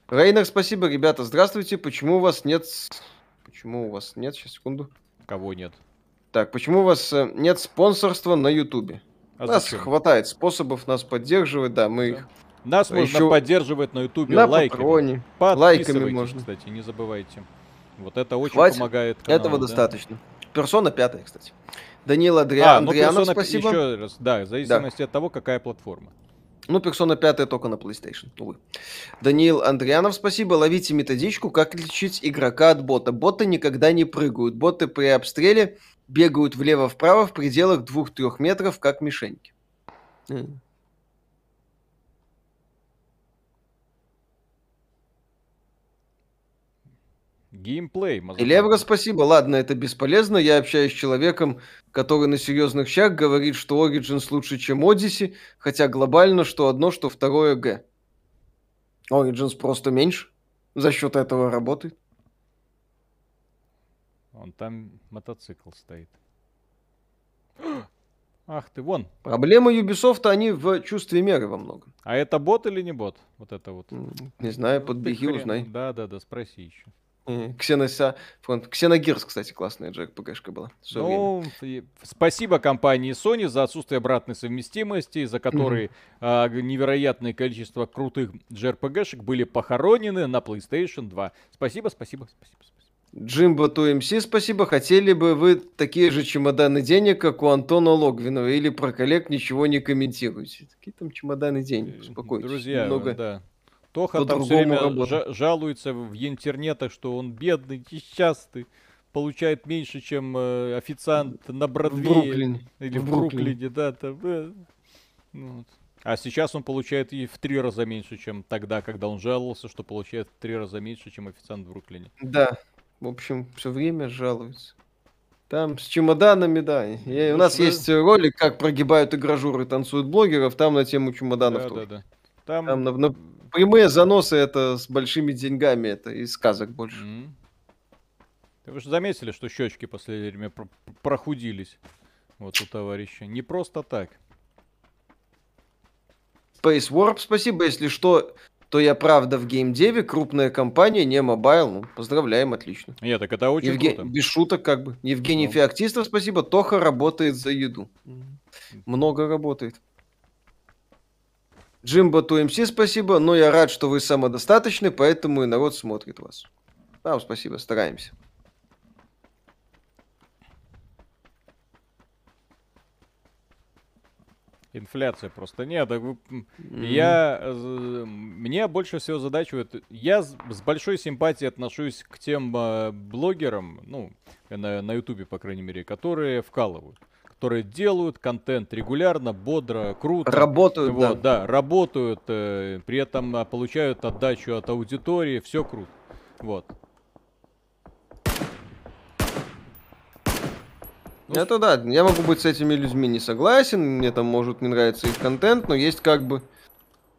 Рейнер, спасибо, ребята. Здравствуйте. Почему у вас нет... Почему у вас нет? Сейчас, секунду. Кого нет? Так, почему у вас э, нет спонсорства на Ютубе? А У нас зачем? хватает способов нас поддерживать, да, мы Да. их Нас А можно поддерживать на ютубе на лайками. патроне. Лайками можно. кстати, не забывайте. Вот это очень Хватит. помогает каналу, Этого да. достаточно. Персона пятая, кстати. Данил Адриан, А, ну Андрианов, персона спасибо. еще раз, да, в зависимости от того, какая платформа. Ну, персона пятая только на PlayStation, увы. Даниил Андрианов, спасибо. Ловите методичку, как отличить игрока от бота. Боты никогда не прыгают. Боты при обстреле бегают влево-вправо в пределах 2-3 метров, как мишеньки. Геймплей. Элевра, спасибо. Ладно, это бесполезно. Я общаюсь с человеком, который на серьезных щах говорит, что Origins лучше, чем Odyssey, хотя глобально что одно, что второе Г. Origins просто меньше. За счет этого работает. Вон там мотоцикл стоит. Ах ты, вон. Проблемы Ubisoft, они в чувстве меры во многом. А это бот или не бот? Вот это вот. Не знаю, подбеги, узнай. Да, да, да, спроси еще. Э, Ксенося... фронт- Ксеногирс, кстати, классная JRPG-шка была. в своё время. Ну, и спасибо компании Sony за отсутствие обратной совместимости, за которые а, г- невероятное количество крутых JRPG-шек были похоронены на PlayStation 2. Спасибо, спасибо, спасибо, спасибо. Джимбо ТМС, спасибо. Хотели бы вы такие же чемоданы денег, как у Антона Логвинова, или про коллег ничего не комментируете? Какие там чемоданы денег? Успокойтесь. Друзья, Немного... да. Тоха там все время работает. жа- жалуется в интернетах, что он бедный, несчастный, получает меньше, чем э, официант на В Бродвее. Бруклине. Или в В Бруклине. Бруклине, да. там, э, ну вот. А сейчас он получает и в три раза меньше, чем тогда, когда он жаловался, что получает в три раза меньше, чем официант в Бруклине. Да. В общем, все время жалуются. Там с чемоданами, да. И у Ну, нас что- есть ролик, как прогибают игражуры, танцуют блогеров, там на тему чемоданов Да, тоже. да, да. Там... Там на- на- Прямые заносы это с большими деньгами, это из сказок больше. Да Вы же заметили, что щечки последнее время про- прохудились. Вот у товарища. Не просто так. Space Warp, спасибо. Если что, то я правда в геймдеве, крупная компания, не мобайл. Ну, поздравляем, отлично. Нет, так это очень Евге- круто. Без шуток, как бы. Евгений Ну. Феоктистов, спасибо. Тоха работает за еду. Много работает. Джимбо ТУМС, спасибо. Но я рад, что вы самодостаточны, поэтому и народ смотрит вас. Вам спасибо, стараемся. Инфляция просто. Нет, м, я... э, Мне больше всего задачивает... Я с большой симпатией отношусь к тем э, блогерам, ну, на, на ютубе, по крайней мере, которые вкалывают. Которые делают контент регулярно, бодро, круто. Работают, Вот, да. да, работают, э, при этом а, получают отдачу от аудитории, все круто. Вот. Ну, Это да, я могу быть с этими людьми не согласен, мне там может не нравиться их контент, но есть как бы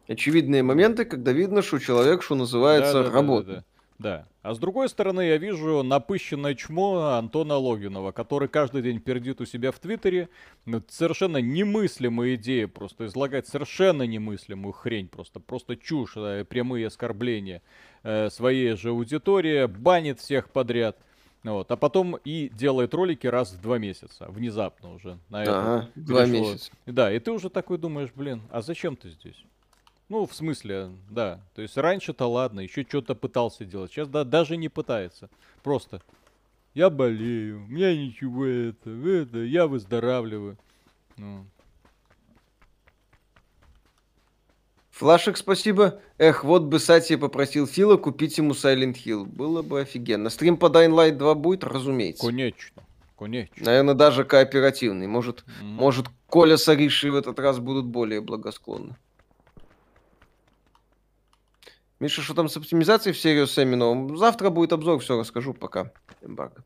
очевидные моменты, когда видно, что человек, что называется, Да-да-да-да-да. работает. Да. А с другой стороны, я вижу напыщенное чмо Антона Логинова, который каждый день пердит у себя в Твиттере. Ну, совершенно немыслимые идеи просто излагать, совершенно немыслимую хрень просто. Просто чушь, э, прямые оскорбления э, своей же аудитории, банит всех подряд. Вот. А потом и делает ролики раз в два месяца, внезапно уже. На Ага, два месяца. Да, и ты уже такой думаешь, блин, а зачем ты здесь? Ну, в смысле, да. То есть раньше-то ладно, еще что-то пытался делать. Сейчас да, даже не пытается. Просто я болею, у меня ничего это, это, я выздоравливаю. Ну, Флашек, спасибо. Эх, вот бы Сати попросил Фила купить ему Silent Hill. Было бы офигенно. Стрим по Dying Light 2 будет, разумеется. конечно, конечно. Наверное, даже кооперативный. Может, М. может, Коля с Аришей в этот раз будут более благосклонны. Миша, что там с оптимизацией в серию с Эминовым? Завтра будет обзор, все расскажу, пока. Эмбарго.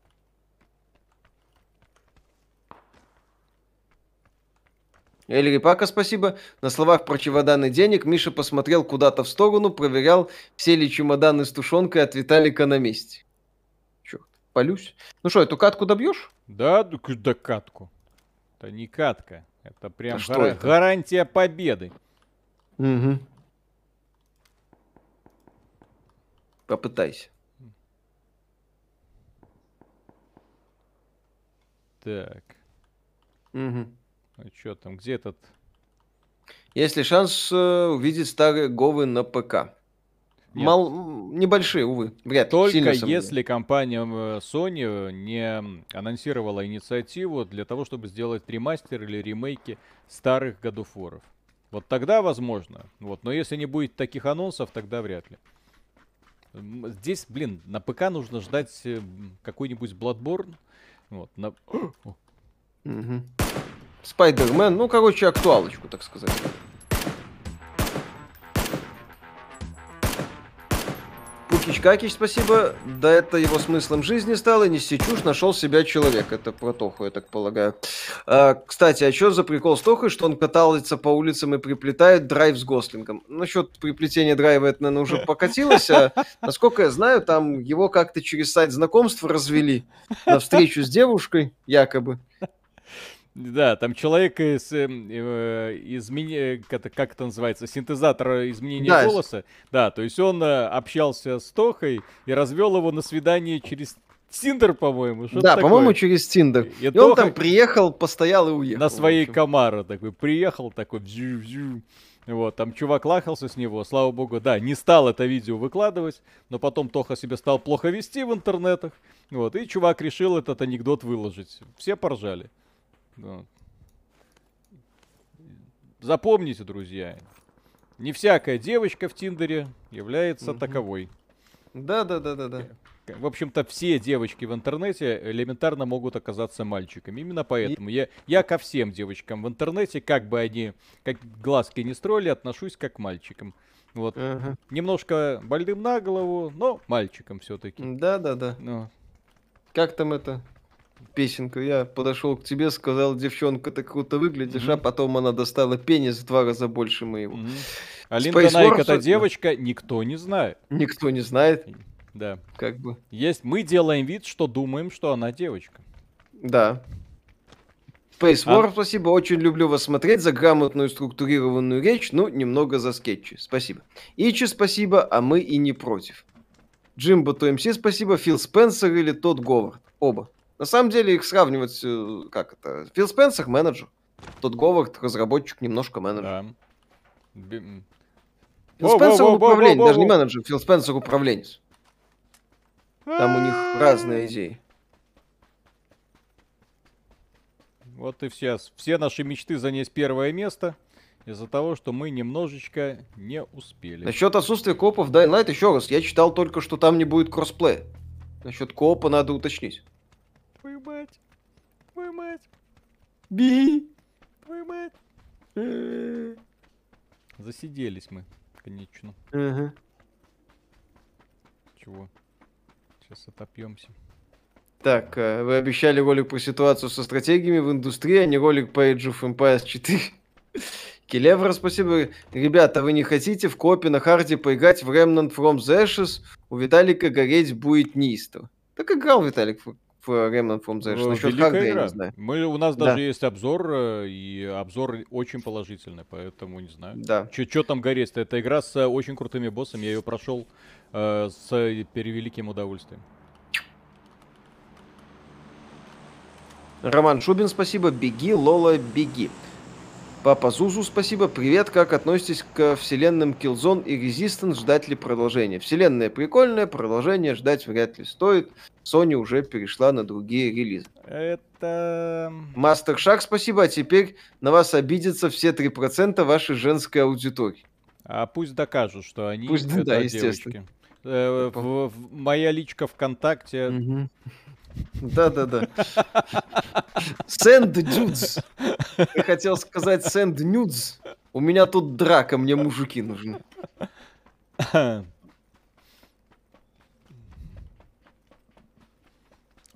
Эльри Пака, спасибо. На словах про чемоданы денег Миша посмотрел куда-то в сторону, проверял, все ли чемоданы с тушенкой от Виталика на месте. Черт, полюсь. Ну что, эту катку добьешь? Да, да катку. Это не катка. Это прям А что гара- это? гарантия победы. Угу. Попытайся. Так, Мгм. ну что там, где этот... Есть ли шанс э, увидеть старые Говы на ПК? Нет. Мал... Небольшие, увы. Вряд ли. Только если компания Sony не анонсировала инициативу для того, чтобы сделать ремастер или ремейки старых War. Вот тогда возможно. Вот. Но если не будет таких анонсов, тогда вряд ли. Здесь, блин, на ПК нужно ждать э, какой-нибудь Bloodborne. Вот, на... Спайдермен, ну, короче, актуалочку, так сказать. Пукич Какич, спасибо. Да это его смыслом жизни стало, нести чушь, нашел себя человек. Это про Тоху, я так полагаю. А, кстати, а что за прикол с Тохой, что он катался по улицам и приплетает драйв с Гослингом? Насчет приплетения драйва это, наверное, уже покатилось, а насколько я знаю, там его как-то через сайт знакомств развели на встречу с девушкой, якобы. Да, там человек из, эм, э, измени- как, это- как это называется, синтезатор изменения Да. голоса. Да, то есть он э, общался с Тохой и развел его на свидание через Тиндер, по-моему. Да, по-моему, через Тиндер. И И, он там приехал, постоял и уехал. на своей комара такой приехал, такой бзю-бзю. Вот, там чувак лахался с него, слава богу, да, не стал это видео выкладывать, но потом Тоха себя стал плохо вести в интернетах, вот, и чувак решил этот анекдот выложить. Все поржали. Запомните, друзья, не всякая девочка в Тиндере является Мгм. таковой. Да, да, да, да, да. В общем-то, все девочки в интернете элементарно могут оказаться мальчиками. Именно поэтому я, я ко всем девочкам в интернете, как бы они, как глазки не строили, отношусь как к мальчикам. Вот. Ага. Немножко больным на голову, но мальчиком все-таки. Да, да, да. Ну, Как там это? Песенка. Я подошел к тебе, сказал, девчонка, ты круто выглядишь, Мгм. а потом она достала пенис в два раза больше моего. Мгм. Алинка Space Найк это девочка, никто не знает. Никто не знает, Да. как бы. Есть, мы делаем вид, что думаем, что она девочка. Да. Space А- War, спасибо. Очень люблю вас смотреть за грамотную структурированную речь, ну, немного за скетчи. Спасибо. Ичи, спасибо, а мы и не против. Джимбо то МС, спасибо. Фил Спенсер или тот Говард. Оба. На самом деле их сравнивать, э, как это, Фил Спенсер менеджер. Тот Говард разработчик, немножко менеджер. Да. Фил Воу, Спенсер воу, управленец, воу, даже не менеджер, Фил Спенсер управленец. Там у них разные идеи. Вот и все. Все наши мечты занять первое место из-за того, что мы немножечко не успели. Насчет отсутствия копов в Dying Light, еще раз, я читал только, что там не будет кроссплея. Насчет коопа надо уточнить. Твою мать. Твою мать. Би. Твою мать. Засиделись мы, конечно. Чего? Сейчас отопьемся. Так, э, вы обещали ролик про ситуацию со стратегиями в индустрии, а не ролик по Age of Empires 4. Келевра, спасибо. Ребята, вы не хотите в копе на харде поиграть в Remnant from the Ashes? У Виталика гореть будет неистово. Так играл Виталик Remnant from the Ashes. Насчет великая харда я игра. не знаю. Мы, у нас Да. даже есть обзор, э, и обзор очень положительный, поэтому не знаю. Да. Что там гореть-то? Это игра с э, очень крутыми боссами, я ее прошел э, с э, перевеликим удовольствием. Роман Шубин, спасибо. Беги, Лола, беги. Папа Зузу, спасибо. Привет, как относитесь к вселенным Killzone и Resistance? Ждать ли продолжения? Вселенная прикольная, продолжение ждать вряд ли стоит. Sony уже перешла на другие релизы. Это... Мастер Шаг, спасибо. А теперь на вас обидятся все 3% вашей женской аудитории. А пусть докажут, что они Пусть, это да, естественно. девочки. Э, в- в- моя личка ВКонтакте. Да-да-да. Send dudes. Я хотел сказать send nudes. У меня тут драка, мне мужики нужны.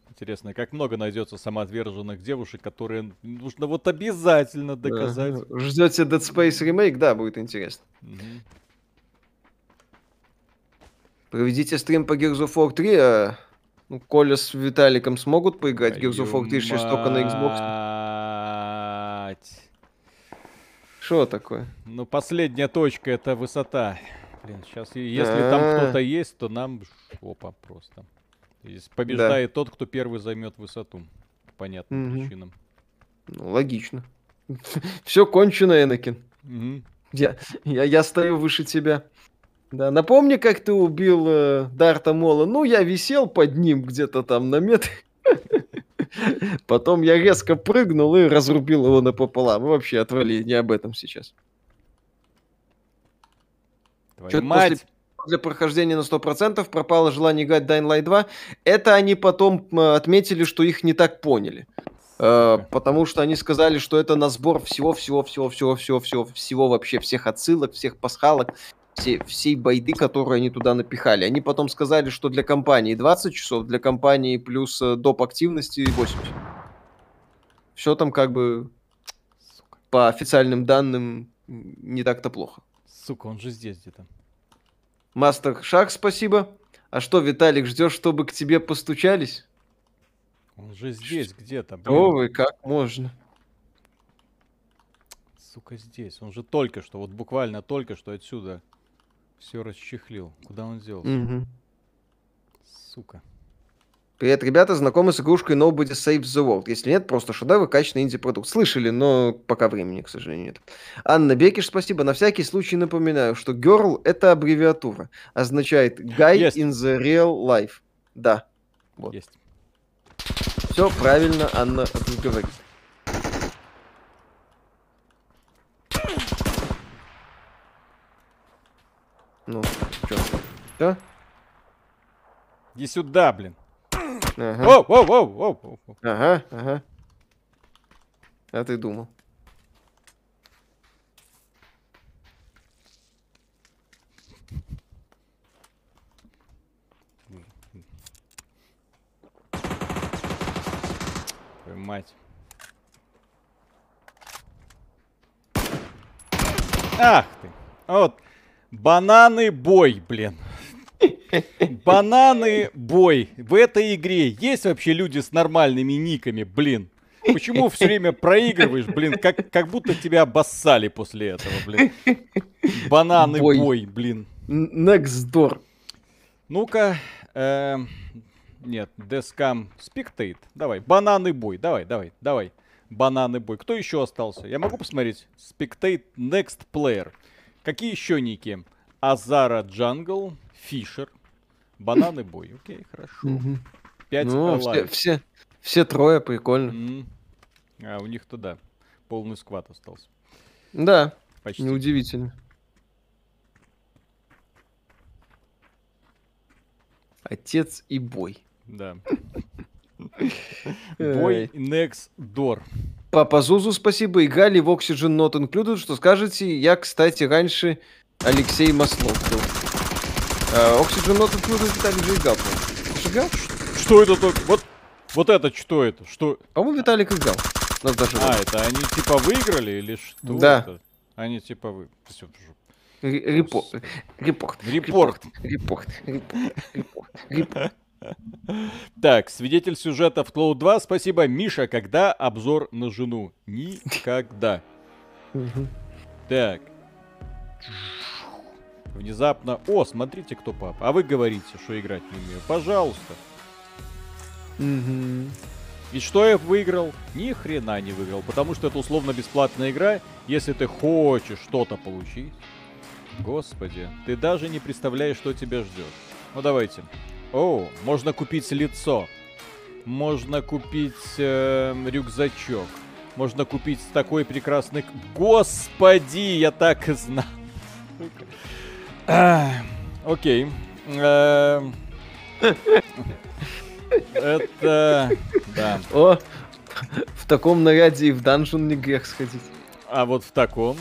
Интересно, как много найдется самоотверженных девушек, которые нужно вот обязательно доказать. Да. Ждете Dead Space ремейк? Да, будет интересно. Мгм. Проведите стрим по Gears of War 3, а ну, Коля с Виталиком смогут поиграть в Gears of War 3 сейчас только на Xbox? Что такое? Ну, последняя точка это высота. Блин, сейчас, если там кто-то есть, то нам опа просто. Если Побеждает тот, кто первый займет высоту. По понятным причинам. Ну, логично. Все кончено, Энакин. Я, я, я стою выше тебя. Да, напомни, как ты убил э, Дарта Мола. Ну, я висел под ним где-то там на метр. Потом я резко прыгнул и разрубил его напополам. И вообще, отвали, не об этом сейчас. Твою Чё-то мать. после- Для прохождения на 100% пропало желание играть Dying Light 2. Это они потом отметили, что их не так поняли. Э, потому что они сказали, что это на сбор всего-всего-всего-всего-всего, всего вообще, всех отсылок, всех пасхалок, все, всей байды, которые они туда напихали. Они потом сказали, что для компании 20 часов, для компании плюс э, доп. активности 80. Все там как бы Сука. по официальным данным не так-то плохо. Сука, он же здесь где-то. Мастер Шаг, спасибо. А что, Виталик, ждешь, чтобы к тебе постучались? Он же здесь где-то. О, вы, как можно? Сука, здесь. Он же только что, вот буквально только что отсюда все расчехлил. Куда он делся? Мгм. Сука. Привет, ребята, знакомы с игрушкой Nobody Saves the World? Если нет, просто шедевр, качественный инди-продукт. Слышали, но пока времени, к сожалению, нет. Анна Бекиш, спасибо. На всякий случай напоминаю, что Girl — это аббревиатура. Означает Guy Есть. in the Real Life. Да, Вот. Есть. все правильно Анна говорит. Ну, что? Все? Иди сюда, блин. Ага. Воу, воу, воу, воу, воу, воу. Ага, ага. А ты думал? мать. Ах ты. Вот. Бананы бой, блин. Бананы бой. В этой игре есть вообще люди с нормальными никами, блин. Почему все время проигрываешь, блин, как, как будто тебя обоссали после этого, блин. Banana Boy, Boy блин. Next door. Ну-ка, э, нет, Deathcam Spectate. Давай, Banana Boy, давай, давай, давай. Banana Boy. Кто еще остался? Я могу посмотреть? Spectate Next Player. Какие еще ники? Азара Джангл, Фишер, Banana Boy. Окей, хорошо. Пять ну, все, все, все трое, прикольно. Mm. А у них туда полный сквад остался. Да, Почти. неудивительно. Отец и бой. Да. Бой next door. Папа Зузу, спасибо. И Гали в Oxygen Not Included. Что скажете? Я, кстати, раньше Алексей Маслов был. Uh, Oxygen Not Included играл. Ты играл? Что это такое? Вот, вот это что это? Что? По-моему, Виталик играл. Нас даже а, это они типа выиграли или что? Да. Это? Они типа вы... Все, Репорт. Репорт. Репорт. Репорт. Репорт. Репорт. Так, свидетель сюжета в Cloud 2. Спасибо. Миша, когда обзор на жену? Никогда. Так. Внезапно. О, смотрите, кто папа. А вы говорите, что играть не умею. Пожалуйста. И что я выиграл? Ни хрена не выиграл, потому что это условно бесплатная игра. Если ты хочешь что-то получить, господи, ты даже не представляешь, что тебя ждет. Ну давайте. О, можно купить лицо. Можно купить э, рюкзачок. Можно купить такой прекрасный... Господи, я так и знал. Окей. Эм. Это... Да. О, в таком наряде и в данжен не грех сходить. А вот в таком.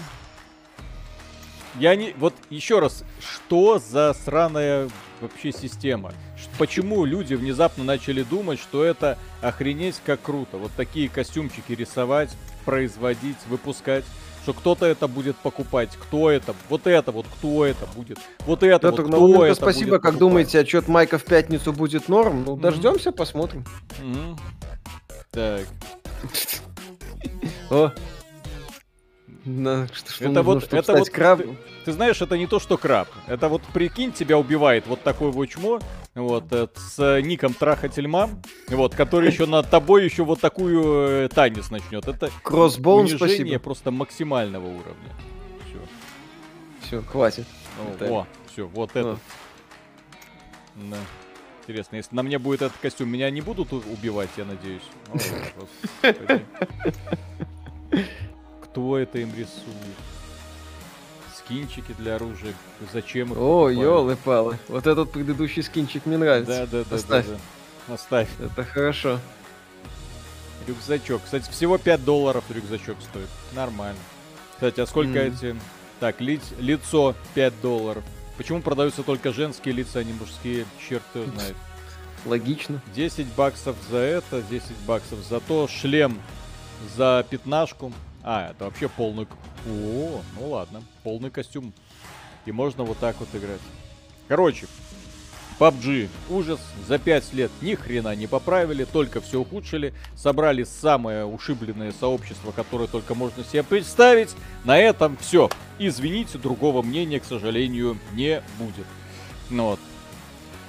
Я не... Вот еще раз, что за сраная вообще система? Почему люди внезапно начали думать, что это охренеть как круто? Вот такие костюмчики рисовать, производить, выпускать что кто-то это будет покупать. Кто это? Вот это вот, кто это будет? Вот это вот, кто ну, это спасибо, будет как покупать? думаете, отчет Майка в пятницу будет норм? Ну, mm-hmm. дождемся, посмотрим. Mm-hmm. Так. О, на, что, что это нужно, вот, это вот, крабом? Ты, ты знаешь, это не то, что краб. Это вот прикинь, тебя убивает вот такой вот чмо, вот, э, с э, ником Трахательма, вот, который еще над тобой еще вот такую э, танец начнет. Это Кроссбоун, спасибо. просто максимального уровня. Все. Все, хватит. Ну, о, все, вот ну. это. Да. Интересно, если на мне будет этот костюм, меня не будут убивать, я надеюсь. Кто это им рисует? Скинчики для оружия. Зачем их О, елы-палы. Вот этот предыдущий скинчик мне нравится. Да, да, да. Оставь. Да, да. Оставь. Это хорошо. Рюкзачок. Кстати, всего 5 долларов рюкзачок стоит. Нормально. Кстати, а сколько mm. эти... Так, ли... лицо 5 долларов. Почему продаются только женские лица, а не мужские? Черт его знает. Логично. 10 баксов за это, 10 баксов за то. Шлем за пятнашку. А, это вообще полный... О, ну ладно, полный костюм. И можно вот так вот играть. Короче, PUBG. Ужас. За 5 лет ни хрена не поправили, только все ухудшили. Собрали самое ушибленное сообщество, которое только можно себе представить. На этом все. Извините, другого мнения, к сожалению, не будет. Ну вот.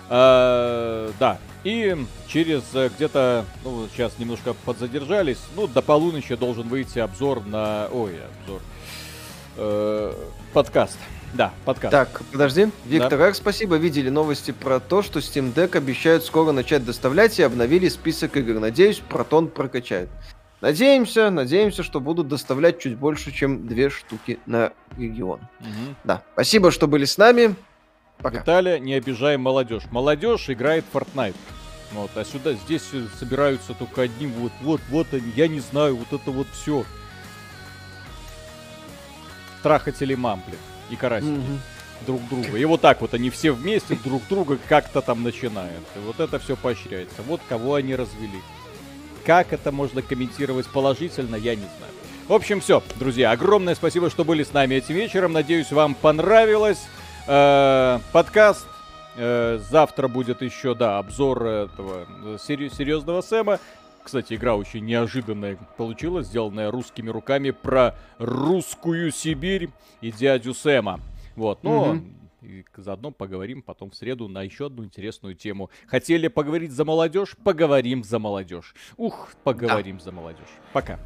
А, да, и через э, где-то, ну, сейчас немножко подзадержались, ну, до полуночи должен выйти обзор на... Ой, обзор. Э, подкаст. Да, подкаст. Так, подожди. Виктор да? Р, спасибо. Видели новости про то, что Steam Deck обещают скоро начать доставлять и обновили список игр. Надеюсь, Протон прокачают. Надеемся, надеемся, что будут доставлять чуть больше, чем две штуки на регион. Угу. Да, спасибо, что были с нами. Пока. Виталия, не обижаем молодежь. Молодежь играет в Fortnite. Вот, а сюда, здесь собираются только одни, вот, вот, вот они, я не знаю, вот это вот все. Трахатели мам, блин, и карасики. Mm-hmm. Друг друга. И вот так вот они все вместе друг друга как-то там начинают. И вот это все поощряется. Вот кого они развели. как это можно комментировать положительно, я не знаю. В общем, все, друзья, огромное спасибо, что были с нами этим вечером. Надеюсь, вам понравилось. Э, подкаст э, завтра будет еще, да, обзор этого э, серьезного Сэма. Кстати, игра очень неожиданная получилась, сделанная русскими руками про русскую Сибирь и дядю Сэма. Вот, но угу. И заодно поговорим потом в среду на еще одну интересную тему. Хотели поговорить за молодежь? Поговорим за молодежь. Ух, поговорим да. за молодежь. Пока.